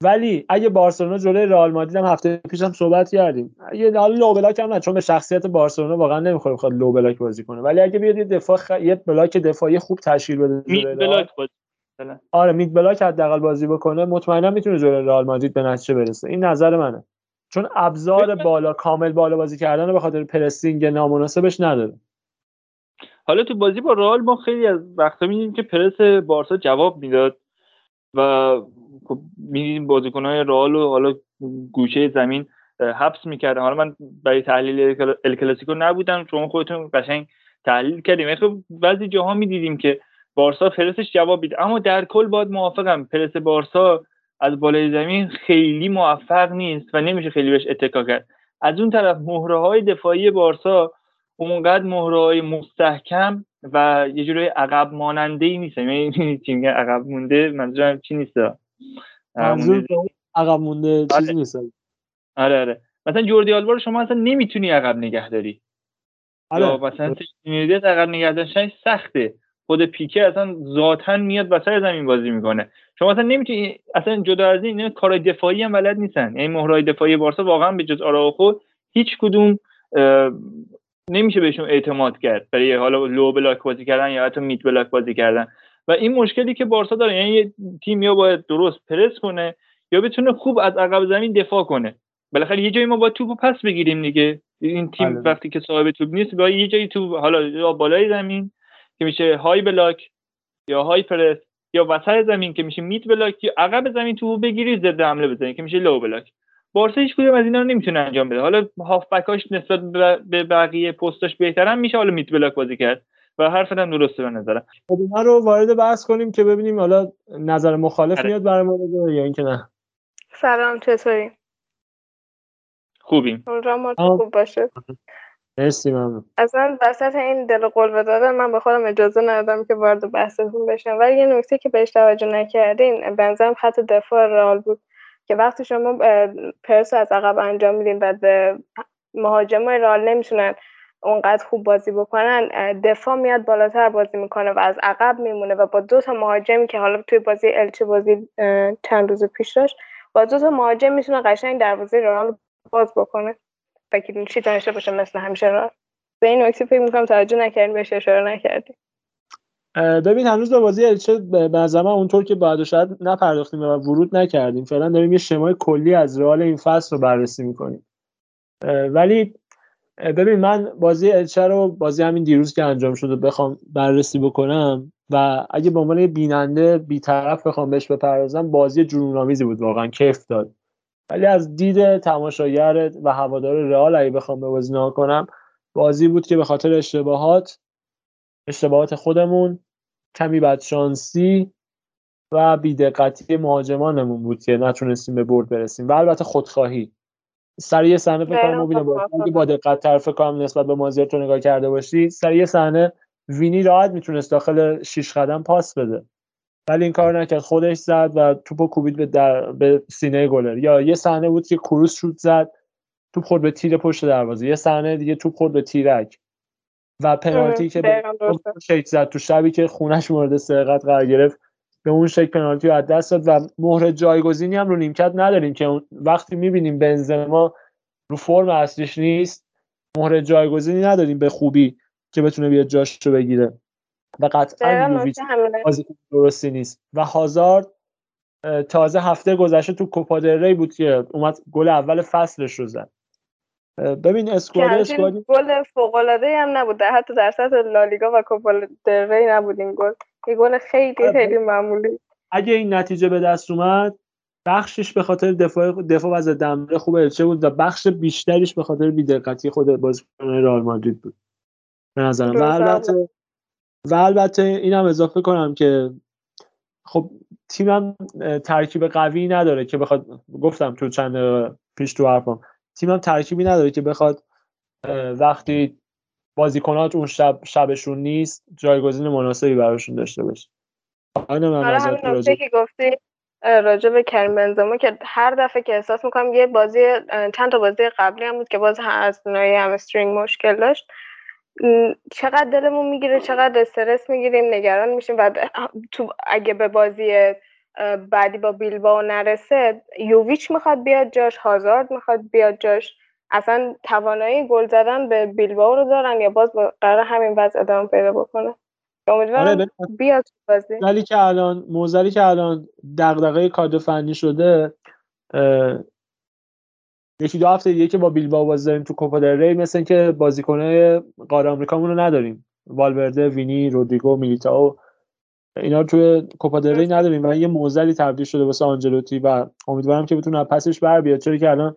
ولی اگه بارسلونا جلوی رئال مادرید هم هفته پیش هم صحبت کردیم اگه حالا low block هم نه چون به شخصیت بارسلونا واقعا نمی‌خوره بخواد low block بازی کنه. ولی اگه بیاد یه دفاع خ... یه block دفاعی خوب تشکیل بده mid block بازی آره مید بلاک حداقل بازی بکنه مطمئنا می‌تونه جلوی رئال مادرید به نتیجه برسه. این نظر منه. چون ابزار بالا کامل بالا بازی کردن به خاطر پرسینگ نامناسبش نداره. حالا تو بازی با رئال ما خیلی از وقتا میدیم که پرس بارسا جواب می‌داد. و خب می‌دیدیم بازیکنهای رئال و حالا گوشه زمین حبس می‌کردن. حالا من برای تحلیل الکلاسیکو نبودم. شما خودتون قشنگ تحلیل کردیم. خب بعضی جاها می‌دیدیم که بارسا پرسش جواب میده اما در کل باید موافقم پرس بارسا از بالای زمین خیلی موفق نیست و نمیشه خیلی بهش اتکا کرد. از اون طرف مهره های دفاعی بارسا اونقدر مهره های مستحکم و یه جوری عقب ماننده ای نیست. یعنی چی عقب مونده منظورم چی نیست؟ منظور عقب مونده چیزی نیست. آره آره. مثلا جوردی آلبا رو شما اصلا نمی‌تونی عقب نگه داری. آره. یا مثلا تشکیلیت عقب نگه داشتن سخته. خود پیکه اصلا ذاتا میاد وسط زمین بازی می‌کنه. شما اصلا نمی‌تونی اصلا جدا از این کارهای دفاعی هم بلد نیستن. یعنی مهرهای دفاعی بارسا واقعا به جز آراخو هیچ کدوم نمیشه بهشون اعتماد کرد. برای حالا لو بلاک بازی کردن یا حتی میت بلاک بازی کردن. و این مشکلی که بارسا داره یعنی یه تیم یا باید درست پرس کنه یا بتونه خوب از عقب زمین دفاع کنه. بالاخره یه جایی ما باید توپو پس بگیریم دیگه. این تیم بله. وقتی که صاحب توپ نیست باید یه جایی تو حالا یا بالای زمین که میشه high block یا high press یا وسط زمین که میشه mid block یا عقب زمین تو بگیری ضد حمله بزنی که میشه low block بارسا هیچ کدوم از اینا رو نمی‌تونه انجام بده. حالا هافبکاش نسبت به بقیه پستاش بهترن میشه حالا mid block بازی کرد. و حرفت هم درسته به نظرم. خب اینا رو وارد بحث کنیم که ببینیم حالا نظر مخالف میاد برای ما یا اینکه نه. سلام چطوری؟ خوبیم. خوب باشه. مرسی ممنون. اصلا وسط این دل قلب دادن من به خودم اجازه ندادم که وارد بحثتون بشم. ولی یه نکته که بهش توجه نکردین بنظرم خط دفاع رئال بود. که وقتی شما پرس از عقب انجام میدین و مهاجمای رئال نمی‌تونن اونقدر خوب بازی بکنن دفاع میاد بالاتر بازی می‌کنه و از عقب میمونه و با دو تا مهاجمی که حالا توی بازی الچه بازی چند روز پیش داشت با دو تا مهاجم می‌تونه قشنگ دروازه رئال باز بکنه. و کلینشیت داشته باشه مثل همیشه رئال؟ به این نکته فکر می‌کنم توجه نکردین بهش اشاره نکردیم ببین هنوز به بازی الچه به اونطور که باید شاید نپرداختیم و ورود نکردیم. فعلا داریم یه شمای کلی از رئال این فصل رو بررسی می‌کنیم. ولی ببین من بازی الچه رو بازی همین دیروز که انجام شده بخوام بررسی بکنم و اگه به عنوان بیننده بیطرف بخوام بهش بپردازم بازی جنون‌آمیزی بود واقعا کیف داد. ولی از دید تماشاگر و هوادار رئال اگه بخوام به بازی کنم بازی بود که به خاطر اشتباهات اشتباهات خودمون کمی بدشانسی و بیدقتی مهاجمانمون بود که نتونستیم به برد برسیم. و البته خودخواهی. سر یه صحنه فکر کنم مبینه بود با دقت فکر کنم نسبت به مازیار تو نگاه کرده باشی سر یه صحنه وینی راحت می‌تونست داخل شیش قدم پاس بده. ولی این کار نکرد. خودش زد و توپو کوبید به, در... به سینه گلر. یا یه صحنه بود که کروس شوت زد توپ خورد به تیر پشت دروازه. یه صحنه دیگه توپ خورد به تیرک. و پنالتی که شیک زد تو شبی که خونش مورد سرقت قرار گرفت به اون شکل پنالتی رو از دست داد و مهر جایگزینی هم رو نیمکت نداریم که وقتی می‌بینیم بنزما رو فرم اصلیش نیست مهر جایگزینی نداریم به خوبی که بتونه بیاد جاش رو بگیره. و قطعا درستی نیست. و هازارد تازه هفته گذشته تو کوپا بود که اومد گل اول فصلش رو زد. ببین اسکواد اسکواد گل فوق العاده هم نبود. در حتی در سطح لالیگا و کوپا ری نبود این گل. یه گل خیلی آره. خیلی معمولی. اگه این نتیجه به دست اومد بخشش به خاطر دفاع دفاع از دمره خوب الچه بود و بخش بیشتریش به خاطر بیدقتی خود بازیکن رئال مادرید بود. به نظرم. و البته و البته اینم اضافه کنم که خب تیمم ترکیب قوی نداره که بخواد گفتم تو چند پیش تو حرفم تیمم ترکیبی نداره که بخواد وقتی بازیکنات اون شب شبشون نیست جایگزین مناسبی براشون داشته باشه. آره همین که گفتی راجع به کریم بنزما که هر دفعه که احساس می‌کنم یه بازی چند تا بازی قبلی هم بود که باز از نوعی همسترینگ مشکل داشت. چقدر دلمون می‌گیره چقدر استرس می‌گیریم نگران میشیم و تو اگه به بازی بعدی با بیلباو نرسه یوویچ می‌خواد بیاد جاش هازارد می‌خواد بیاد جاش. اصلا توانایی گل زدن به بیلباو رو دارن یا باز قرار همین وضع ادامه پیدا بکنه؟ امیدوارم آره بیاد بازی. ولی که الان موزلی که الان دغدغه کادر فنی شده یکی دو هفته دیگه که با بیلباو بازی داریم تو کوپا دل ری مثل که بازیکنای قاره آمریکامون رو نداریم. والورده وینی رودریگو میلیتائو اینا توی کوپا دل ری نداریم. و یه موزلی تبدیل شده واسه آنجلوتی و امیدوارم که بتونه پسش بر بیاد. چرا که الان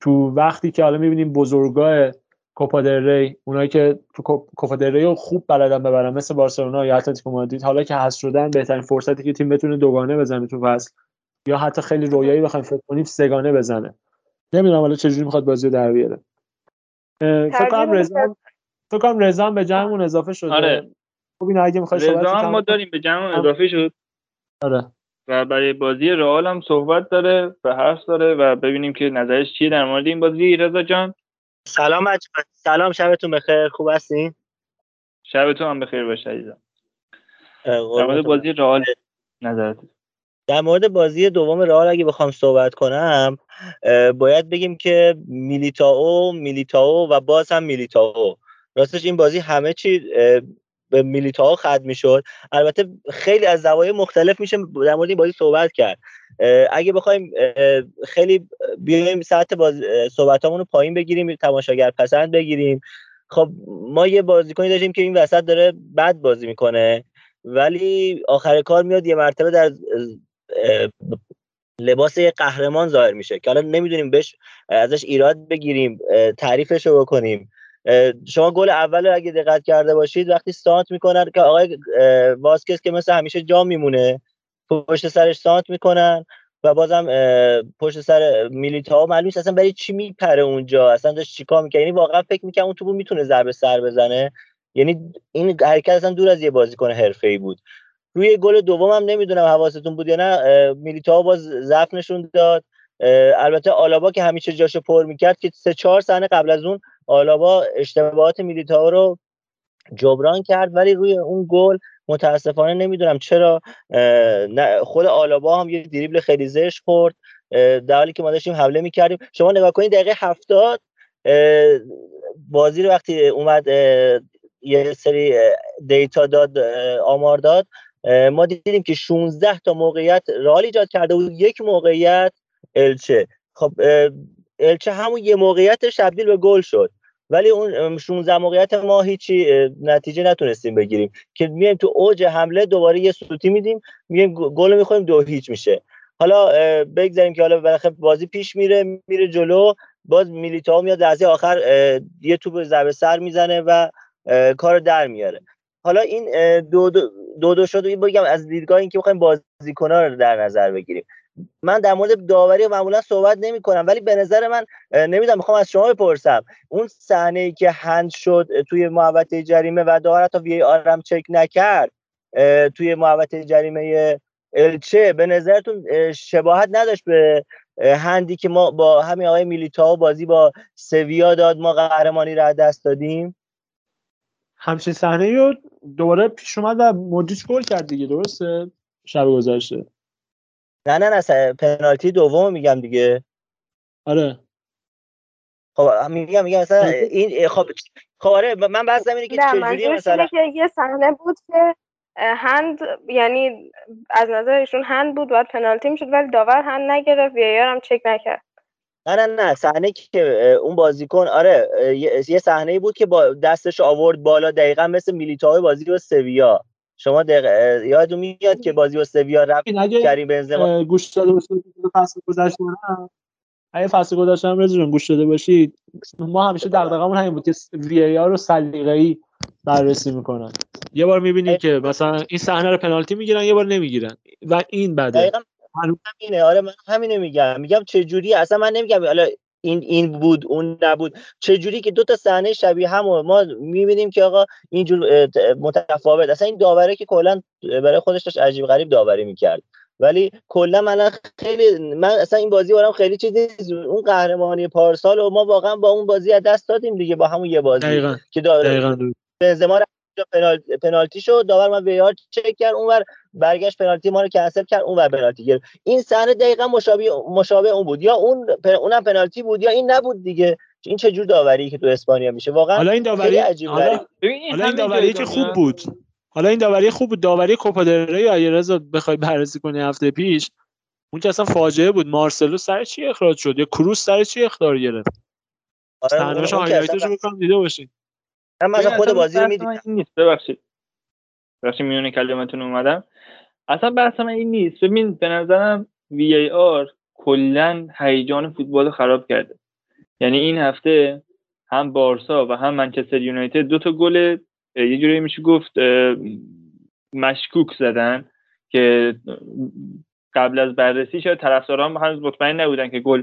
تو وقتی که حالا می‌بینیم بزرگای کوپا دل ری اونایی که تو کوپا دل ری خوب بلدن ببرن مثل بارسلونا یا اتلتیکو مادرید حالا که هست شدن بهترین فرصتی که تیم بتونه دوگانه بزنه تو فصل. یا حتی خیلی رویایی بخوایم فکر کنیم سگانه بزنه. نمی‌دونم حالا چجوری می‌خواد بازی رو در بیاره. فکر کنم رضا فکر کنم رضا به جمعمون اضافه شده. آره. خب این اگه می‌خوای رضا ما داریم به جمع اضافه شد. آره. و برای بازی رئال هم صحبت داره و حرف داره و ببینیم که نظرش چیه در مورد این بازی. رضا جان. سلام اجمن. سلام شبتون بخیر. خوب هستین؟ شبتون هم بخیر باشه عزیزم. در مورد بازی رئال نظرت؟ در مورد بازی دوم رئال اگه بخوام صحبت کنم باید بگیم که میلیتائو میلیتائو و باز هم میلیتائو. راستش این بازی همه چی به میلیتائو ختم می‌شد. البته خیلی از زوایای مختلف میشه در مورد این بازی صحبت کرد. اگه بخوایم خیلی بیایم ساعت باز صحبتامون رو پایین بگیریم تماشاگر پسند بگیریم. خب ما یه بازیکنی داشتیم که این وسط داره بد بازی می‌کنه ولی آخر کار میاد یه مرتبه در لباس یه قهرمان ظاهر میشه که حالا نمی‌دونیم بهش ازش ایراد بگیریم تعریفش رو بکنیم. شما گل اول اگه دقت کرده باشید وقتی سانت می‌کنن که آقای واسکس که مثل همیشه جا میمونه پشت سرش سانت می‌کنن و بازم پشت سر میلیتا معلوم اصلا برای چی میپره اونجا اصلا داشت چیکار می‌کنه یعنی واقعا فکر می‌کنه اون توپو می‌تونه ضربه سر بزنه. یعنی این حرکت اصلا دور از یه بازیکن حرفه‌ای بود. روی گل دوم هم نمی‌دونم حواستون بود یا نه میلیتا باز ضعف نشون داد. البته آلابا که همیشه جاشو پر می‌کرد که سه چهار سنه قبل از اون آلابا اشتباهات میلیتا رو جبران کرد ولی روی اون گل متاسفانه نمی‌دونم چرا خود آلابا هم یه دریبل خیلی زش خورد در حالی که ما داشتیم حمله می‌کردیم. شما نگاه کنید دقیقه هفتاد بازی رو وقتی اومد یه سری دیتا داد آمار داد ما دیدیم که 16 تا موقعیت رال ایجاد کرده بود یک موقعیت الچه. خب الچه همون یه موقعیت تبدیل به گل شد. ولی اون 16 موقعیت ما هیچی نتیجه نتونستیم بگیریم. که میایم تو اوج حمله دوباره یه سوتی میدیم میایم گل می‌خوریم دو هیچ میشه. حالا بگذاریم که حالا بالاخره بازی پیش میره میره جلو باز میلیتائو میاد لحظه آخر یه توپ ضربه سر می‌زنه و کار در میاره. حالا این دو دو, دو, دو شد بگم از دیدگاه اینکه بخوایم بازیکن‌ها رو در نظر بگیریم. من در مورد داوری معمولا صحبت نمی کنم ولی به نظر من نمی‌دونم می‌خوام از شما بپرسم. اون صحنه ای که هند شد توی محوطه جریمه و داور حتی وی آرم چک نکرد توی محوطه جریمه الچه به نظرتون شباهت نداشت به هندی که ما با همین آقای میلیتائو بازی با سویا داد ما قهرمانی را دست دادیم؟ همچین صحنه رو دوباره پیش اومد و مودریچ گل کرد دیگه درسته؟ شب گذشته. نه نه نه پنالتی دوم میگم دیگه. آره. خب میگم میگم مثلا این خب خب آره من بعضی اینه که چجوری مثلا که یه صحنه بود که هند یعنی از نظر ایشون هند بود باید پنالتی می‌شد ولی داور هند نگرفت وی هم چک نکرد. نه نه نه صحنه که اون بازیکن آره یه صحنه بود که با دستش آورد بالا دقیقا مثل میلیتائو بازی با سویا. شما دقیقا یادتون میاد که بازی با سویا رفت کریم بنزما؟ گوش داده باشید فصل گذشته اگه فصل گذشته هم رضا گوش داده باشید ما همیشه دغدغمون همین بود که وی ای آر رو سلیقه‌ای بررسی می‌کنن. یه بار می‌بینیم که مثلا این صحنه رو پنالتی می‌گیرن یه بار نمی‌گیرن. و این بده. دقیقا همینه. آره من همینه میگم. میگم چه جوری اصلا من نمیگم. حالا این این بود اون نبود. چه جوری که دو تا صحنه شبیه هم ما می‌بینیم که آقا اینجور متفاوت. اصلا این داوره که کلا برای خودش داشت عجیب غریب داوری می‌کرد. ولی کلا من خیلی من اصلا این بازی برام خیلی چیزی اون قهرمانی پارسال و ما واقعا با اون بازی از دست دادیم دیگه با همون یه بازی دقیقا. که داره بنزما پنالتی پنالتی شد داور من وی آر چک کرد اونور برگشت پنالتی ما رو کنسل کرد اونور پنالتی گرفت. این صحنه دقیقا مشابه مشابه اون بود. یا اون اونم پنالتی بود یا این نبود دیگه. این چه جور داوری که تو اسپانیا میشه؟ واقعا حالا این داوری عجیب حالا, حالا این داوری که خوب بود. حالا این داوری خوب بود. داوری کوپا دل ری اگه رضا بخوای بررسی کنی هفته پیش اون که اصلا فاجعه بود. مارسلو سر چی اخراج شد؟ یا کروس سر چی اخطار گرفت؟ آره highlight ش رو فکر کنم دیده باشین. مثلا خود بازی رو می‌دیدم. این نیست ببخشید. ببخشید میونه کلامتون اومدم. اصلا بحث من این نیست. ببین به نظرم VAR کلا هیجان فوتبال خراب کرده. یعنی این هفته هم بارسا و هم منچستر یونایتد دو تا گل یه جوری میشه گفت مشکوک زدن که قبل از بررسی شاید طرفداران هنوز مطمئن نبودن که گل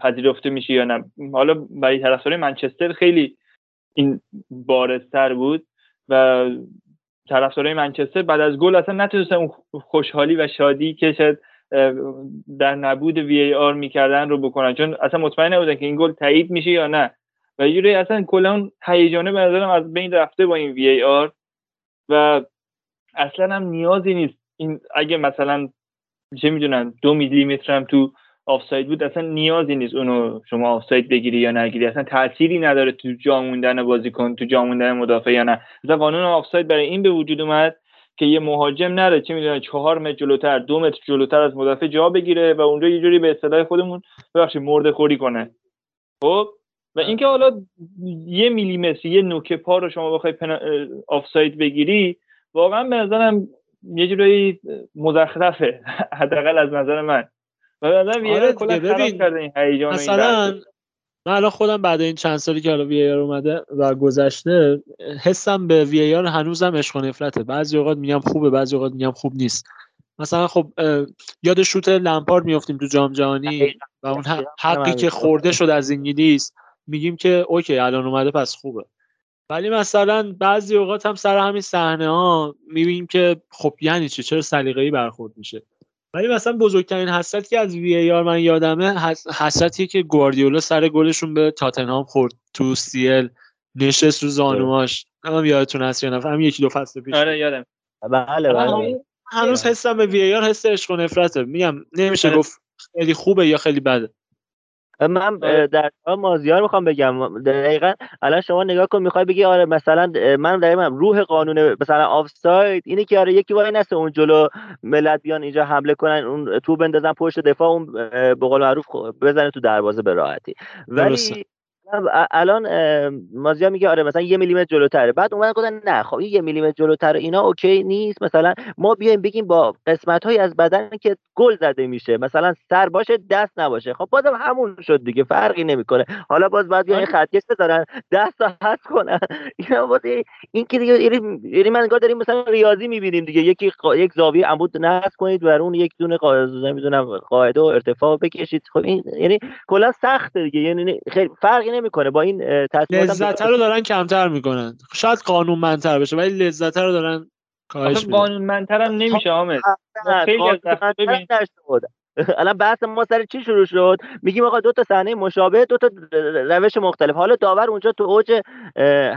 پذیرفته میشه یا نه. حالا برای طرفدارای منچستر خیلی این بارزتر بود و طرفدارای منچستر بعد از گل اصلا نتونستن اون خوشحالی و شادی که شاید در نبود VAR می‌کردن رو بکنن. چون اصلا مطمئن نبودن که این گل تایید میشه یا نه. و یه اصلا کلا اون هیجانه به نظرم از بین رفته با این VAR. و اصلا هم نیازی نیست. این اگه مثلا چه می‌دونن دو میلیمتر هم تو آفساید بود اصلا نیازی نیست اونو شما آفساید بگیری یا نگیری اصلا تأثیری نداره تو جا موندن بازیکن تو جا موندن مدافع یا نه. مثلا قانون آفساید برای این به وجود اومد که یه مهاجم نره چه می‌دونه چهار متر جلوتر دو متر جلوتر از مدافع جا بگیره و اونجا یه جوری به اصطلاح خودمون ببخشید مرده خوری کنه. خب؟ و اینکه حالا یه میلیمتر یه نوک پا رو شما بخوای پنا... آفساید بگیری واقعا به نظرم یه جوری مزخرفه. حداقل از نظر من. آره ببین مثلا من الان خودم بعد این چند سالی که حالا وی اومده و گذشته حسم به وی هنوزم عشق و نفرته. بعضی اوقات میگم خوبه بعضی اوقات میگم خوب نیست. مثلا خب یاد شوت لمپارد میافتیم تو جام جهانی و اون حقی که خورده شد از انگلیس میگیم که اوکی الان اومده پس خوبه. ولی مثلا بعضی اوقات هم سر همین صحنه ها می‌بینیم که خب یعنی چی؟ چرا سلیقه‌ای برخورد میشه؟ ولی مثلا بزرگترین حسرت که از وی ای آر من یادمه حسرتی که گواردیولا سر گلشون به تاتنهام خورد. تو سیل نشست رو زانوهاش. هم یادتون هست یا نه. هم یکی دو فصل پیش. آره یادم. بله بله. هنوز حسم به وی ای آر حس عشق و نفرته. میگم نمیشه گفت خیلی خوبه یا خیلی بده. من در مازیار می‌خوام بگم. دقیقا الان شما نگاه کن می‌خوای بگی آره مثلا من دقیقا روح قانون مثلا آفساید اینه که آره یکی وای نسه اون جلو ملت بیان اینجا حمله کنن اون تو بندازن پشت دفاع اون به قول معروف بزنه تو دروازه به راحتی. ولی الان مازیار میگه آره مثلا یه میلیمتر جلوتره. بعد اومدن گفتن نه خب یه میلیمتر جلوتر اینا اوکی نیست. مثلا ما بیایم بگیم با قسمت های از بدن که گل زده میشه مثلا سر باشه دست نباشه. خب بازم همون شد دیگه فرقی نمی‌کنه. حالا باز باید بیان خطکش بذارن دست تا حذف کنن. اینا باز این که دیگه یعنی من انگار داریم مثلا ریاضی می‌بینیم دیگه. یکی قا... یک زاویه عمود نصب کنید بر اون یک دونه قاعده نمی‌دونم قاعده و ارتفاع بکشید. خب این یعنی کلا سخته دیگه. یعنی خیلی فرقی نمی‌کنه. با این لذت رو دارن کمتر می‌کنن. شاید قانون منتر بشه ولی لذت رو دارن کاهش قانون منتر هم نمیشه حامد الان بحث ما سر چی شروع شد؟ میگیم آقا دو تا صحنه مشابه دو تا روش مختلف. حالا داور اونجا تو اوج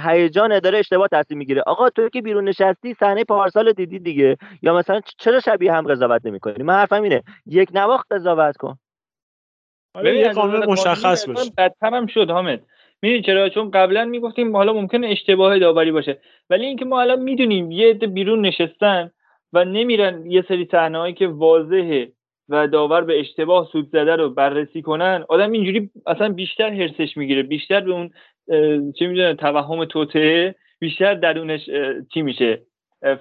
هیجان داره اشتباه تصمیم می‌گیره. آقا تو که بیرون نشستی صحنه پارسال دیدی دیگه. یا مثلا چرا شبیه هم قضاوت نمی‌کنی؟ من حرفم اینه. یک نواخت قضاوت کن. آره یه قانون مشخص باشه بدتر هم شد حامد. می‌دونی چرا؟ چون قبلا می‌گفتیم حالا ممکنه اشتباه داوری باشه. ولی اینکه ما الان می‌دونیم یه عده بیرون نشستن و نمیرن یه سری صحنه‌هایی که واضحه و داور به اشتباه سود زده رو بررسی کنن آدم اینجوری اصلا بیشتر هرسش می‌گیره بیشتر به اون چه می‌دونه توهم توته بیشتر درونش چی میشه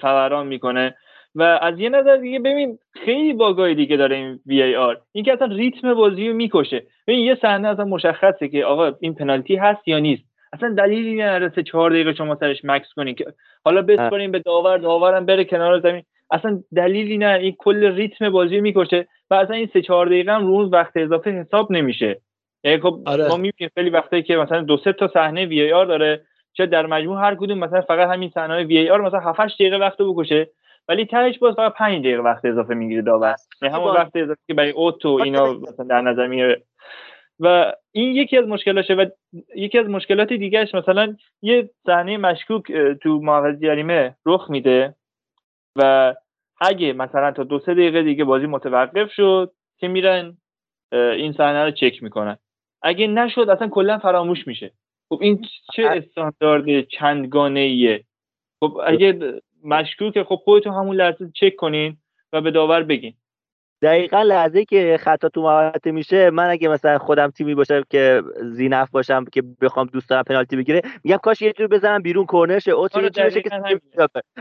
فوران می‌کنه. و از یه نظر دیگه ببین خیلی باگای دیگه داره این وی ای آر این که اصلا ریتم بازی رو می‌کشه. ببین یه صحنه اصلا مشخصه که آقا این پنالتی هست یا نیست. اصلا دلیلی نداره سه چهار دقیقه شما سرش مکس کنین که حالا بسپارین به داور داورم بره کنار زمین. اصلا دلیلی نه. این کل ریتم بازی می‌کشه و اصلا این سه چهار دقیقه هم روز وقت اضافه حساب نمیشه. یعنی خب آره. ما می‌بینیم خیلی وقتی که مثلا دو سه تا صحنه وی آر داره چه در مجموع هر کدوم مثلا فقط همین صحنه وی آر مثلا 7 8 دقیقه وقت بکشه. ولی تهش باز فقط 5 دقیقه وقت اضافه می‌گیره داور. یعنی همون وقت اضافه که برای اوتو اینا مثلا در نظر می‌گیره. و این یکی از مشکلاشه و یکی از مشکلات دیگهش مثلا یه صحنه مشکوک تو محوطه جریمه رخ میده و اگه مثلا تا دو سه دقیقه دیگه بازی متوقف شد که میرن این صحنه رو چک می‌کنن. اگه نشد اصلا کلا فراموش میشه. خب این چه استاندارد چندگانه ایه خب اگه مشکوکه خب خودتون همون لحظه چک کنین و به داور بگین. دقیقا لحظه که خطا تو محوطه میشه من اگه مثلا خودم تیمی باشم که زینف باشم که بخوام دوست دارم پنالتی بگیره میگم کاش یه جور بزنم بیرون کرنرشه او آره بشه که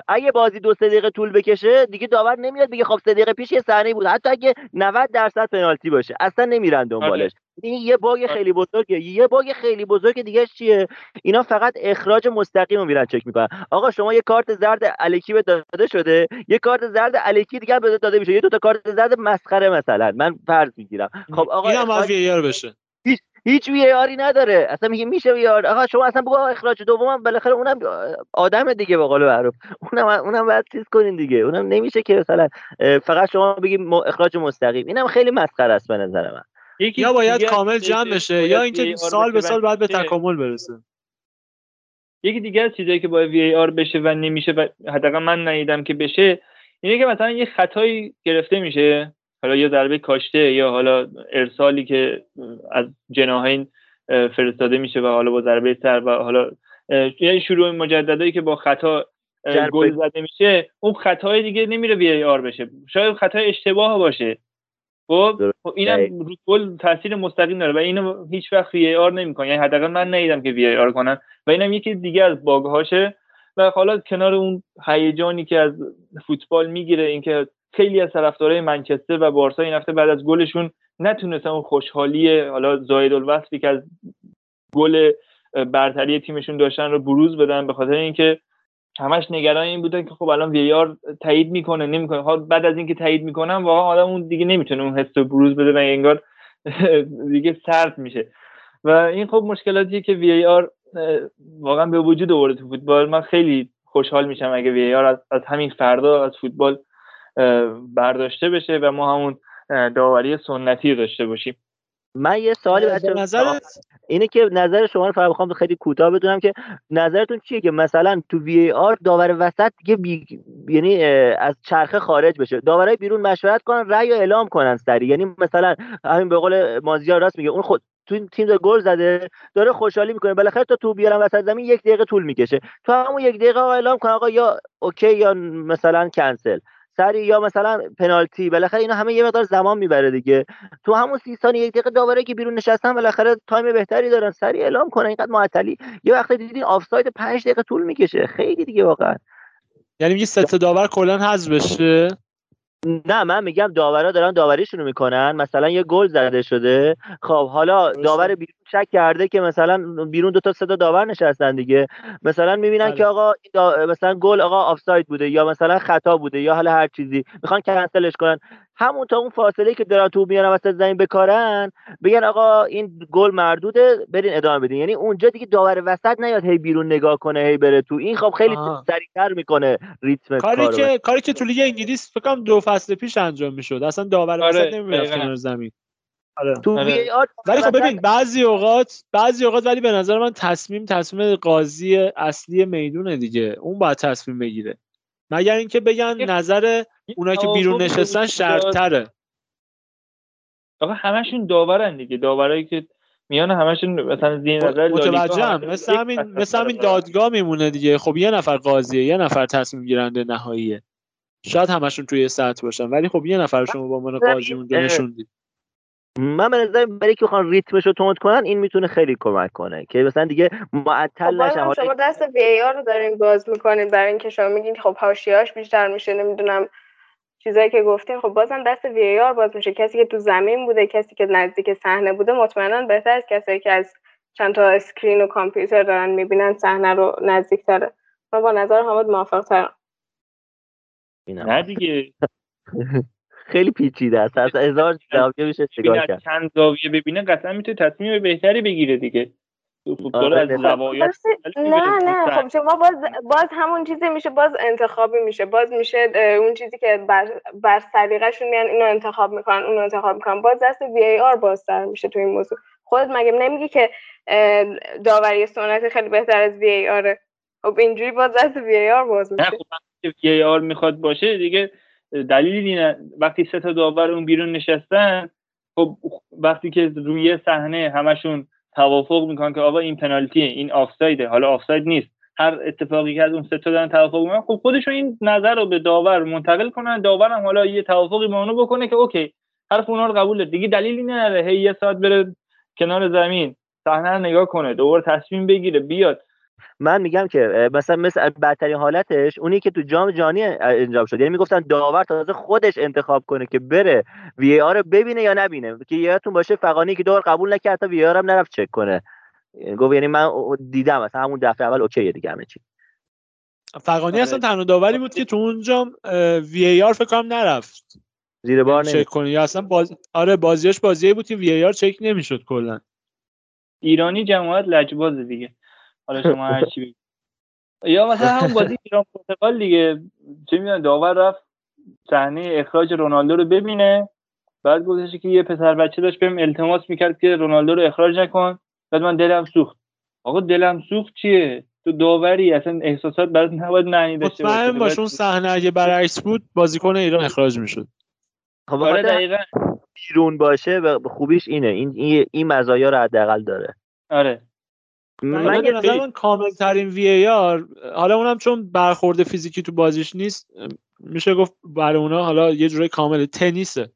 اگه بازی دو سه دقیقه طول بکشه دیگه داور نمیاد بگه خب سه دقیقه پیش یه صحنه بود. حتی اگه 90 درصد پنالتی باشه اصلا نمیرن دنبالش. این یه باگ. خیلی بزرگه یه باگ خیلی بزرگ دیگه چیه؟ اینا فقط اخراج مستقیم رو میرن چک می‌کنن. آقا شما یه کارت زرد الکی به داده شده. یه کارت زرد الکی دیگه به داده میشه. یه دو تا کارت زرد مسخره مثلا. من فرض می‌گیرم. خب آقا اینم اخراج... وی آر بشه. هیچ هیچ وی آری نداره. اصلا میگه میشه وی آر آقا شما اصلا بگو اخراج دومم بالاخره اونم آدم دیگه به قول معروف. اونم اونم باید چیز کنین دیگه. اونم نمیشه که مثلا فقط شما بگید اخراج مستقیم. اینم خیلی مسخره است به نظر من. یا باید کامل جمع بشه یا اینکه سال به سال باید به تکامل برسه. یکی دیگه از چیزایی که باید وی ای آر بشه و نمیشه و حداقل من ندیدم که بشه اینه که مثلا یه خطایی گرفته میشه حالا یه ضربه کاشته یا حالا ارسالی که از جناهین فرستاده میشه و حالا با ضربه سر و حالا یه شروع مجددایی که با خطا گل زده میشه اون خطای دیگه نمیره وی ای آر بشه. شاید خطای اشتباه باشه. خب, خب اینم رو کل تاثیر مستقیم داره و اینو هیچ وقت وی آر نمی‌کنه. یعنی حداقل من ندیدم که وی آر کنن و اینم یکی دیگه از باگ هاشه و حالا کنار اون هیجانی که از فوتبال می‌گیره اینکه خیلی از طرفدارای منچستر و بارسا این هفته بعد از گلشون نتونستن اون خوشحالی حالا زاید الوصفی که از گل برتری تیمشون داشتن رو بروز بدن به خاطر اینکه همش نگران این بودن که خب الان وی آر تایید می‌کنه نمی‌کنه. حال بعد از اینکه تایید می‌کنم واقعا آدم اون دیگه نمی‌تونه اون حس بروز بده و انگار دیگه سرد میشه. و این خب مشکلاتیه که وی آر واقعا به وجود آورده تو فوتبال. من خیلی خوشحال میشم اگه وی آر از, از همین فردا از فوتبال برداشته بشه و ما همون داوری سنتی داشته باشیم. من یه سوالی بچه نظرت اینه که نظر شما رو فقط بخوام خیلی کوتاه بدونم که نظرتون چیه که مثلا تو وی آر داور وسط دیگه بی... یعنی از چرخه خارج بشه. داورای بیرون مشورت کنن رأی اعلام کنن سری یعنی مثلا همین به قول مازیار راست میگه اون خود تو تیم گل زده داره خوشحالی می‌کنه. بالاخره تا توپو بیارن وسط زمین یک دقیقه طول می‌کشه. تو همون یک دقیقه اعلام کن آقا یا OK یا مثلا کنسل سری یا مثلا پنالتی بالاخره اینا همه یه مقدار زمان می‌بره دیگه. تو همون سی ثانیه یک دقیقه داوره که بیرون نشستن بالاخره time بهتری دارن. سریع اعلام کنن اینقدر معطلی. یه وقت دیدین آفساید 5 دقیقه طول می‌کشه. خیلی دیگه واقعا. یعنی میگه سوت داور کلا حذف بشه؟ نه من میگم داورا دارن داوریشون رو می‌کنن. مثلا یه گل زده شده. خب حالا داور بیرون شک کرده که مثلا بیرون دو تا سه تا داور نشستن دیگه. مثلا می‌بینن بله. که آقا مثلا گل آقا آفساید بوده یا مثلا خطا بوده یا حالا هر چیزی. می‌خوان کنسلش کنن. همون تا اون فاصله که دارن تو میارن وسط زمین بکارن بگن آقا این گل مردوده برین ادامه بدین. یعنی اونجا دیگه داور وسط نیاد هی بیرون نگاه کنه هی بره تو. این خب خیلی سریعتر می‌کنه ریتم کاری که کاری که تو لیگ انگلیس فکر دو فصل پیش انجام می‌شد. اصلا داور آره. وسط نمی‌رفت کنار زمین. آره. تو آره. ولی خب ببین بعضی اوقات بعضی اوقات ولی به نظر من تصمیم تصمیم قاضی اصلی می‌دونه دیگه. اون باید تصمیم بگیره. مگر اینکه بگن نظر اونایی که بیرون نشستن شرطتره آقا همشون داورن دیگه. داورایی که میان همشون مثلا زیر نظر متوجهم. مثل همین مثل همین دادگاه میمونه دیگه. خب یه نفر قاضیه یه نفر تصمیم گیرنده نهاییه. شاید همشون توی سطح باشن ولی خب یه نفر شما با من قاضی اونجا نشوندید. من به نظر برای که بخوان ریتمش رو تند کنن این می‌تونه خیلی کمک کنه که مثلا دیگه معطل خب نشن شما دست وی آر رو دارین باز می‌کنین برای اینکه شما میگین خب حاشیه‌اش بیشتر میشه نمی‌دونم چیزایی که گفتین. خب بازم دست وی آر باز میشه. کسی که تو زمین بوده کسی که نزدیک صحنه بوده مطمئنا بهتر از کسایی که از چند تا screen و کامپیوتر دارن می‌بینن صحنه رو نزدیک تره من با نظر حامد موافق ترم نه دیگه. خیلی پیچیده است. از هزار زاویه میشه نگاه کرد؟ چند زاویه ببینه قطعا می‌تونه تصمیم بهتری بگیره دیگه. آره نه نه. خب شما باز باز همون چیزی میشه باز انتخابی میشه. باز میشه اون چیزی که بر, بر سلیقه‌شون میان اینو انتخاب می‌کنن اونو انتخاب می‌کنن. باز دست VAR بازتر میشه تو این موضوع. خودت مگه نمیگی که داوری سنتی خیلی بهتر از VAR ه خب اینجوری باز دست VAR باز میشه. نه خب VAR می‌خواد باشه دیگه دلیلی نه وقتی سه تا داور اون بیرون نشستن خب وقتی که روی صحنه همشون توافق می‌کنن که آقا این پنالتیه این آفسایده. حالا آفساید نیست. هر اتفاقی که از اون سه تا دارن توافق می‌کنن خب خودشون این نظر رو به داور منتقل کنن. داور هم حالا یه توافقی با اونو بکنه که OK حرف اونا رو قبول داره. دیگه دلیلی نداره. هی یه ساعت بره کنار زمین صحنه رو نگاه کنه دوباره تصمیم بگیره بیاد. من میگم که مثلا مثل بدترین حالتش اونی که تو جام جهانی انجام شد. یعنی می‌گفتن داور تازه خودش انتخاب کنه که بره وی آر رو ببینه یا نبینه. که یادتون باشه فقانی که دور قبول نکرد تا وی آر هم نرفت چک کنه. گفت یعنی من دیدم مثلا همون دفعه اول اوکیه دیگه همه چی. فقانی اصلا تنها داوری بود که تو اونجا وی ای آر فکر کنم نرفت. زیر بار چک کنه. یا اصلا باز... آره بازیش بازیه بود که وی آر چک نمی‌شد کلا. ایرانی جماعت لجباز دیگه. حالا شما هر چی یا مثلا همون بازی ایران پرتغال دیگه چه می‌دونم داور رفت صحنه اخراج رونالدو رو ببینه. بعد گفتش که یه پسر بچه داشت بهم التماس می‌کرد که رونالدو رو اخراج نکن. بعد من دلم سوخت. آقا دلم سوخت چیه؟ تو داوری اصلا احساسات برات نباید معنی داشته باشه. مطمئن باش اون صحنه اگه برعکس بود بازیکن ایران اخراج می‌شد. خب آره دقیقاً بیرون باشه و خوبیش اینه. این این مزایا رو حداقل داره. آره. من به نظر من کامل ترین وی ای آر حالا اونم چون برخورد فیزیکی تو بازیش نیست میشه گفت برای اونا حالا یه جوری کامل تنیسه.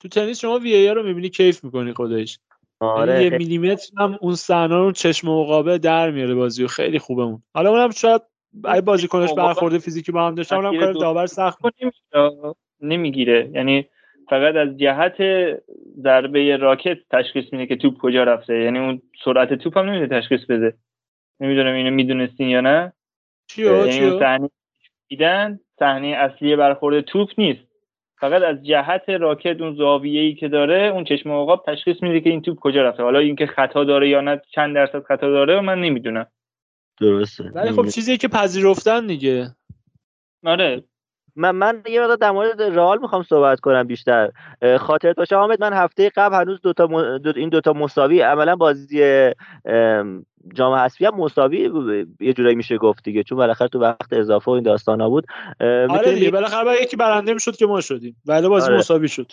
تو تنیس شما وی ای آر رو می‌بینی کیف می‌کنی خودش. آره یعنی یه میلیمتر هم اون صحنه رو چشم مقابل در میاره بازی و خیلی خوبه اون. حالا اونم شاید ای بازیکنش برخورد فیزیکی با هم داشتن اونم کار داور سخت نمی‌گیره. یعنی فقط از جهت ضربه راکت تشخیص میده که توپ کجا رفته. یعنی اون سرعت توپ هم نمیده تشخیص بده. نمی‌دونم اینو می‌دونستین یا نه. چیو یعنی اون صحنه دیدن صحنه اصلی برخورد توپ نیست. فقط از جهت راکت اون زاویه ای که داره اون چشم عقاب تشخیص میده که این توپ کجا رفته. حالا اینکه خطا داره یا نه چند درصد خطا داره من نمی‌دونم. درسته. ولی خب چیزی که پذیرفتن دیگه. آره. من من یه مقدار در مورد رئال می‌خوام صحبت کنم بیشتر. خاطرت باشه حامد من هفته قبل هنوز دوتا م... دو... این دوتا مساوی عملا بازی جام حذفی هم مساوی یه جورایی میشه گفت دیگه چون بالاخره تو وقت اضافه و این داستانا بود. آره دیگه بالاخره یکی برنده می‌شد که ما شدیم ولی بازی آره. مساوی شد.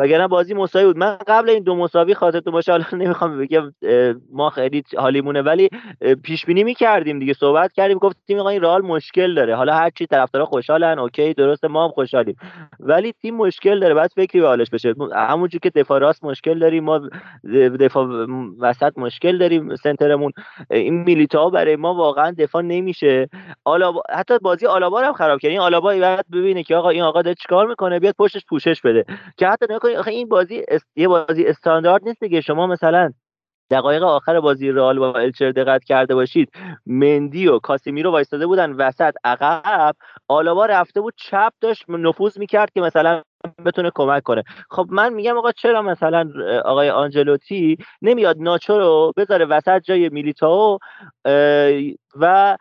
وگرنه بازی مساوی بود. من قبل این دو مساوی خاطرتون باشه حالا نمی‌خوام بگم ما خیلی حالیمونه ولی پیش بینی می‌کردیم دیگه صحبت کردیم گفتیم آقا این رئال مشکل داره. حالا هر چی طرفدارا خوشحالن اوکی درسته ما هم خوشحالیم. ولی تیم مشکل داره بعد فکری به حالش بشه. همونجوری که دفاع راست مشکل داریم ما دفاع وسط مشکل داریم سنترمون. این میلیتا برای ما واقعا دفاع نمیشه. آلابا حتی بازی آلابا هم خراب کرد این آلابا بعد ببینه که آقا این آقا داره چیکار می‌کنه؟ بیاد پشتش پوشش بده. که حتی آخه این بازی. یه بازی استاندارد نیست دیگه. شما مثلا دقایق آخر بازی رئال با الچر دقت کرده باشید مندی و کاسیمیرو وایستاده بودن وسط عقب. آلابا رفته بود چپ داشت نفوذ می‌کرد که مثلا بتونه کمک کنه. خب من میگم آقا چرا مثلا آقای آنجلوتی نمیاد ناچو رو بذاره وسط جای میلیتاو و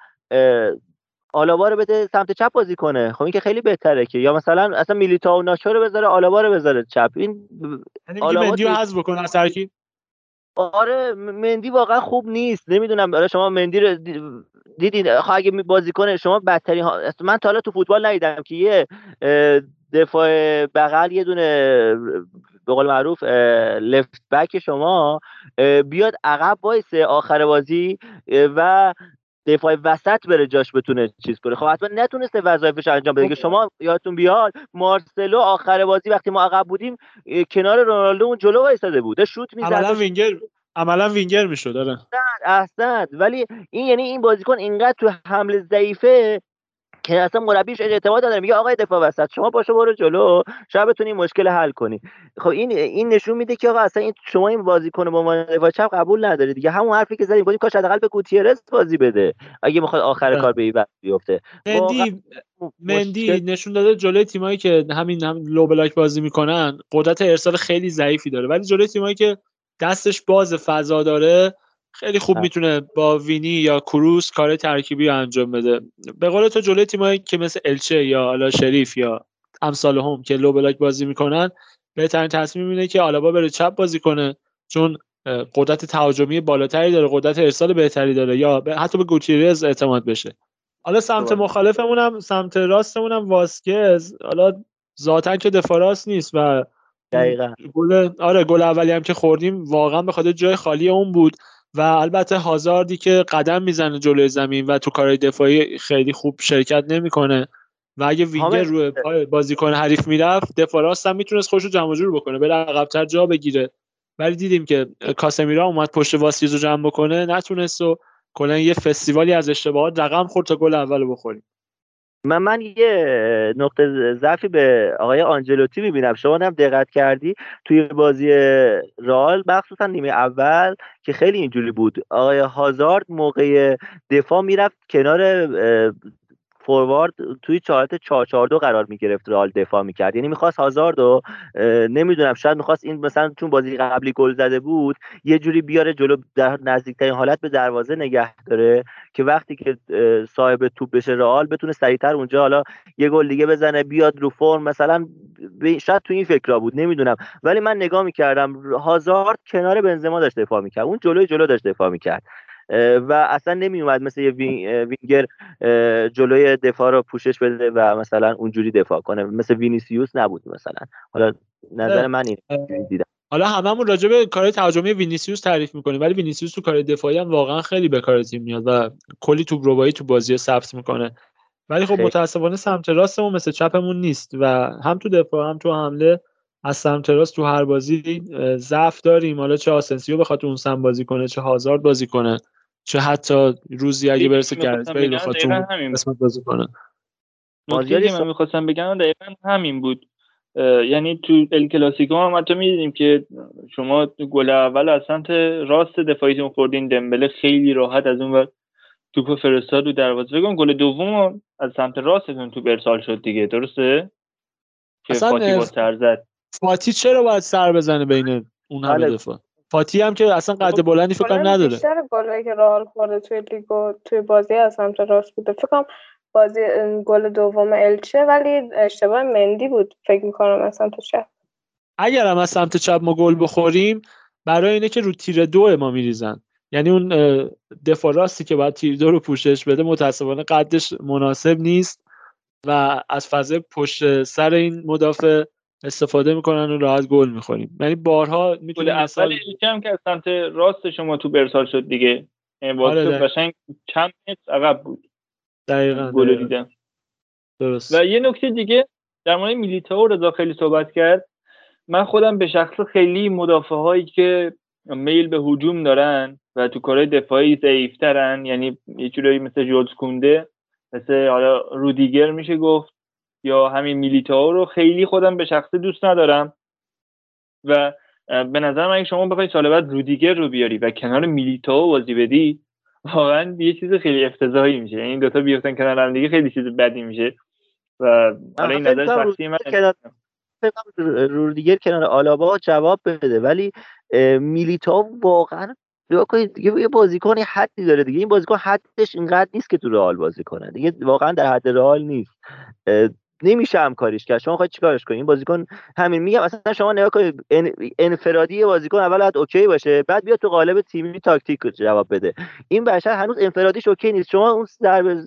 آلابا رو بده سمت چپ بازی کنه. خب این که خیلی بهتره که. یا مثلا اصلا میلیتا و ناچو رو بذاره آلابا رو بذاره چپ. این یعنی مندی رو حذف بکنه از ترکیب آره مندی واقعا خوب نیست. نمی‌دونم. برای شما مندی رو دیدین؟ خب اگه بازی کنه شما بدترین ها... من تا حالا تو فوتبال ندیدم که یه دفاع بغل یه دونه به قول معروف لفت بک شما بیاد عقب وایسه آخر بازی و دفاع وسط بره جاش بتونه چیز کنه. خب حتما نتونسته وظایفش انجام بده. که شما یادتون بیاد مارسلو آخر بازی وقتی ما عقب بودیم کنار رونالدو اون جلو وایساده بود. شوت می‌زد. عملا وینگر عملا وینگر می‌شد داره احسن. ولی این یعنی این بازیکن اینقدر تو حمله ضعیفه که اصلا مربیش اعتماد نداره میگه آقای دفاع وسط شما باشو برو جلو شاید بتونی مشکل حل کنی. خب این این نشون میده که آقا اصلا این شما این بازیکن با عنوان دفاع چپ قبول نداری دیگه. همون حرفی که زدیم گفتیم کاش حداقل به کوتیرس بازی بده. اگه می‌خواد آخر کار به این بیفته. مندی مندی نشون داده جلوی تیمایی که همین هم لو بلاک بازی می‌کنن قدرت ارسال خیلی ضعیفی داره. ولی جلوی تیمایی که دستش باز فضا داره خیلی خوب می‌تونه با وینی یا کروس کار ترکیبی انجام بده. به قول تو جلوی تیمایی که مثل الچه یا الا شریف یا امثال هم که لو بلاک بازی می‌کنن بهترین تصمیم اینه که آلابا بره چپ بازی کنه چون قدرت تهاجمی بالاتری داره قدرت ارسال بهتری داره یا حتی به گوتیرز اعتماد بشه. حالا سمت مخالفمون هم سمت راستمون هم واسکز. حالا ذاتا که دفاع راست نیست و دقیقا. گل آره گل اولی هم که خوردیم واقعا به خاطر جای خالی اون بود. و البته هازاردی که قدم می‌زنه جلوی زمین و تو کارهای دفاعی خیلی خوب شرکت نمی‌کنه و اگه وینگر روی پای بازیکن حریف می‌رفت دفاع راست هم می‌تونست خوش رو جمع جور بکنه بره عقبتر جا بگیره. ولی دیدیم که کاسمیرا اومد پشت واسیز رو جمع بکنه نتونست و کلا یه فستیوالی از اشتباهات رقم خورد تا گل اول بخوریم. من من یه نقطه ضعفی به آقای آنجلوتی می‌بینم. شما هم دقت کردی توی بازی رال مخصوصا نیمه اول که خیلی اینجوری بود. آقای هازارد موقع دفاع می‌رفت کنار فوروارد توی چارت 442 قرار می‌گرفت رال دفاع می‌کرد. یعنی می‌خواست هازاردو نمی‌دونم شاید می‌خواست این مثلا چون بازی قبلی گل زده بود یه جوری بیاره جلو در نزدیکترین حالت به دروازه نگه داره که وقتی که صاحب توپ بشه رئال بتونه سریعتر اونجا حالا یه گل دیگه بزنه بیاد رو فرم مثلا شاید تو این فکرها بود نمی‌دونم. ولی من نگاه می‌کردم هازارد کنار بنزما داشت دفاع می‌کرد. اون جلوی جلو داشت دفاع می‌کرد. و اصلا نمی اومد مثل یه وینگر جلوی دفاع رو پوشش بده و مثلا اونجوری دفاع کنه. مثل وینیسیوس نبود مثلا. حالا نظر من این دیدم. حالا هممون راجع به کار تهاجمی وینیسیوس تعریف می‌کنیم ولی وینیسیوس تو کار دفاعی هم واقعا خیلی به کار تیم میاد و کلی توپ‌ربایی تو بازی ثبت می‌کنه. ولی خب متاسفانه سمت راستمون مثل چپمون نیست و هم تو دفاع هم تو حمله از سمت راست تو هر بازی ضعف داریم. حالا چه آسنسیو بخواد اون سمت بازی کنه چه هازارد بازی کنه. چه حتی روزی اگه برسه گرت بیل بخواد تو قسمت بازی کنه. نکته من می‌خواستم بگم دقیقا همین بود. یعنی تو ال کلاسیکو هم حتی می‌دیدیم که شما گل اول از سمت راست دفاعیتون خوردین. دمبله خیلی راحت از اون وقت توپ فرستاد رو دروازه. بگم گل دوم از سمت راستتون تو ارسال شد دیگه. درسته؟ که فاتی با سر زد. فاتی چرا باید سر بزنه بین اون همه بله. دفاع؟ فاتی هم که اصلا قد بلندی فکر کنم نداره. بیشتر گلایی که رئال خورده توی لیگو توی بازی از سمت راست بوده. فکر کنم بازی گل دوم الچه ولی اشتباه مندی بود. فکر می‌کنم از سمت چپ. اگر هم از سمت چپ ما گل بخوریم برای اینه که رو تیر دو ما میریزن. یعنی اون دفاع راستی که باید تیر دو رو پوشش بده متاسفانه قدش مناسب نیست و از فضای پشت سر این مدافع استفاده می‌کنن و راحت گل می‌خوریم. یعنی بارها می‌تونه اول هم که از سمت راست شما تو برسال شد دیگه. یعنی آره قشنگ چند متر عقب بود. دقیقاً گل دیدم. درست. و یه نکته دیگه در مورد میلیتائو رضا خیلی صحبت کرد. من خودم به شخص خیلی مدافع هایی که میل به هجوم دارن و تو کارهای دفاعی ضعیفترن یعنی یه جورایی مثل جولز کونده مثل حالا رودیگر میشه گفت. یا همین میلیتائو رو خیلی خودم به شخصه دوست ندارم. و به نظر من شما بخوای سال بعد رودیگر رو بیاری و کنار میلیتائو بازی بدی واقعا یه چیز خیلی افتضاحی میشه. این دوتا بیفتن کنار هم دیگه خیلی چیز بدی میشه. و حالا این نظر شخصی من رودیگر کنار آلابا جواب بده. ولی میلیتائو واقعا دیگه یه بازیکن حدی داره دیگه. این بازیکن حدش اینقدر نیست که تو رئال بازی کنه. دیگه واقعا در حد رئال نیست. نمیشه هیچ کاریش کرد. شما می‌خواید چیکارش کنید این بازیکن همین. میگم اصلا شما نگاه کنید انفرادی بازیکن اول باید OK باشه بعد بیاد تو قالب تیمی تاکتیک جواب بده. این بشر هنوز انفرادیش OK نیست. شما اون ضربه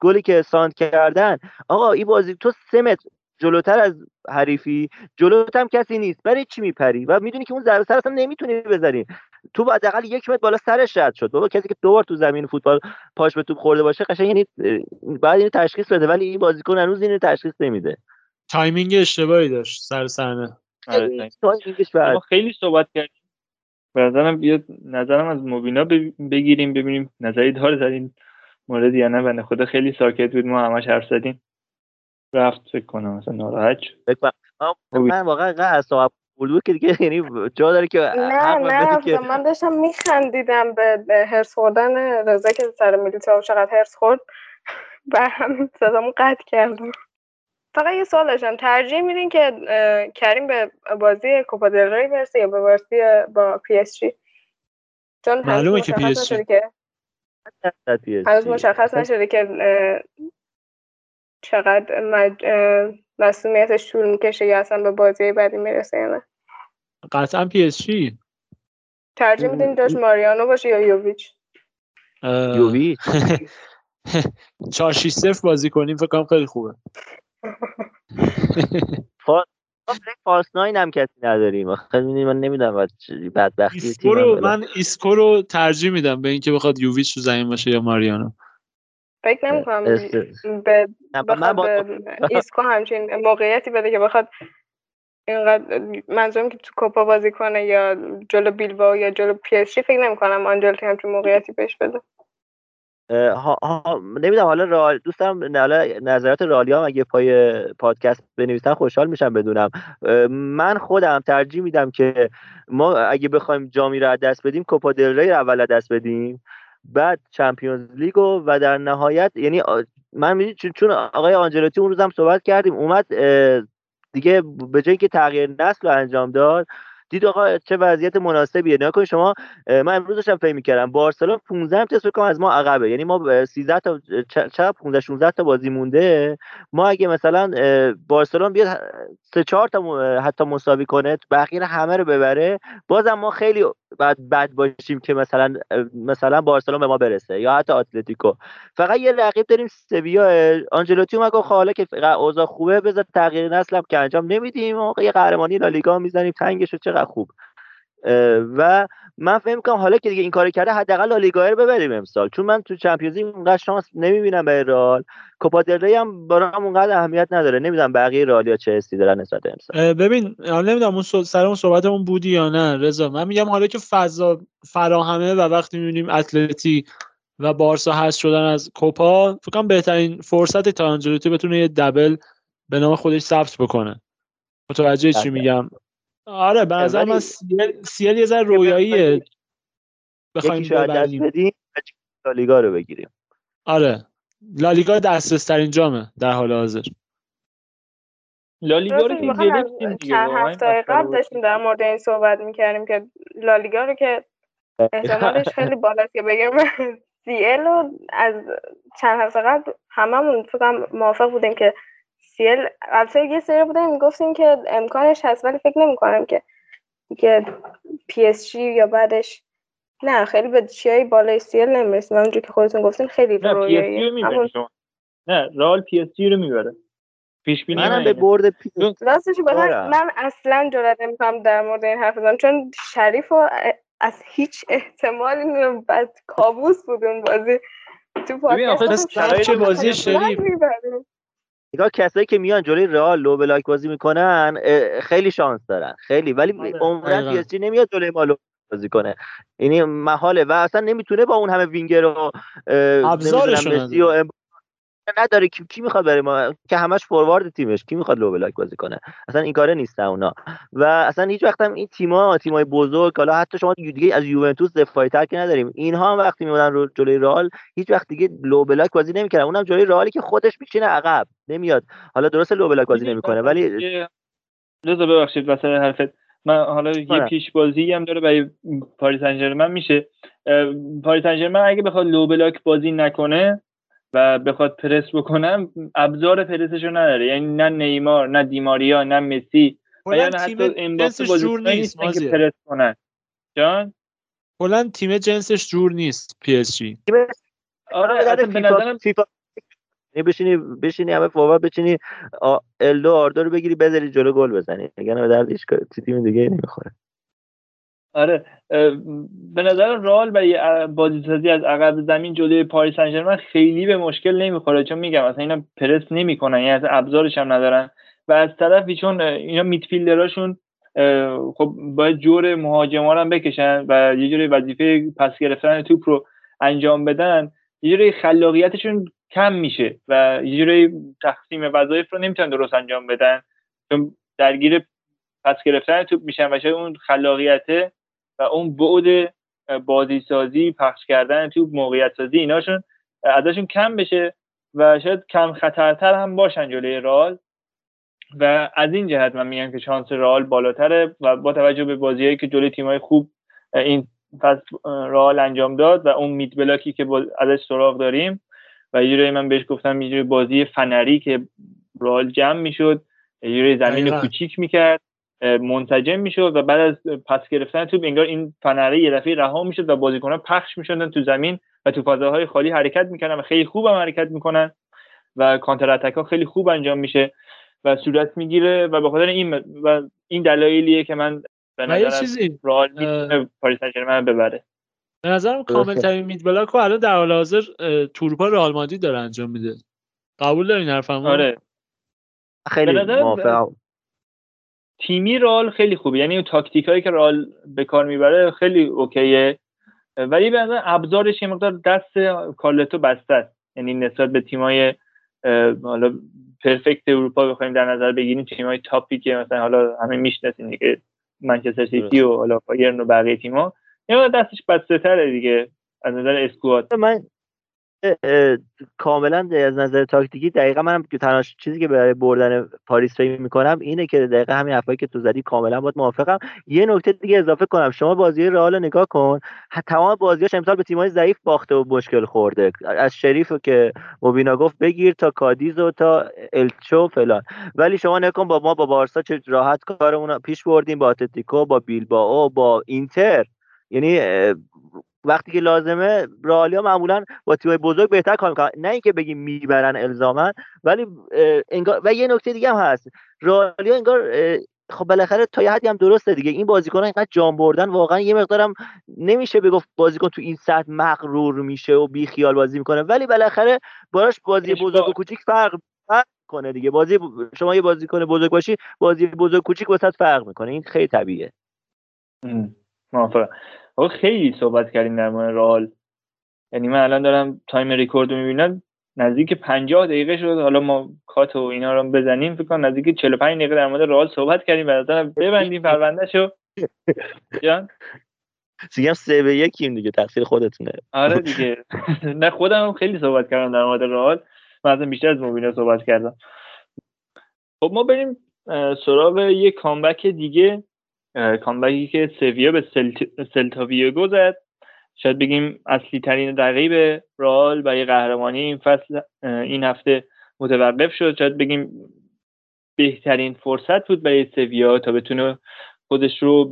گلی که سانتر کردن آقا این بازی تو سه متر جلوتر از حریفی جلوت هم کسی نیست. برای چی میپری؟ و می‌دونی که اون ضربه سر اصلا نمی‌تونی بزنی. تو حداقل یک متر بالا سرش رد شد. بابا کسی که دو بار تو زمین فوتبال پاش به توپ خورده باشه قشنگ یعنی باید اینو تشخیص بده ولی این بازیکن هنوز اینو تشخیص نمیده. timing اشتباهی داشت سر صحنه. آره خیلی صحبت کردیم. به نظرم بیاد نظرم از مبینا بگیریم ببینیم نظری داره در این مورد یا نه بنده خدا خیلی ساکت بود. ما همش حرف زدیم. رفت فکر کنم مثلا ناراحت من واقعا اینقدر که دیگه یعنی جا داره که نه نه من داشتم میخندیدم به, به حرص خوردن رضا که سر میلیتاو چقدر حرص خورد. برا همین صدامو قطع کردم. فقط یه سوال داشتم. ترجیح میدین که کریم به بازی کوپا دل ری برسه یا به بازی با PSG؟ چون معلومه که PSG. هنوز مشخص نشده. که چقدر مج... مصدومیتش طول می‌کشه یا اصلا به بازی بعدی می‌رسه یا نه. قطعا پی اس جی. ترجیح میدین داش ماریانو باشه یا یوویچ؟ یوویچ. 4 6 0 بازی کنیم فکر کنم خیلی خوبه. false nine هم کسی نداریم. خیلی من نمی‌دونم بدبختی ایسکو رو من ایسکو رو ترجیح میدم به اینکه بخواد یوویچ تو زمین باشه یا ماریانو. فکر نمی کنم به ایسکو همچین موقعیتی بده که بخواد اینقدر منظورم که تو کوپا بازی کنه یا جلو بیلباو یا جلو پی اس فکر نمی کنم آنجلتی همچین موقعیتی بهش بده. ها, ها نمی‌دونم حالا را... دوستم حالا نظرات رئالیا اگه پای پادکست بنویسن خوشحال میشم بدونم. من خودم ترجیح میدم که ما اگه بخوایم جامی رو دست بدیم کوپا دل ری اول دست بدیم. بعد Champions League و در نهایت یعنی من چون آقای آنجلوتی اون روزم صحبت کردیم اومد دیگه به جایی که تغییر نسل رو انجام داد دید آقا چه وضعیت مناسبیه. نگاه کنید شما من امروز داشتم فکر می‌کردم بارسلون 15 امتیاز فکر از ما عقبه. یعنی ما 13 تا چقدر 15 16 تا بازی مونده؟ ما اگه مثلا بارسلون بیاد سه چهار تا حتی مساوی کنه بقیه همه رو ببره. بازم ما خیلی بعد بد باشیم که مثلا مثلا بارسلون به ما برسه یا حتی اتلتیکو. فقط یه رقیب داریم سویا آنجلوتی اومد گفت حالا که اوضاع خوبه بذار تغییر نسل که انجام نمیدیم. یه قهرمانی لالیگا می‌زنیم تنگش چقدر خوب. و من فکر می‌کنم حالا که دیگه این کارو کرده حداقل لالیگا رو ببریم امسال. چون من تو چمپیونز لیگ اونقدر شانس نمی‌بینم به رئال. کوپا دل ری هم برام اونقدر اهمیت نداره. نمی‌دونم بقیه رئالیا چه حسی دارن نسبت امسال. ببین نمی‌دونم اون سر اون صحبتمون بودی یا نه رضا. من میگم حالا که فضا فراهمه و وقتی می‌بینیم اتلتی و بارسا هست شدن از کوپا فکر کنم بهترین فرصت تا آنجلوتی بتونه یه دبل به نام خودش ثبت بکنه. متوجه چی میگم؟ آره به نظر من سیل, سیل یه ذره رویاییه بخوایم ببریم لالیگا رو بگیریم. آره. لالیگا دسترس ترین جامه در حال حاضر. لالیگا رو که گرفتیم دیگه هفته قبل داشتیم در مورد این صحبت می‌کردیم که لالیگا رو که احتمالش خیلی بالاست که بگیم سی‌ال رو از چند هفته قبل هممون فکر موافق بودیم که سی‌ال البته یه سری بوده می‌گفتیم که امکانش هست ولی فکر نمی کنم که دیگه پی اس جی یا بعدش نه خیلی به چیای بالای سی‌ال نمی‌رسیم. همونجور که خودتون گفتین خیلی رویایی نه رئال پی اس جی رو می‌بره. پیش بینی منم به برد پی راستش من اصلا جرئت نمی‌کنم در مورد این حرف بزنم چون شریف و از هیچ احتمالی بعد کابوس بود اون بازی. تو پادکست بازی شریف؟ نگاه کسایی که میان جلوی رئال low block بازی می‌کنن خیلی شانس دارن. خیلی. ولی آره، عمرا پی اس نمیاد جلوی ما low بازی کنه. یعنی محاله و اصلا نمی‌تونه با اون همه وینگر و ابزارشون و نداره کی, کی می‌خواد بره ما؟ که همش forward تیمش کی می‌خواد low block بازی کنه؟ اصلا این کاره نیستن اونا. و اصلا هیچ وقت هم این تیم‌ها تیمای بزرگ حالا حتی شما دیگه از یوونتوس دفاعی تر که نداریم. اینها هم وقتی میمونن رو جلوی رئال هیچ وقت دیگه لو بلاک بازی نمی‌کنن اونم جلوی رئالی که خودش میشینه عقب نمیاد. حالا درست low block بازی نمی‌کنه ولی لذا ببخشید واسه حرفت. من حالا یه آره. پیش بازی هم داره برای پاریس سن میشه. پاریس سن اگه بخواد لو بلاک بازی نکنه و بخواد پرس بکنم ابزار پرسشو نداره. یعنی نه نیمار نه دیماریا نه مسی. و یا حتی امباپه جور نیست که پرس کنن. جان؟ هلند تیم جنسش جور نیست پی اس جی. آره به نظرم فیفا بشینی بشینی همه فوروارد بچینی الدو آردو رو بگیری بذاری جلو گل بزنی. اگر به درد هیچ تیم دیگه نمی‌خوره. آره به نظر رال و بازیسازی از عقب زمین جلوی پاریس سن خیلی به مشکل نمی‌خوره چون میگم اصلا اینا پرس نمی‌کنن یعنی از ابزارش هم ندارن. و از طرفی چون اینا میدفیلدراشون خب باید جور مهاجما هم بکشن و یه جوری وظیفه پس گرفتن توپ رو انجام بدن یه جوری خلاقیتشون کم میشه و یه جوری تقسیم وظایف رو نمی‌تونن درست انجام بدن چون درگیر پس گرفتن توپ میشن و شاید اون خلاقیته و اون بعد بازی سازی پخش کردن توپ موقعیت سازی ایناشون ازشون کم بشه و شاید کم خطرتر هم باشن جلوی رال و از این جهت من میگم که شانس رئال بالاتره و با توجه به بازیهایی که جلوی تیمای خوب این فصل رئال انجام داد و اون میت بلاکی که ازش سراغ داریم و یه من بهش گفتم یه بازی فنری که رئال جمع می‌شد یه زمین کوچیک می‌کرد. منسجم می‌شد و بعد از پس گرفتن توپ انگار این فنره یه دفعه رها می‌شد و بازیکنان پخش می‌شدن تو زمین و تو فضاهای خالی حرکت می‌کردن و خیلی خوب هم حرکت می‌کنن و کانتر اتک ها خیلی خوب انجام میشه و صورت می‌گیره و به خاطر این و این دلایلیه که من به نظر چیزی رئال پاریس سن ببره. به نظرم کامل ترین mid block رو الان در حال حاضر تو اروپا رئال مادرید داره انجام میده. قبول دارین حرفمو؟ آره. خیلی موافقم. تیمی رئال خیلی خوبه. یعنی اون تاکتیک هایی که رئال به کار می‌بره خیلی okay ه. ولی به نظر ابزارش یه مقدار دست کارلتو بسته است. یعنی نسبت به تیمای حالا perfect اروپا بخوایم در نظر بگیریم تیمای top ی که مثلا حالا همه می‌شناسیم دیگه منچستر سیتی و حالا بایرن و بقیه تیم‌ها یا دستش بسته تره دیگه از نظر squad. من کاملا از نظر تاکتیکی دقیقا منم تنها چیزی که برای بردن پاریس فکر می‌کنم اینه که دقیقا همین حرفایی که تو زدی کاملا باید موافقم. یه نکته دیگه اضافه کنم. شما بازی رئال نگاه کن. تمام بازیاش امسال به تیم‌های ضعیف باخته و مشکل خورده. از شریف که مبینا گفت بگیر تا کادیز و تا الچو فلان. ولی شما نکن با ما با بارسا چه راحت کارمون پیش بردیم. با اتلتیکو با بیلبائو با اینتر. یعنی وقتی که لازمه رئالیا معمولا با تیمای بزرگ بهتر کار می‌کنن. نه اینکه بگیم می‌برن الزاما ولی انگار و یه نکته دیگه هم هست. رئالیا انگار خب بالاخره تا یه حدی هم درسته دیگه. این بازیکن اینقدر جام بردن واقعا یه مقدارم نمیشه بگفت بازیکن تو این سطح مغرور میشه و بی خیال بازی می‌کنه. ولی بالاخره باراش بازی بزرگ و کوچیک فرق کنه دیگه. بازی شما یه بازیکن بزرگ باشی بازی بزرگ کوچیک واسه فرق می‌کنه. این خیلی طبیعیه. آقا خیلی صحبت کردیم در مورد رئال. یعنی من الان دارم time record رو می‌بینم. نزدیک 50 دقیقه شد. حالا ما cut و اینا رو بزنیم. فکر کنم نزدیک 45 دقیقه در مورد رئال صحبت کردیم. بعد ببندیم پرونده شو جان؟ سیگم سه به یکیم دیگه. تقصیر خودتونه. آره دیگه. نه خودم خیلی صحبت کردم در مورد رئال. من بیشتر از مبینا صحبت کردم. خب ما بریم سراغ یه کامبک دیگه. کامبکی که سویا به سلتا ویگو زد. شاید بگیم اصلی ترین رقیب رال برای قهرمانی این فصل این هفته متوقف شد. شاید بگیم بهترین فرصت بود برای سویا تا بتونه خودش رو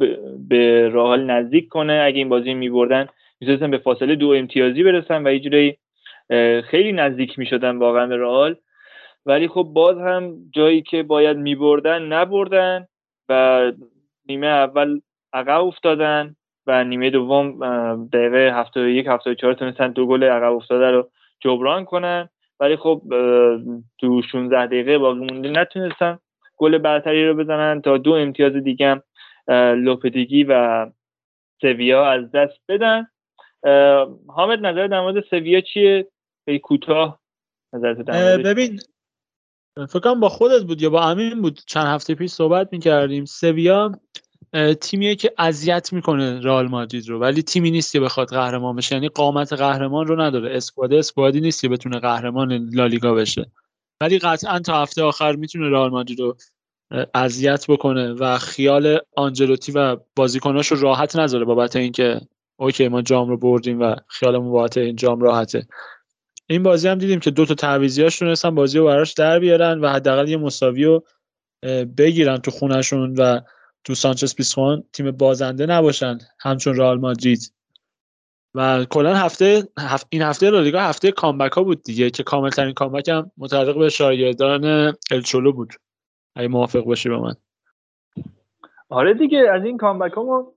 به رال نزدیک کنه. اگه این بازی می بردن می‌تونستن به فاصله دو امتیازی برسن و یه خیلی نزدیک می شدن واقعا به رال ولی خب باز هم جایی که باید می بردن نبردن و نیمه اول عقب افتادن و نیمه دوم دقیقه 71 74 تونستن دو گل عقب افتاده رو جبران کنن. ولی خب تو 16 دقیقه باقی مونده نتونستن گل برتری رو بزنن تا دو امتیاز دیگه لوپدگی و سویا از دست بدن. حامد نظر در مورد سویا چیه؟ خیلی کوتاه ببین فکر با خودت بود یا با امین بود چند هفته پیش صحبت می‌کردیم. سویا تیمیه که اذیت می‌کنه رئال مادرید رو ولی تیمی نیست که بخواد قهرمان بشه. یعنی قامت قهرمان رو نداره. اسکواد اسکوادی نیست که بتونه قهرمان لالیگا بشه. ولی قطعا تا هفته آخر می‌تونه رئال مادرید رو اذیت بکنه و خیال آنجلوتی و بازیکناش رو راحت نذاره بابت اینکه اوکی ما جام رو بردیم و خیالمون بابت این جام راحته. این بازی هم دیدیم که دو تا تعویضیاش تونستن بازی رو براش در بیارن و حداقل یه مساوی رو بگیرن تو خونشون و تو سانچز پیسخوان تیم بازنده نباشن همچون رئال مادرید. و کلا هفته این هفته لالیگا هفته کامبک ها بود دیگه که کامل ترین کامبک هم متعلق به شاگردان الچولو بود. اگه موافق باشی با من. آره دیگه از این کامبک ها ما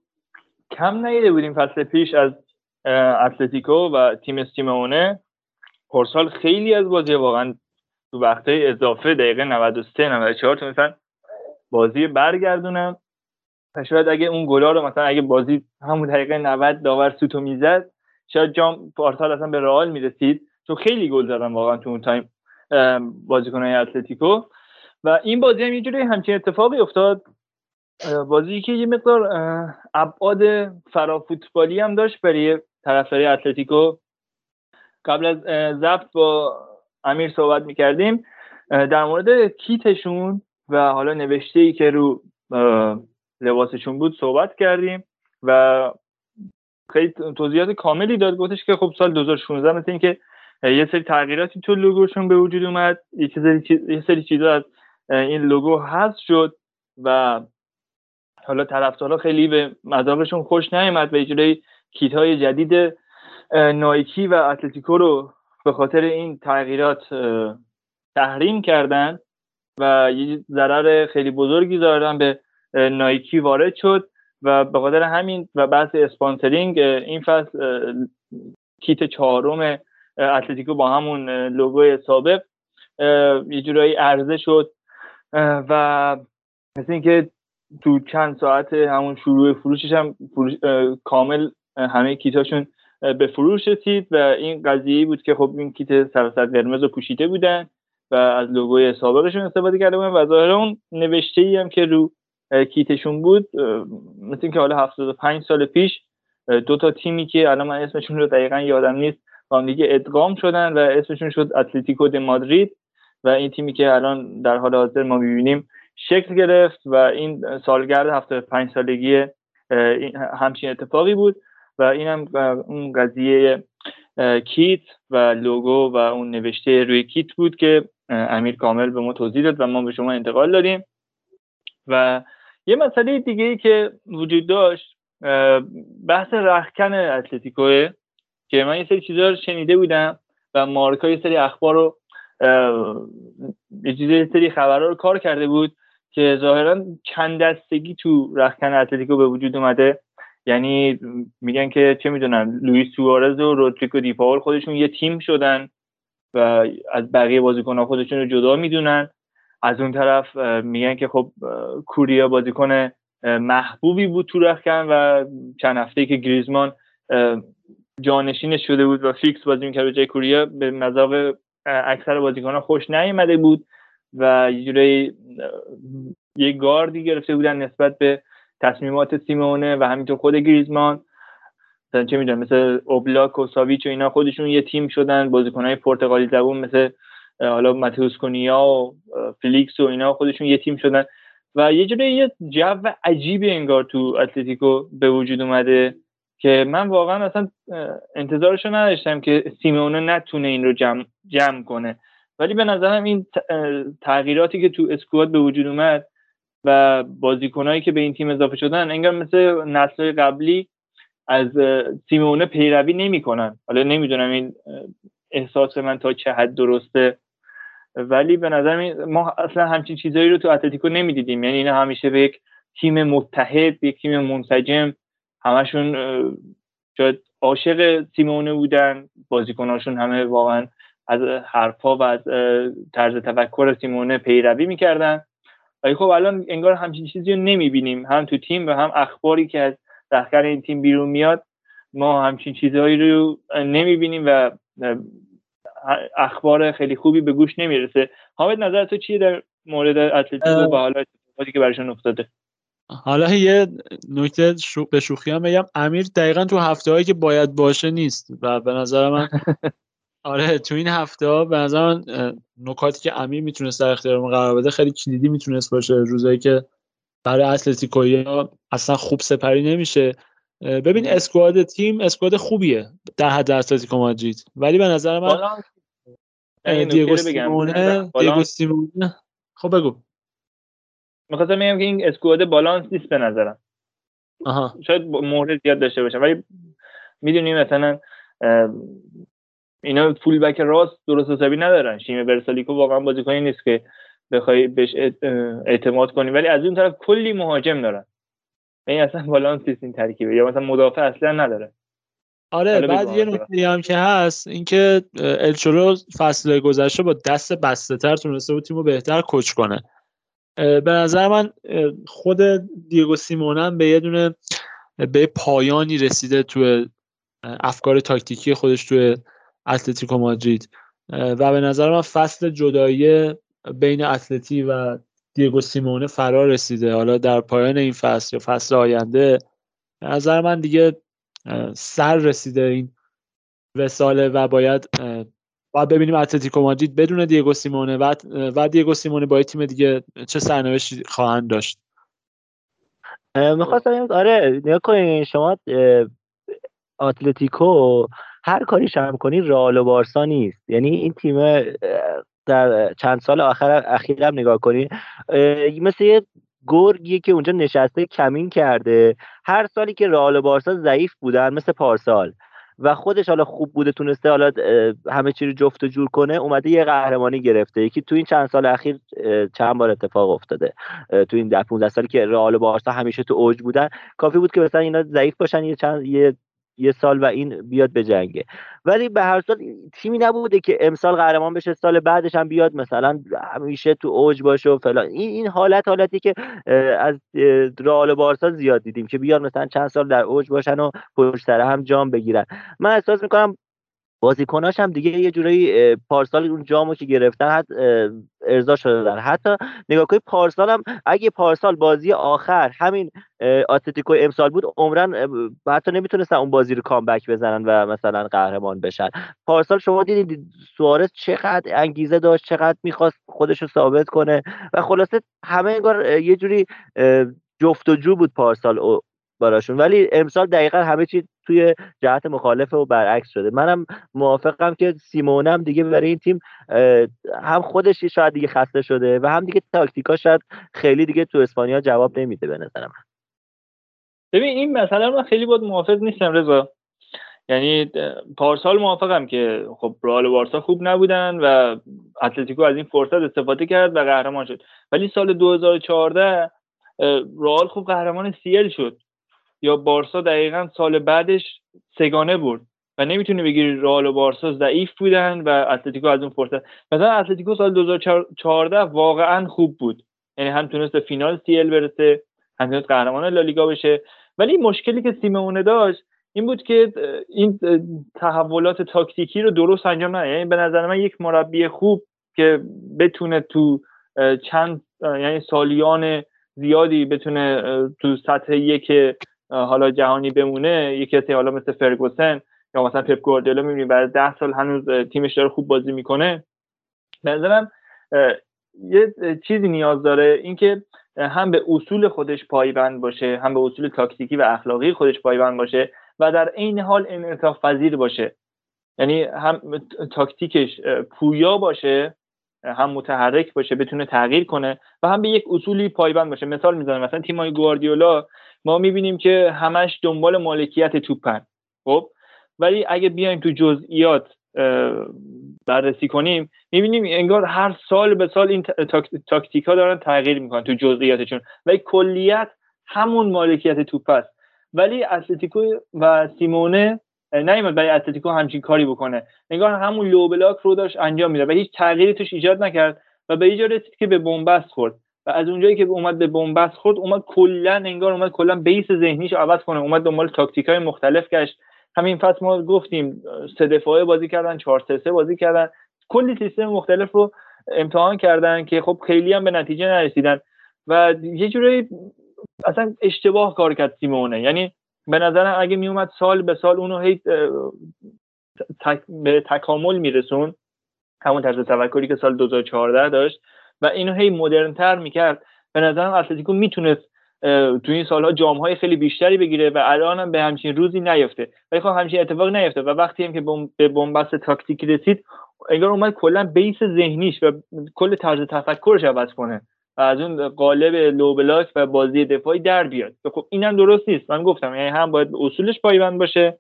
کم نیده بودیم فصل پیش از اتلتیکو و تیم سیمونه پارسال خیلی از بازی واقعا تو وقته اضافه دقیقه 93 94 تو مثلا بازی برگردونم. شاید اگه اون گلا رو مثلا اگه بازی همون دقیقه 90 داور سوتو می‌زد شاید جام پارسال اصلا به رئال می‌رسید. چون خیلی گل زدن واقعا تو اون time بازیکنهای اتلتیکو. و این بازی هم یه جوری همچین اتفاقی افتاد. بازی که یه مقدار ابعاد فرافوتبالی هم داشت برای طرفداری اتلتیکو. قبل از ضبط با امیر صحبت می‌کردیم در مورد کیتشون و حالا نوشته ای که رو لباسشون بود صحبت کردیم و خیلی توضیحات کاملی داد. گفتش که خب سال 2016 مثل اینکه یه سری تغییراتی تو لوگوشون به وجود اومد. یه سری چیزا از این لوگو حذف شد و حالا طرفدارا خیلی به مذاقشون خوش نیامد و یه کیت های جدید نایکی و اتلتیکو رو به خاطر این تغییرات تحریم کردن و یه ضرر خیلی بزرگی دارن به نایکی وارد شد و به خاطر همین و بحث sponsoring این فصل کیت چهارم اتلتیکو با همون لوگوی سابق یه جورایی عرضه شد و مثل اینکه تو چند ساعت همون شروع فروشش هم کامل همه کیتاشون به فروش رسید و این قضیه بود که خب این کیت سراسر قرمز رو پوشیده بودن و از لوگوی سابقشون استفاده کرده بودن و ظاهرا اون نوشته ای هم که رو کیتشون بود مثل اینکه حالا 75 سال پیش دو تا تیمی که الان من اسمشون رو دقیقا یادم نیست با دیگه ادغام شدن و اسمشون شد اتلتیکو د مادرید و این تیمی که الان در حال حاضر ما می‌بینیم شکل گرفت و این سالگرد 75 سالگی همچین اتفاقی بود. و این هم اون قضیه کیت و لوگو و اون نوشته روی کیت بود که امیر کامل به ما توضیح داد و ما به شما انتقال دادیم. و یه مسئله دیگه ای که وجود داشت بحث رخکن اتلتیکوه که من یه سری چیزا رو شنیده بودم و مارکا یه سری اخبار رو یه سری خبرها رو کار کرده بود که ظاهرا چند دستگی تو رخکن اتلتیکو به وجود اومده. یعنی میگن که چه می‌دونم لوئیس سوارز و رودریگو دیپاول خودشون یه تیم شدن و از بقیه بازیکن‌ها خودشون رو جدا می‌دونن. از اون طرف میگن که خب کوریا بازیکن محبوبی بود تو رخکن و چند هفته که گریزمان جانشینش شده بود و فیکس بازی می‌کرد جای کوریا به مذاق اکثر بازیکنان خوش نیامده بود و یه یه گاردی گرفته بودن نسبت به تصمیمات سیمونه و همینطور خود گریزمان. مثلا چه می‌دونم مثل اوبلاک و ساویچ و اینا خودشون یه تیم شدن بازیکنهای پرتغالی زبون مثل حالا ماتئوس کونیا و فلیکس و اینا خودشون یه تیم شدن. و یه جوری یه جو عجیبی انگار تو اتلتیکو به وجود اومده که من واقعا اصلا انتظارشو نداشتم که سیمونه نتونه این رو جمع, جمع کنه. ولی به نظرم این تغییراتی که تو اسکواد به وجود اومد و بازیکنایی که به این تیم اضافه شدن انگار مثل نسل قبلی از سیمونه پیروی نمی‌کنن. حالا نمی‌دونم این احساس من تا چه حد درسته. ولی به نظر ما اصلا همچین چیزایی رو تو اتلتیکو نمی‌دیدیم. یعنی اینا همیشه به یک تیم متحد یک تیم منسجم همشون شاید عاشق سیمونه بودن. بازیکناشون همه واقعا از حرفا و از طرز تفکر سیمونه پیروی می‌کردن. ولی خب الان انگار همچین چیزی رو نمی‌بینیم. هم تو تیم و هم اخباری که از دختر این تیم بیرون میاد ما همچین چیزهایی رو نمی‌بینیم و اخبار خیلی خوبی به گوش نمی‌رسه. حامد نظر تو چیه در مورد اتلتیکو و حالا اتفاقاتی که برشون افتاده؟ حالا یه نکته شو... به شوخی هم بگم. امیر دقیقا تو هفته هایی که باید باشه نیست و به نظر من آره تو این هفته به نظر من نکاتی که امیر می‌تونست در اختیارمون قرار بده خیلی کلیدی می‌تونست باشه. روزایی که برای اتلتیکویا اصلا خوب سپری نمیشه. ببین اسکواد تیم اسکواد خوبیه در حد اتلتیکو مادرید. ولی به نظر من دیگو سیمونه دیگو سیمونه. خب بگو. می‌خواستم بگم که این اسکواد بالانس نیست به نظرم. آها. شاید مورد زیاد داشته باشه ولی می‌دونی مثلا اینا فول بک راست درست حسابی ندارن. شیم برسالیکو واقعا بازیکنی نیست که بخوای بهش اعتماد کنی. ولی از اون طرف کلی مهاجم دارن. این اصلا بالانس نیست این ترکیبه. یا مثلا مدافع اصلا نداره. آره بعد یه نکته هم که هست اینکه الچولو فصل گذشته با دست بسته تر تونسته بود تیمو بهتر کوچ کنه. به نظر من خود دیگو سیمونم به یه دونه به پایانی رسیده تو افکار تاکتیکی خودش تو اتلتیکو مادرید. و به نظر من فصل جدایی بین اتلتی و دیگو سیمونه فرا رسیده. حالا در پایان این فصل یا فصل آینده به نظر من دیگه سر رسیده این وساله و باید باید ببینیم اتلتیکو مادرید بدون دیگو سیمونه و, و دیگو سیمونه با تیم دیگه چه سرنوشتی خواهند داشت. می‌خواستم آره نگاه کنید شما اتلتیکو هر کاری هم کنی رئال و بارسا نیست. یعنی این تیم در چند سال آخر اخیرم نگاه کنی مثل یه گرگیه که اونجا نشسته کمین کرده. هر سالی که رئال و بارسا ضعیف بودن مثل پارسال. و خودش حالا خوب بوده تونسته حالا همه چی رو جفت و جور کنه اومده یه قهرمانی گرفته. یکی تو این چند سال اخیر چند بار اتفاق افتاده. تو این ده 15 سالی که رئال و بارسا همیشه تو اوج بودن کافی بود که مثلا اینا ضعیف باشن یه چند یه یه سال و این بیاد به جنگه. ولی به هر سال تیمی نبوده که امسال قهرمان بشه سال بعدش هم بیاد مثلا همیشه تو اوج باشه و فلان. این این حالت حالتی که از رئال بارسا زیاد دیدیم که بیاد مثلا چند سال در اوج باشن و پشت سر هم جام بگیرن. من احساس می‌کنم بازیکناش هم دیگه یه جورایی پارسال اون جامو که گرفتن حد ارضا در حتی نگاه کنید پارسال هم اگه پارسال بازی آخر همین اتلتیکو امسال بود عمرن حتی نمی‌تونستن اون بازی رو کامبک بزنن و مثلا قهرمان بشن. پارسال شما دیدید سوارز چقدر انگیزه داشت چقدر می‌خواست خودش رو ثابت کنه و خلاصه همه انگار یه جوری جفت و جو بود پارسال براشون. ولی امسال دقیقا همه چی توی جهت مخالفه و برعکس شده. منم موافقم که سیمونم دیگه برای این تیم هم خودش شاید دیگه خسته شده و هم دیگه تاکتیکا شاید خیلی دیگه تو اسپانیا جواب نمیده به نظر من. ببین این مثلا من خیلی بود موافق نیستم رضا. یعنی پارسال موافقم که خب رئال بارسا خوب نبودن و اتلتیکو از این فرصت استفاده کرد و قهرمان شد. ولی سال 2014 رئال خوب قهرمان سیل شد. یا بارسا دقیقا سال بعدش سگانه برد و نمی‌تونی بگیری رئال و بارسا ضعیف بودن و اتلتیکو از اون فرصت. مثلا اتلتیکو سال 2014 واقعا خوب بود. یعنی هم تونست فینال سیل برسه هم تونست قهرمان لالیگا بشه. ولی مشکلی که سیمونه داشت این بود که این تحولات تاکتیکی رو درست انجام نده یعنی به نظر من یک مربی خوب که بتونه تو چند یعنی سالیان زیادی بتونه تو سطح یک حالا جهانی بمونه یکی کسی حالا مثل فرگوسن یا مثلا پپ گواردیولا می‌بینیم بعد ده سال هنوز تیمش داره خوب بازی می‌کنه. نظرم یه چیزی نیاز داره اینکه هم به اصول خودش پایبند باشه هم به اصول تاکتیکی و اخلاقی خودش پایبند باشه و در عین حال انعطاف پذیر باشه. یعنی هم تاکتیکش پویا باشه هم متحرک باشه بتونه تغییر کنه و هم به یک اصولی پایبند باشه. مثال می‌زنم مثلا تیمای گواردیولا ما می‌بینیم که همش دنبال مالکیت توپن خب؟ ولی اگه بیایم تو جزئیات بررسی کنیم می‌بینیم انگار هر سال به سال این تاکتیک ها دارن تغییر می‌کنن تو جزئیاتشون و کلیت همون مالکیت توپ است. ولی اتلتیکو و سیمونه نیومد برای اتلتیکو همچین کاری بکنه. انگار همون low block رو داشت انجام میده و هیچ تغییری توش ایجاد نکرد و به اینجا رسید که به بنبست خورد. و از اونجایی که اومد به بنبست خورد اومد کلا انگار اومد کلا base ذهنیش عوض کنه اومد دنبال تاکتیک های مختلف گشت. همین فصل ما گفتیم سه دفاعه بازی کردن چهار سه بازی کردن. کلی سیستم مختلف رو امتحان کردن که خب خیلی هم به نتیجه نرسیدن. و یه جوری اصلا اشتباه کار کرد سیمونه. یعنی به نظرم اگه میومد سال به سال اونو هی به تکامل میرسون همون طرز تفکری که سال 2014 داشت و اینو هی مدرنتر می‌کرد. به نظرم اتلتیکو می‌تونست تو این سالها جام های خیلی بیشتری بگیره و الان هم به همچین روزی نیفته. ولی خب همچین اتفاق نیفته و وقتی هم که به بنبست تاکتیکی رسید انگار اومد کلا بیس ذهنیش و کل طرز تفکرش عوض کنه. و از اون قالب لو بلاک و بازی دفاعی در بیاد. خب اینم درست نیست. من گفتم یعنی هم باید اصولش پایبند باشه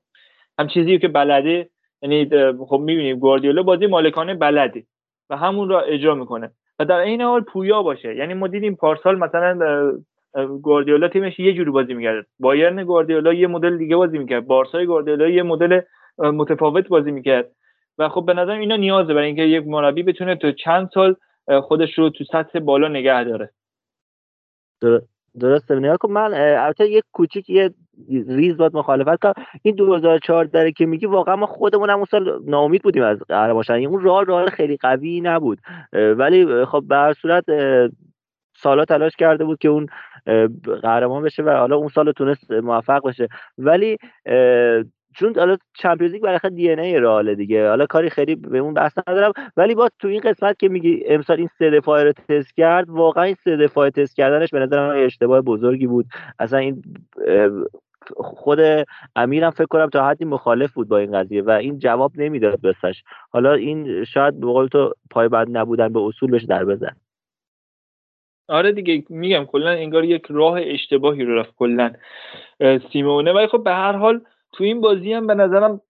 هم چیزی که بلده یعنی خب می‌بینیم گواردیولا بازی مالکانه بلده و همون را اجرا می‌کنه. و در این حال پویا باشه. یعنی ما دیدیم پارسال مثلا گواردیولا تیمش یه جوری بازی می‌کرد. بایرن گواردیولا یه مدل دیگه بازی می‌کرد. بارسای گواردیولا یه مدل متفاوت بازی می‌کرد. و خب به نظر اینا نیازه برای اینکه یک مربی بتونه تا چند سال خودش رو تو سطح بالا نگه داره. درسته. نیا کن. من البته یه کوچیک یه ریز باید مخالفت کنم. این 2014 که میگی واقعا ما خودمون هم اون سال ناامید بودیم از قهرمان باشن اون راه راه خیلی قوی نبود. ولی خب به هر صورت سالا تلاش کرده بود که اون قهرمان بشه و حالا اون سال تونست موفق بشه. ولی چون حالا چمپیونز لیگ بالاخره دی ان ای رئال دیگه. حالا کاری خیلی به اون بحث ندارم. ولی باز تو این قسمت که میگی امسال این سه دفاعه رو تست کرد واقعا این سه دفاعه تست کردنش به نظر من اشتباه بزرگی بود. اصلا این خود امیرم فکر کنم تا حدی مخالف بود با این قضیه و این جواب نمی‌داد بسش حالا این شاید به قول تو پای بند نبودن به اصول بشه در بزن. آره دیگه میگم کلا انگار یک راه اشتباهی رو رفت کلا سیمونه. ولی خب به هر حال تو این بازی هم به نظرم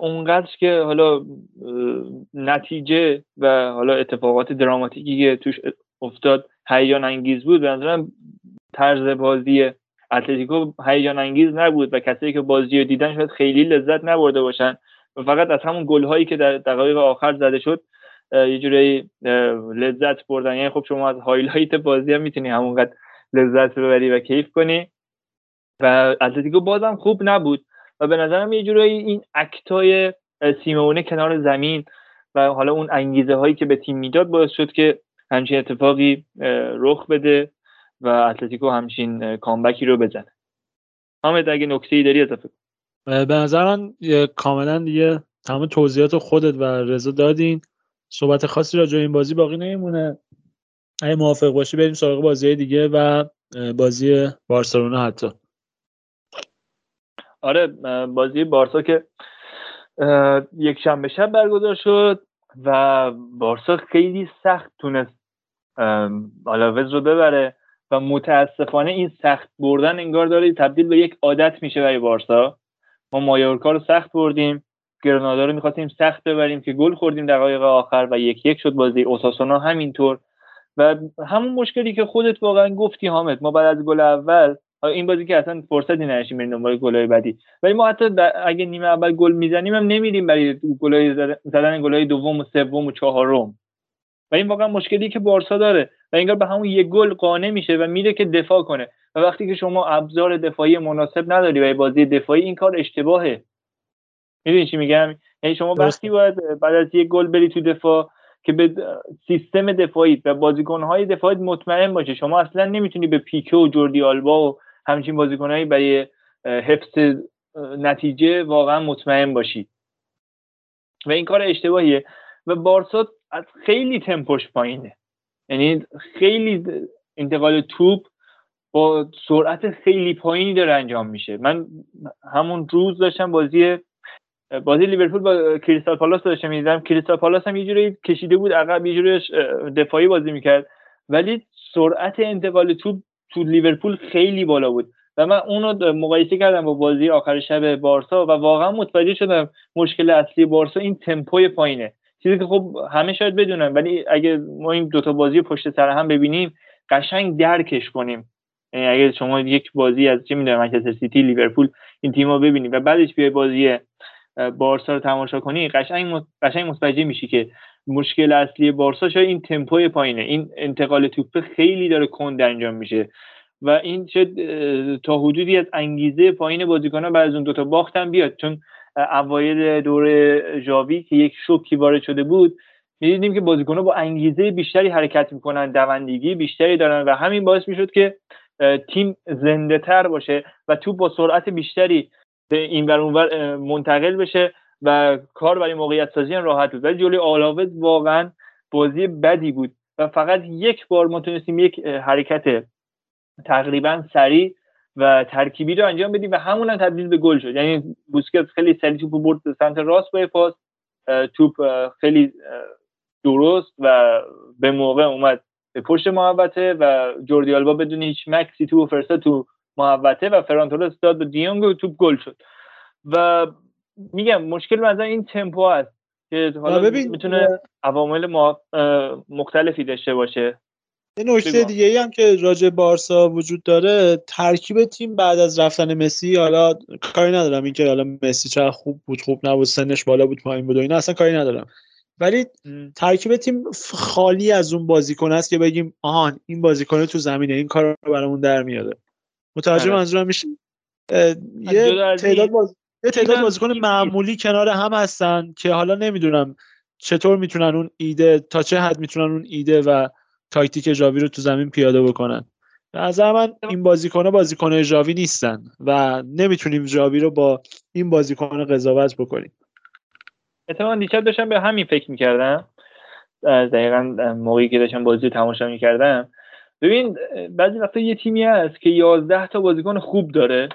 اونقدر که حالا نتیجه و حالا اتفاقات دراماتیکی که توش افتاد هیجان انگیز بود. به نظرم طرز بازی اتلتیکو هیجان انگیز نبود و کسایی که بازی رو دیدن شاید خیلی لذت نبرده باشن. و فقط از همون گل هایی که در دقایق آخر زده شد یه جوری لذت بردن. یعنی خب شما از highlight بازی هم می‌تونی همونقدر لذت ببری و کیف کنی. و اتلتیکو بازم خوب نبود. و به نظرم یه جورایی این اکتای سیمونه کنار زمین و حالا اون انگیزه هایی که به تیم می‌داد باعث شد که همچین اتفاقی رخ بده و اتلتیکو همچین کامبکی رو بزنه. حامد اگه نکته ای داری اضافه به نظر من کاملا دیگه تمام توضیحات خودت و رضا دادین. صحبت خاصی راجع این بازی باقی نمیمونه. اگه موافق باشی بریم سراغ بازی دیگه و بازی بارسلونا حتی. آره بازی بارسا که یک شنبه شب برگزار شد و بارسا خیلی سخت تونست آلاوز رو ببره و متاسفانه این سخت بردن انگار داره تبدیل به یک عادت میشه برای بارسا. ما مایورکا رو سخت بردیم گرنادا رو می‌خواستیم سخت ببریم که گل خوردیم دقایق آخر و یک یک شد بازی اوساسونا همینطور. و همون مشکلی که خودت واقعا گفتی حامد ما بعد از گل اول این بازی که اصلا فرصتی نداشتیم بریم دنبال گلای بعدی ولی ما حتی اگه نیمه اول گل می‌زنیم هم نمیریم برای گلای زدن گلای دوم و سوم و چهارم. و این واقعا مشکلی که بارسا داره و انگار به همون یک گل قانع میشه و میره که دفاع کنه. و وقتی که شما ابزار دفاعی مناسب نداری برای بازی دفاعی این کار اشتباهه. می‌دونی چی میگم؟ یعنی شما وقتی باید بعد از یک گل بری تو دفاع که به سیستم دفاعی و بازیکنهای دفاعی مطمئن باشه شما اصلا نمی‌تونی به پیکه و جوردی آلبا و همچین بازیکنهایی برای حفظ نتیجه واقعا مطمئن باشی. و این کار اشتباهیه. و بارسا از خیلی تمپوش پایینه. یعنی خیلی انتقال توپ با سرعت خیلی پایینی داره انجام میشه. من همون روز داشتم بازی بازی لیورپول با کریستال پالاس داشتم می‌دیدم. کریستال پالاس هم یه جوری کشیده بود عقب یه جوری دفاعی بازی می‌کرد. ولی سرعت انتقال توپ تو لیورپول خیلی بالا بود. و من اونو مقایسه کردم با بازی آخر شب بارسا و واقعا متوجه شدم مشکل اصلی بارسا این تمپوی پایینه. چیزی که خب همه شاید بدونن ولی اگه ما این دوتا بازی پشت سر هم ببینیم قشنگ درکش کنیم. یعنی اگه شما یک بازی از چه می‌دونم منچستر سیتی لیورپول این تیم‌ها ببینید و بعدش بیای بازی بارسا رو تماشا کنی قشنگ قشنگ متوجه میشی که مشکل اصلی بارسا شاید این تمپوی پایینه. این انتقال توپ خیلی داره کند انجام میشه. و این شد تا حدودی از انگیزه پایین بازیکن‌ها بعد از اون دوتا باخت هم بیاد. چون اوایل دور ژاوی که یک شوکی وارد شده بود می‌دیدیم که بازیکن‌ها با انگیزه بیشتری حرکت می‌کنن دوندگی بیشتری دارن و همین باعث می‌شد که تیم زنده تر باشه و تو با سرعت بیشتری به این ور اونور منتقل بشه. و کار برای موقعیت سازی هم راحت بود. ولی جلوی آلاوز واقعا بازی بدی بود و فقط یک بار ما تونستیم یک حرکت تقریبا سریع و ترکیبی رو انجام بدیم و همون هم تبدیل به گل شد. یعنی بوسکت خیلی سریع توپ برد سمت راست با پاس توپ خیلی درست و به موقع اومد به پشت محوطه و جوردی آلبا بدون هیچ مکسی تو فرستا تو محوطه و فرانتورس داد به دیونگ و توپ گل شد. و میگم مشکل مثلا این تمپو هست که حالا می‌تونه عوامل مختلفی داشته باشه. یه نکته دیگه ای هم که راجع بارسا وجود داره ترکیب تیم بعد از رفتن مسی حالا کاری ندارم. اینکه حالا مسی چه خوب بود خوب نبود سنش بالا بود پایین بود و اینا اصلا کاری ندارم. ولی ترکیب تیم خالی از اون بازیکن است که بگیم آهان این بازیکن تو زمینه این کار رو برامون در میاده متوجه آره. منظورم میشه یه تعداد باز... یه تعداد بازیکن معمولی کنار هم هستن که حالا نمی‌دونم چطور می‌تونن اون ایده تا چه حد می‌تونن اون ایده و تاکتیک ژاوی رو تو زمین پیاده بکنن. به نظر من این بازیکن بازیکن ژاوی نیستن و نمی‌تونیم ژاوی رو با این بازیکن قضاوت بکنیم. اتفاقا دیشب داشتم به همین فکر می‌کردم. دقیقا موقعی که داشتم بازی تماشا می‌کردم. ببین بعضی وقتا یه تیمی هست که یازده تا بازیکن خوب داره.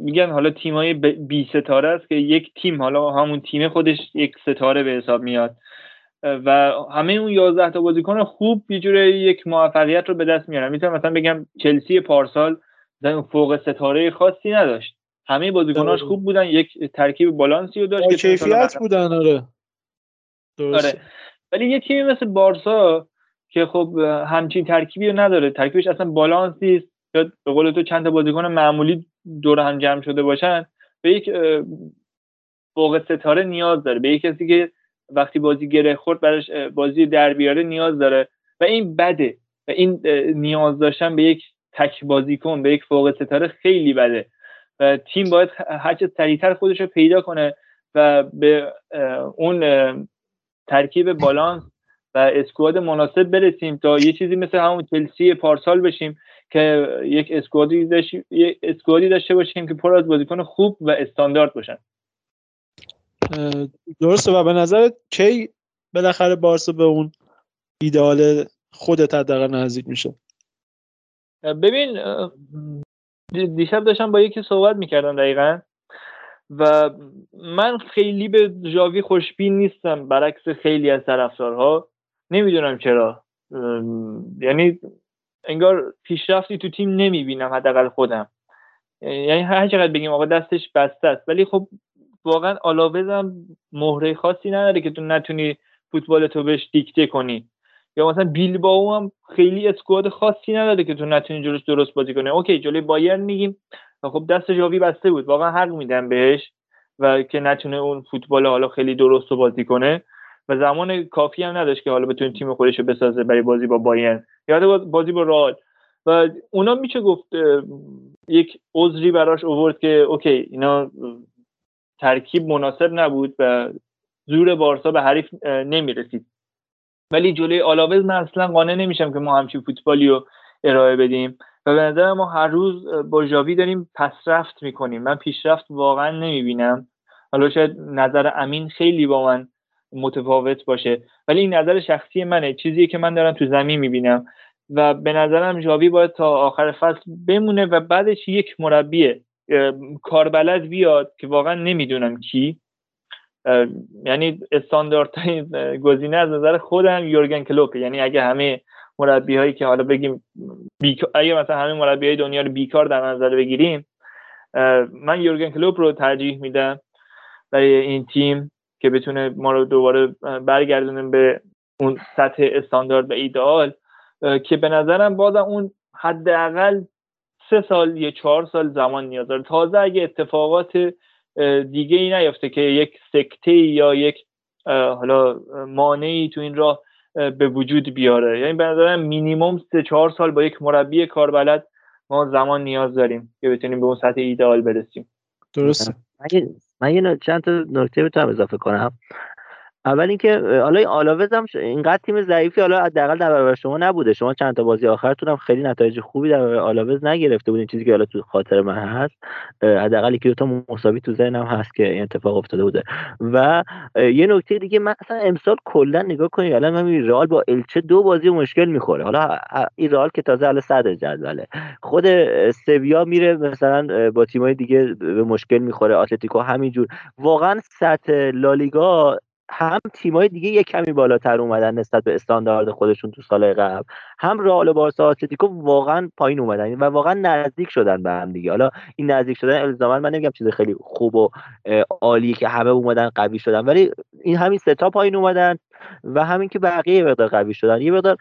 میگن حالا تیمای بی ستاره است که یک تیم حالا همون تیم خودش یک ستاره به حساب میاد. و همه اون 11 تا بازیکن خوب یه جوری یک موفقیت رو به دست میارن. می‌تونم مثلا بگم چلسی پارسال فوق ستاره خاصی نداشت. همه بازیکناش خوب بودن. یک ترکیب بالانسی رو داشت که کیفیت بودن آره. آره. ولی یه تیمی مثل بارسا که خب همچین ترکیبی رو نداره. ترکیبش اصلا بالانسی است. یا به قول تو چند تا بازیکن معمولی دور هم جمع شده باشن به یک فوق ستاره نیاز داره. به یک کسی که وقتی بازی گره خورد براش بازی در بیاره نیاز داره. و این بده. و این نیاز داشتن به یک تک بازیکن به یک فوق ستاره خیلی بده. و تیم باید هرچه سریعتر خودش رو پیدا کنه و به اون ترکیب بالانس و اسکواد مناسب برسیم تا یه چیزی مثل همون چلسی پارسال بشیم. که یک اسکوادی داشته, اسکوادی داشته باشیم که پر از بازیکن خوب و استاندارد باشن. درسته و به نظر کی بالاخره بارسا به اون ایدئال خودت حداقل نزدیک میشه؟ ببین دیشب داشتم با یکی صحبت می‌کردم دقیقا و من خیلی به جاوی خوشبین نیستم برعکس خیلی از طرفدارها. نمی‌دونم چرا. یعنی انگار پیشرفتی تو تیم نمی‌بینم حداقل خودم. یعنی هر چقدر بگیم آقا دستش بسته است ولی خب واقعا آلاوز هم مهره خاصی نداره که تو نتونی فوتبال تو بهش دیکته کنی. یا مثلا بیلباو هم خیلی اسکواد خاصی نداره که تو نتونی جلوش درست بازی کنی. اوکی جلوی بایرن میگیم. خب دست جاوی بسته بود. واقعا حق میدم بهش و که نتونه اون فوتبال حالا خیلی درست بازی کنه. و زمان کافی هم نداشت که حالا بتونه تیم خودش رو بسازه برای بازی با بایرن. یا بازی با رال و اونا میشه گفت یک عذری براش اوورد که اوکی اینا ترکیب مناسب نبود و زور بارسا به حریف نمی‌رسید. ولی جلوی آلاوز من اصلا قانع نمیشم که ما همچین فوتبالی رو ارائه بدیم. و به نظر ما هر روز با ژاوی داریم پسرفت می‌کنیم. من پیشرفت واقعا نمی‌بینم. حالا شاید نظر امین خیلی با من متفاوت باشه. ولی این نظر شخصی منه. چیزیه که من دارم تو زمین می‌بینم. و به نظرم ژاوی باید تا آخر فصل بمونه و بعدش یک مربی کاربلد بیاد که واقعا نمی‌دونم کی. یعنی استاندارد گزینه از نظر خودم یورگن کلوپ یعنی اگه همه مربی هایی که حالا بگیم اگه مثلا همه مربی های دنیا رو بیکار در نظر بگیریم من یورگن کلوپ رو ترجیح میدم برای این تیم. که بتونه ما رو دوباره برگردونیم به اون سطح استاندارد و ایدئال که به نظرم بازم اون حداقل سه سال یا چهار سال زمان نیاز داره. تازه اگه اتفاقات دیگه ای نیفته که یک سکته یا یک حالا مانعی تو این راه به وجود بیاره. یعنی به نظرم مینیموم سه چهار سال با یک مربی کاربلد ما زمان نیاز داریم که بتونیم به اون سطح ایدئال برسیم. درسته من یه چند تا نکته بتونم اضافه کنم. اول اینکه حالا آلاوز هم اینقدر تیم ضعیفی حالا حداقل در برابر شما نبوده. شما چند تا بازی آخرتون هم خیلی نتایج خوبی در برابر آلاوز نگرفته بودین. چیزی که حالا تو خاطر من هست حداقل یکی دو تا مساوی تو ذهنم هست که این اتفاق افتاده بوده. و یه نکته دیگه من اصلا امسال کلا نگاه کنید الان من رئال با الچه دو بازی مشکل می‌خوره. حالا این رئال که تازه حالا صدر جدوله. خود سویا میره مثلا با تیمای دیگه به مشکل می‌خوره. اتلتیکو همینجور. واقعا سطح لالیگا هم تیمای دیگه یک کمی بالاتر اومدن نسبت به استاندارد خودشون تو سال قبل هم رئال بارسا آتلتیکو واقعا پایین اومدن و واقعا نزدیک شدن به هم دیگه. حالا این نزدیک شدن الزاما من نمیگم چیز خیلی خوب و عالی که همه اومدن قوی شدن ولی این همین سه تا پایین اومدن و همین که بقیه مقدار قوی شدن. یه مقدار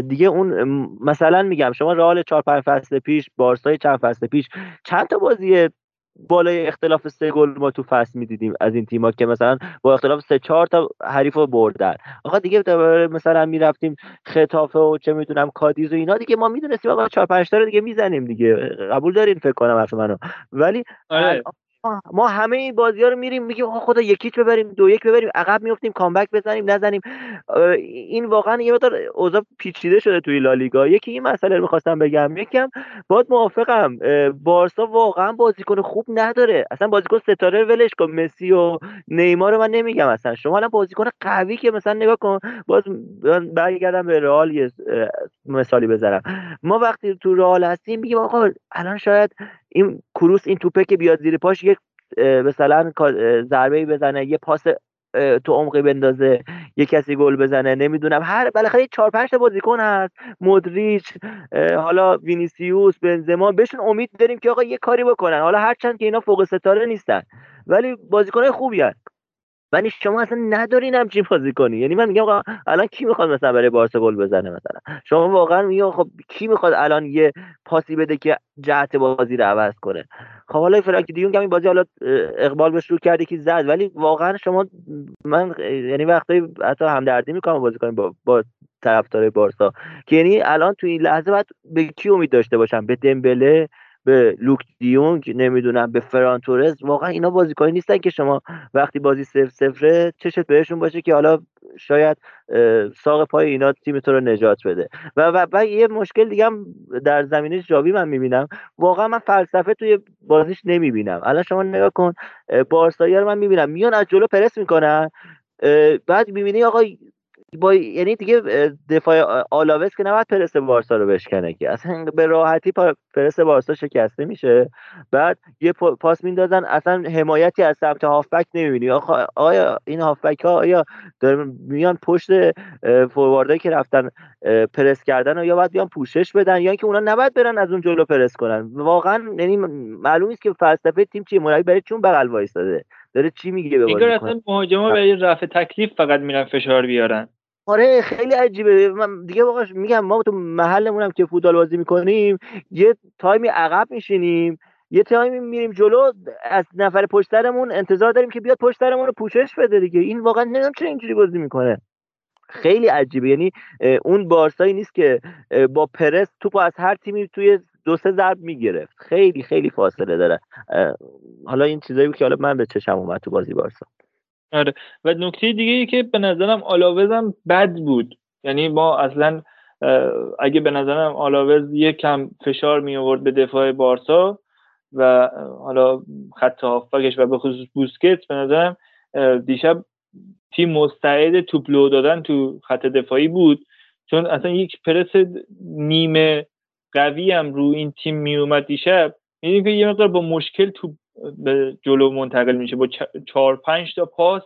دیگه اون مثلا میگم شما رئال 4 5 فصل پیش بارسای چند فصل پیش چند تا بازی بالای اختلاف سه گل ما تو فصل می‌دیدیم از این تیم‌ها که مثلا با اختلاف سه چهار تا حریف رو بردن. آقا دیگه مثلا می‌رفتیم خطافه و چه می‌دونم کادیز و اینا دیگه ما می‌دونستیم آقا چهار پنج تا رو دیگه می‌زنیم دیگه. قبول دارین فکر کنم حرف منو. ولی آره. ما همه این بازی ها رو میریم میگیم خدا یکیچ ببریم دو یک ببریم عقب میفتیم کامبک بزنیم نزنیم. این واقعا یه مقدار اوضاع پیچیده شده توی لالیگا یکی این مسئله رو می‌خواستم بگم یکم باید موافقم بارسا واقعا بازیکن خوب نداره. اصلا بازیکن ستاره ولش کن مسی و نیمار رو من نمیگم اصلا. شما الان بازیکن قوی که مثلا نگاه کن باز برگردم به رئال مثالی بزنم. ما وقتی تو رئال هستیم میگیم آقا الان شاید این کروس این توپه که بیاد زیر پاش یک مثلا ضربه بزنه یه پاس تو عمقی بندازه یه کسی گل بزنه نمی‌دونم. هر بالاخره چهار پنج تا بازیکن هست. مودریچ حالا وینیسیوس بنزما. بهشون امید داریم که آقا یه کاری بکنن. حالا هرچند که اینا فوق ستاره نیستن. ولی بازیکنای خوبی هست ولی شما اصلا ندارین همچین بازی کنی. یعنی من میگم الان کی می‌خواد مثلا برای بارسا گل بزنه مثلا؟ شما واقعا میگم خب کی می‌خواد الان یه پاسی بده که جهت بازی رو عوض کنه؟ خب حالا فرانکی دیونگ این بازی حالا اقبال به شروع کرده که زد. ولی واقعا شما من یعنی وقتی حتی همدردی می‌کنم بازی کنیم با, با طرفدار بارسا. که یعنی الان تو این لحظه باید به کی امید داشته باشم؟ به دمبله؟ به لوک دیونگ نمی‌دونم به فرانتورز واقعا اینا بازیکنی نیستن که شما وقتی بازی صفر صفره چشت بهشون باشه که حالا شاید ساق پای اینا تیم تو رو نجات بده. و, و, و یه مشکل دیگه هم در زمینه جاوی من می‌بینم. واقعا من فلسفه توی بازیش نمی‌بینم. الان شما نگاه کن بارسایی رو من می‌بینم. میان از جلو پرس می‌کنن بعد می‌بینی آقا با یعنی دیگه دفاع آلاوس که نباید پرس بارسا رو بشکنه که. اصلا به راحتی پرس بارسا شکسته میشه. بعد یه پاس میندازن اصلا حمایتی از سمت هافبک نمی‌بینی. آیا این هافبک ها آیا میان پشت فورواردایی که رفتن پرس کردن و یا باید بیان پوشش بدن یا اینکه اونا نباید برن از اون جلو پرس کنن؟ واقعا یعنی معلوم نیست که فلسفه تیم چیه. مربی برای چون بغل وایستاده؟ داره چی میگه به بازیکن؟ اصلا مهاجما برای رفع تکلیف فقط میرن فشار بیارن. آره خیلی عجیبه. من دیگه واقعا میگم ما تو محلمون هم که فوتبال بازی می‌کنیم یه تایمی عقب میشینیم یه تایمی میریم جلو از نفر پشت سرمون انتظار داریم که بیاد پشت سرمون رو پوشش بده دیگه. این واقعا نمی‌دونم چرا اینجوری بازی می‌کنه. خیلی عجیبه. یعنی اون بارسایی نیست که با پرس توپ از هر تیمی توی دو سه ضرب می‌گرفت. خیلی خیلی فاصله داره. حالا این چیزایی که حالا من به چشم اومد تو بازی بارسا. آره. و نکته دیگه ای که به نظرم آلاوزم بد بود. یعنی ما اصلا اگه به نظرم آلاوز یک کم فشار می آورد به دفاع بارسا و حالا خط هافبکش و به خصوص بوسکت به نظرم دیشب تیم مستعد توپ لو دادن تو خط دفاعی بود. چون اصلا یک پرس نیمه قوی هم رو این تیم می اومد دیشب. می‌دونیم که یه مقدار با مشکل تو به جلو منتقل میشه با چهار پنج تا پاس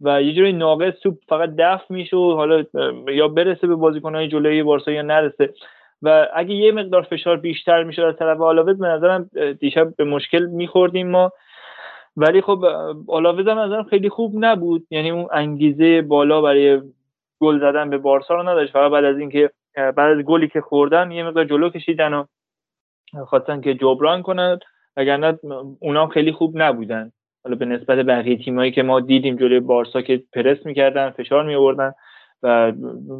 و یه جوری ناقص توپ فقط دفع میشه و حالا یا برسه به بازیکنهای جلوی بارسا یا نرسه. و اگه یه مقدار فشار بیشتر میشه از طرف آلاوز به نظرم دیشب به مشکل میخوردیم ما. ولی خب آلاوز هم نظرم خیلی خوب نبود. یعنی اون انگیزه بالا برای گل زدن به بارسا رو نداشت. فقط بعد از اینکه بعد از گلی که خوردن یه مقدار جلو کشیدن و خواستن که جبران کنند وگرنه اونا خیلی خوب نبودن. حالا به نسبت بقیه تیمایی که ما دیدیم جلوی بارسا که پرس می‌کردن فشار می آوردن و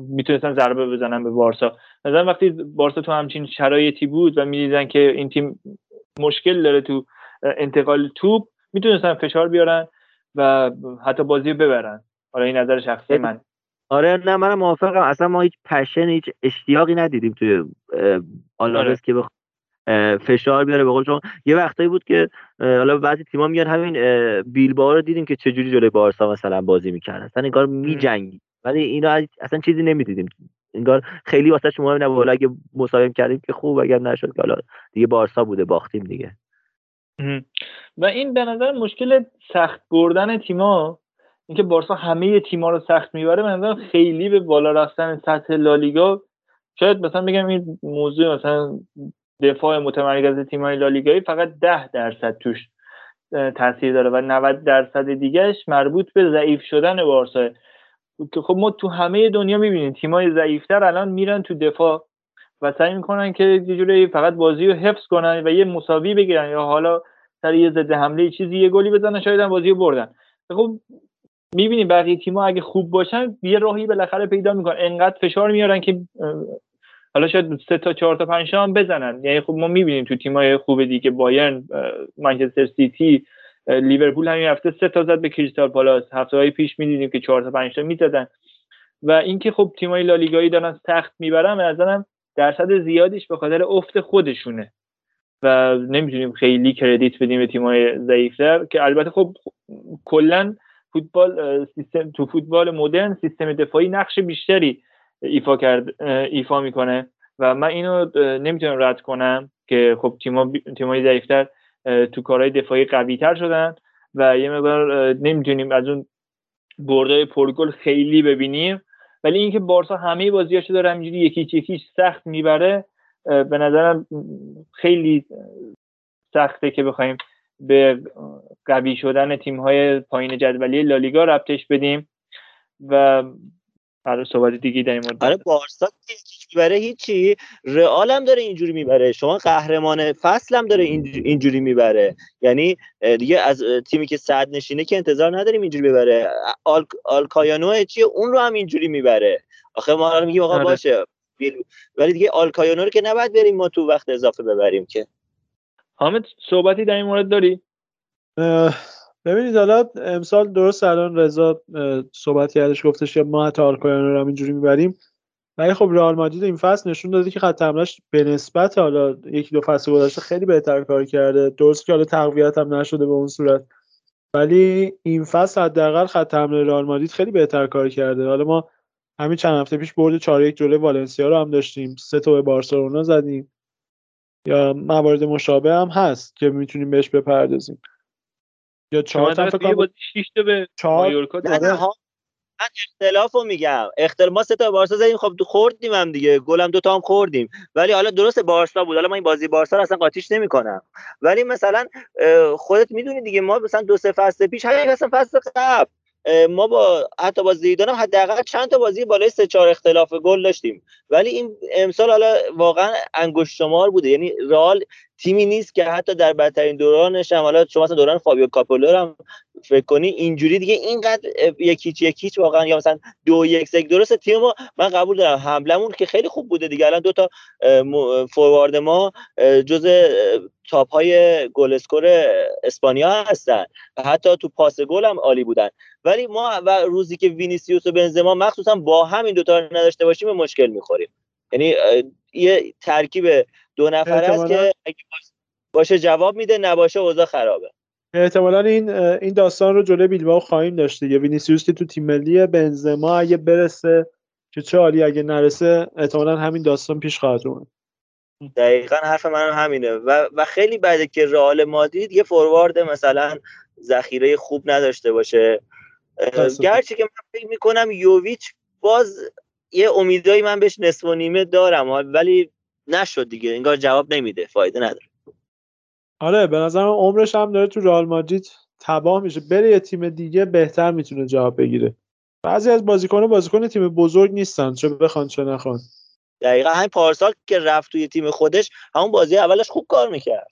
می‌تونستن ضربه بزنن به بارسا. مثلا وقتی بارسا تو همچین شرایطی بود و می‌دیدن که این تیم مشکل داره تو انتقال توپ می‌تونستن فشار بیارن و حتی بازی ببرن. حالا این نظر شخصی من. آره نه منم موافقم. اصلا ما هیچ پشن هیچ اشتیاقی ندیدیم توی آلاوز آره. که فشار بیاره به چون یه وقتایی بود که حالا بعضی تیم‌ها میگن همین بیلبائو رو دیدیم که چجوری جلوی بارسا مثلا بازی می‌کردن. اصلا انگار میجنگی ولی اینا اصلا چیزی نمی‌دیدیم. انگار خیلی واسه شما نبود حالا اگه مساویم کردیم که خوب اگر نشد که حالا دیگه بارسا بوده باختیم دیگه. و این به نظر مشکل سخت بردن تیما اینکه بارسا همه تیم‌ها رو سخت می‌بره من خیلی به بالا رفتن سطح لالیگا. شاید مثلا بگم این موضوع مثلا دفاع متمرکز تیم‌های لالیگایی فقط ده درصد توش تاثیر داره و 90 درصد دیگهش مربوط به ضعیف شدن بارسا. که خب ما تو همه دنیا می‌بینیم تیمای ضعیفتر الان میرن تو دفاع و سعی می‌کنن که یه جوری فقط بازی رو حفظ کنن و یه مساوی بگیرن یا حالا سر یه ضد حمله چیزی یه گلی بزنن شاید هم بازی رو بردن. خب می‌بینیم بقیه تیم‌ها اگه خوب باشن یه راهی بالاخره پیدا می‌کنن. انقدر فشار میارن که حالا شاید سه تا چهار تا پنج هم بزنن. یعنی خب ما می‌بینیم تو تیمای خوب دیگه بایرن منچستر سیتی لیورپول همین هفته سه تا زد به کریستال پالاس. هفته های پیش می‌دیدیم که چهار تا پنج تا می‌زدن. و اینکه خب تیمای لالیگایی دارن سخت می‌برن به نظرم درصد زیادیش به خاطر افت خودشونه. و نمی‌تونیم خیلی کردیت بدیم به تیمای ضعیفتر که البته خب کلا فوتبال سیستم تو فوتبال مدرن سیستم دفاعی نقش بیشتری ایفا کرد ایفا می‌کنه. و من اینو نمی‌تونم رد کنم که خب تیما تیمای ضعیفتر تو کارهای دفاعی قوی تر شدن و یه مقدار نمی‌تونیم از اون بردای پرگل خیلی ببینیم. ولی اینکه بارسا همه بازیاشو داره همینجوری یکی یکی سخت می‌بره به نظرم خیلی سخته که بخوایم به قوی شدن تیم های پایین جدولی لالیگا ربطش بدیم. و آره صحبت دیگه در این مورد آره بارسا می‌بره هیچی. رئال هم داره اینجوری می‌بره. شما قهرمان فصل هم داره اینجوری می‌بره. یعنی دیگه از تیمی که صد نشینه که انتظار نداریم اینجوری ببره. آل... آلکایانو چیه؟ اون رو هم اینجوری می‌بره. آخه ما میگیم آقا آره. باشه ولی دیگه آلکایانو رو که نباید بریم ما تو وقت اضافه ببریم که. حامد صحبتی در این مورد داری؟ ببینید حالا امسال درست الان رضا صحبت کردش گفتش که ما حتی آلکایانو رو اینجوری می‌بریم. ولی خب رئال مادرید این فصل نشون داده که خط حملهش به نسبت حالا یکی دو فصل گذشته خیلی بهتر کار کرده. درست که حالا تقویت هم نشده به اون صورت. ولی این فصل حداقل خط حمله رئال مادرید خیلی بهتر کار کرده. حالا ما همین چند هفته پیش برد 4 1 جلوی والنسیا رو هم داشتیم. سه تا به بارسلونا زدیم. یا موارد مشابه هم هست که می‌تونیم بهش بپردازیم. یا چهار تا فکر کنم 6 تا به مایورکا من اختلاف رو میگم. اختلاف ما سه تا بارسا زدیم خب خوردیم هم دیگه. گلم دوتا هم خوردیم. ولی حالا درست بارسا بود. حالا من این بازی بارسا رو اصلا قاطیش نمی‌کنم. ولی مثلا خودت می‌دونی دیگه ما مثلا دو سه فصل پیش همین مثلا فصل قبل ما با حتی با زیدان هم حداقل چند تا بازی بالای سه چهار اختلاف گل داشتیم. ولی این امسال حالا واقعا انگشت شمار بوده. یعنی رئال تیمی نیست که حتی در بدترین دورانش هم حالا شما مثلا دوران فابیو کاپولو هم فکر کنی اینجوری دیگه اینقدر یک هیچ یک هیچ واقعا یا مثلا دو یک سک درست تیم ما من قبول دارم حملمون که خیلی خوب بوده دیگه. الان دو تا فوروارد ما جز top های goal score اسپانیا هستن. و حتی تو پاس گل هم عالی بودن. ولی ما و روزی که وینیسیوس و بنزما مخصوصا با همین دوتا رو نداشته باشیم به مشکل می‌خوریم. یعنی یه ترکیب دو نفر است که اگه باشه جواب میده نباشه اوضاع خرابه. احتمالا این این داستان رو جلوی بیلبائو خواهیم داشت دیگه. وینیسیوس که تو تیم ملی بنزما اگه برسه که چه عالی اگه نرسه احتمالا همین داستان پیش خواهد اومد. دقیقا حرف من همینه. و, و خیلی بعده که رئال مادرید یه فوروارد مثلا ذخیره خوب نداشته باشه. گرچه که من فکر می‌کنم یوویچ باز یه امیدایی من بهش نصف و نیمه دارم ولی نشد دیگه. انگار جواب نمیده. فایده نداره. آره به نظرم عمرش هم داره تو رئال مادرید تباه میشه. بره یه تیم دیگه بهتر می‌تونه جواب بگیره. بعضی از بازیکن بازیکن تیم بزرگ نیستن چه بخوان چه نخوان. دقیقا همین پارسال که رفت توی تیم خودش همون بازی اولش خوب کار می‌کرد.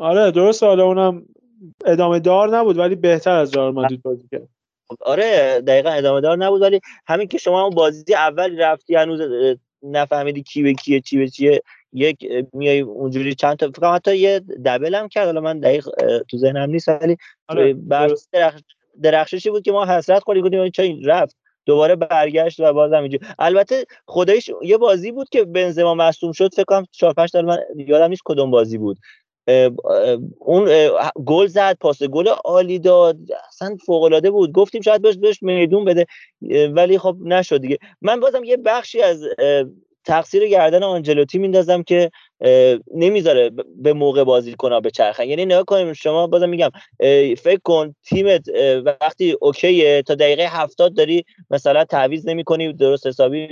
آره درست حالا اونم ادامه دار نبود ولی بهتر از رئال مادرید بازی کرد. آره دقیقا ادامه دار نبود ولی همین که شما اون بازی اول رفتی هنوز نفهمیدی کی به کیه چی به چیه یک میای اونجوری چند تا فکر حتی یه دبل هم کرد. حالا من دقیق تو ذهنم نیست ولی آره درخش درخششی بود که ما حسرت خوردیم گفتیم چه این رفت؟ دوباره برگشت و بازم اینجوری. البته خدایش یه بازی بود که بنزما مصدوم شد فکر کنم 4 5 تا من یادم نیست کدوم بازی بود. اون گل زد پاس گل عالی داد. اصلا فوق العاده بود. گفتیم شاید بهش بهش میدون بده. ولی خب نشد دیگه. من بازم یه بخشی از تقصیر گردن آنجلوتی میندازم که نمی‌ذاره به موقع بازی کنه به چرخن. یعنی نگاه کنیم شما بازم میگم فکر کن تیمت وقتی اوکیه تا دقیقه هفتاد داری مثلا تعویض نمی‌کنی درست حسابی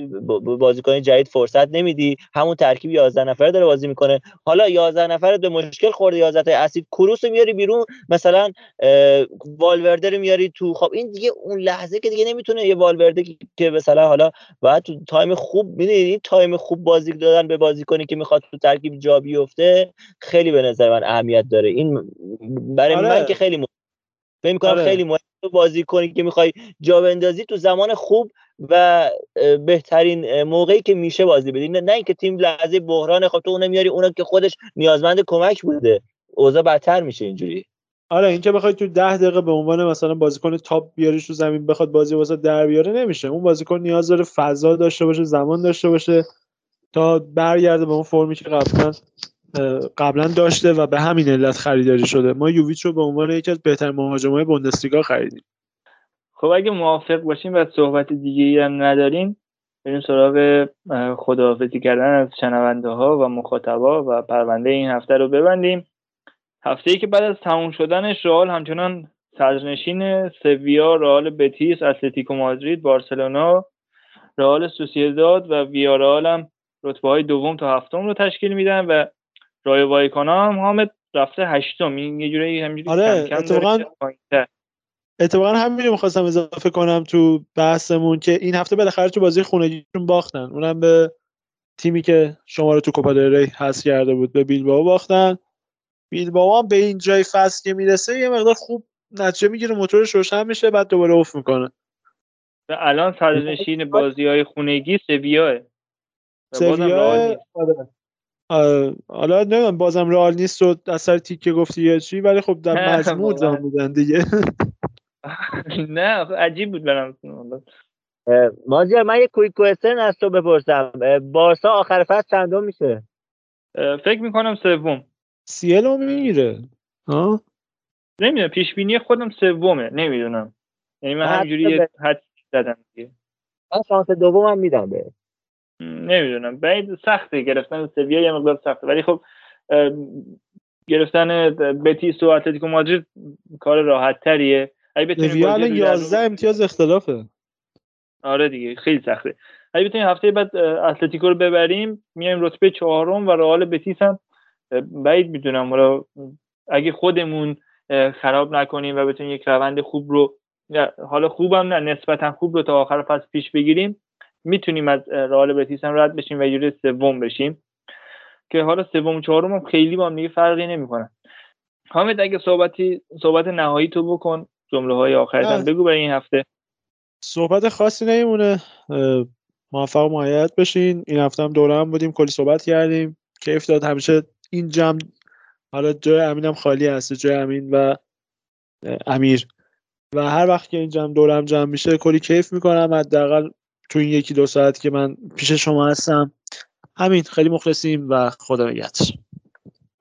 بازیکن جدید فرصت نمیدی همون ترکیب 11 نفره داره بازی می‌کنه. حالا 11 نفره به مشکل خورده 11 تا اسید کروس میاری بیرون مثلا والورده میاری تو خب این دیگه اون لحظه که دیگه نمی‌تونه یه والورده که مثلا حالا باید تو time خوب می‌دونید این time خوب بازی دادن به بازیکنی که می‌خواد تو ترکیب جا بیفته خیلی به نظر من اهمیت داره. این برای آره. من که خیلی مهم. فکر می‌کنم آره. خیلی مهم بازی کنی که می‌خوای جا بندازی تو زمان خوب و بهترین موقعی که میشه بازی بدی. نه اینکه تیم لحظه بحران خب تو اونو میاری اونو که خودش نیازمند کمک بوده. اوضاع بدتر میشه اینجوری. آره اینکه بخوای تو ده دقیقه به عنوان مثلا بازیکن تاپ بیاریش تو زمین بخواد بازی واسه در بیاره نمیشه. اون بازیکن نیاز داره فضا داشته باشه زمان داشته باشه. تا برگرده به اون فرمی که قبلا قبلا داشته و به همین علت خریداری شده. ما یوویچ رو به عنوان یکی از بهترین مهاجمای بوندسلیگا خریدیم. خب اگه موافق باشیم و صحبت دیگه هم ندارین بریم سراغ خداحافظی کردن از شنونده ها و مخاطبا و پرونده این هفته رو ببندیم. هفته ای که بعد از تموم شدنش رئال همچنان صدرنشین سویا رئال بتیس اتلتیکو مادرید بارسلونا رئال سوسیداد و ویارال هم رتبه های دوم تا هفتم رو تشکیل میدن و رای وایکانا هم حامد رفته هشتم. این یه جوری همینجوری آره کم اتفاقا اتفاقا همین می‌خواستم اضافه کنم تو بحثمون که این هفته بالاخره تو بازی خونگیشون باختن. اونم به تیمی که شما رو تو کوپا ری حذف کرده بود به بیلبائو باختن. بیلبائو هم به این جای فصل که می‌رسه یه مقدار خوب نتیجه می‌گیره موتورش روشن میشه بعد دوباره اوف می‌کنه. و الان صدرنشین بازی های خونگی سویاه. سویا حالا نمی‌دونم بازم رئال نیست و اثر تیکه گفتی یا چی ولی خب در مجموع زمان بودن دیگه. نه عجیب بود برام. مازیار من یه کویک کوئسن از تو بپرسم. بارسا آخر فصل چندم میشه؟ فکر می‌کنم سوم. سیلو می‌گیره. ها؟ نمی‌دونم پیش بینی خودم سومه نمی‌دونم. یعنی من همینجوری حد زدم دیگه. من شانس دومم میدم به نمی‌دونم. بعید سخته گرفتن سویا یه مقدار سخته. ولی خب گرفتن بتیس و اتلتیکو مادرید کار راحت تریه اگه بتونیم الان 11 امتیاز اختلافه. آره دیگه خیلی سخته. اگه بتونیم هفته بعد اتلتیکو رو ببریم میایم رتبه چهارم و رئال بتیس هم. بعید می‌دونم. اگه خودمون خراب نکنیم و بتونیم یک روند خوب رو حالا خوبم نه نسبتا خوب رو تا آخر فصل پیش بگیریم. می‌تونیم از رئال بتیس هم رد بشیم و یه سوم بشیم. که حالا سوم چهارم هم خیلی با هم دیگه فرقی نمی‌کنن. حامد اگه صحبتی صحبت نهایی تو بکن جمله های آخرت بگو برای این هفته. صحبت خاصی نمیمونه. موفق و بشین. این هفته هم دوره هم بودیم کلی صحبت کردیم. کیف داد. همیشه این جمع حالا جای امینم خالی هست جای امین و امیر. و هر وقت که این جمع دورم جمع میشه کلی کیف می‌کنم. حداقل تو این یکی دو ساعت که من پیش شما هستم. همین خیلی مخلصیم و خدا نگهدار.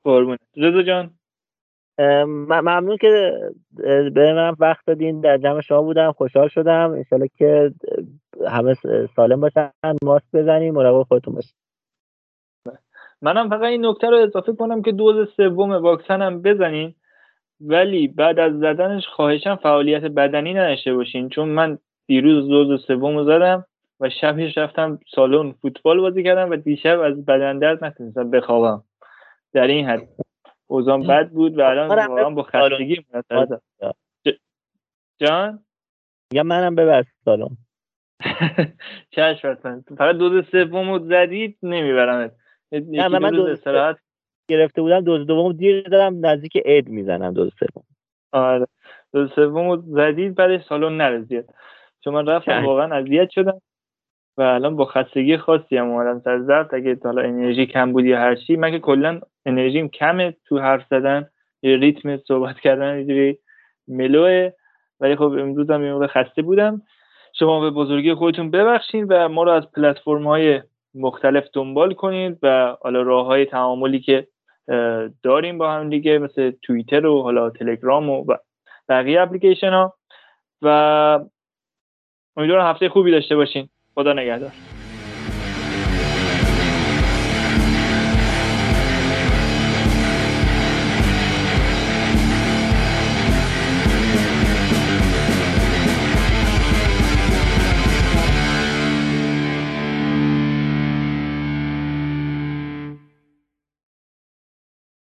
قربون رضا جان. ممنون که به من وقت دادین. در جمع شما بودم. خوشحال شدم. انشالله که همه سالم باشن. ماست بزنیم. مراقب خودتون باشین. منم فقط این نکته رو اضافه کنم که دوز سوم واکسن هم بزنین. ولی بعد از زدنش خواهشم فعالیت بدنی نداشته باشین. چون من دیروز دوز سوم رو زدم. و شبش رفتم سالن فوتبال بازی کردم و دیشب از بدن درد نتونستم بخوابم. در این حد. اوزان بد بود و الان واقعا با خستگی جان؟ یا منم ببر سالن. چشم فقط دوز سوم زدید نمیبرمت. نه من دوز استراحت گرفته بودم دوز دوم دیر دادم نزدیک عید می‌زنم دوز سوم آره. دوز سوم زدید بعدش سالن نرسید. چون من رفتم واقعا اذیت شدم. و الان با خستگی خاصی هم اومدم سر ضبط. اگه حالا انرژی کم بود یا هر چی من که کلا انرژیم کمه تو حرف زدن یه ریتم صحبت کردن اینجوری ملوه. ولی خب امروز هم یه خسته بودم. شما به بزرگی خودتون ببخشید و ما رو از پلتفرم های مختلف دنبال کنید و حالا راه های تعاملی که داریم با هم دیگه مثل توییتر و حالا تلگرام و بقیه اپلیکیشن ها و امیدوارم هفته خوبی داشته باشین. خدا نگهدار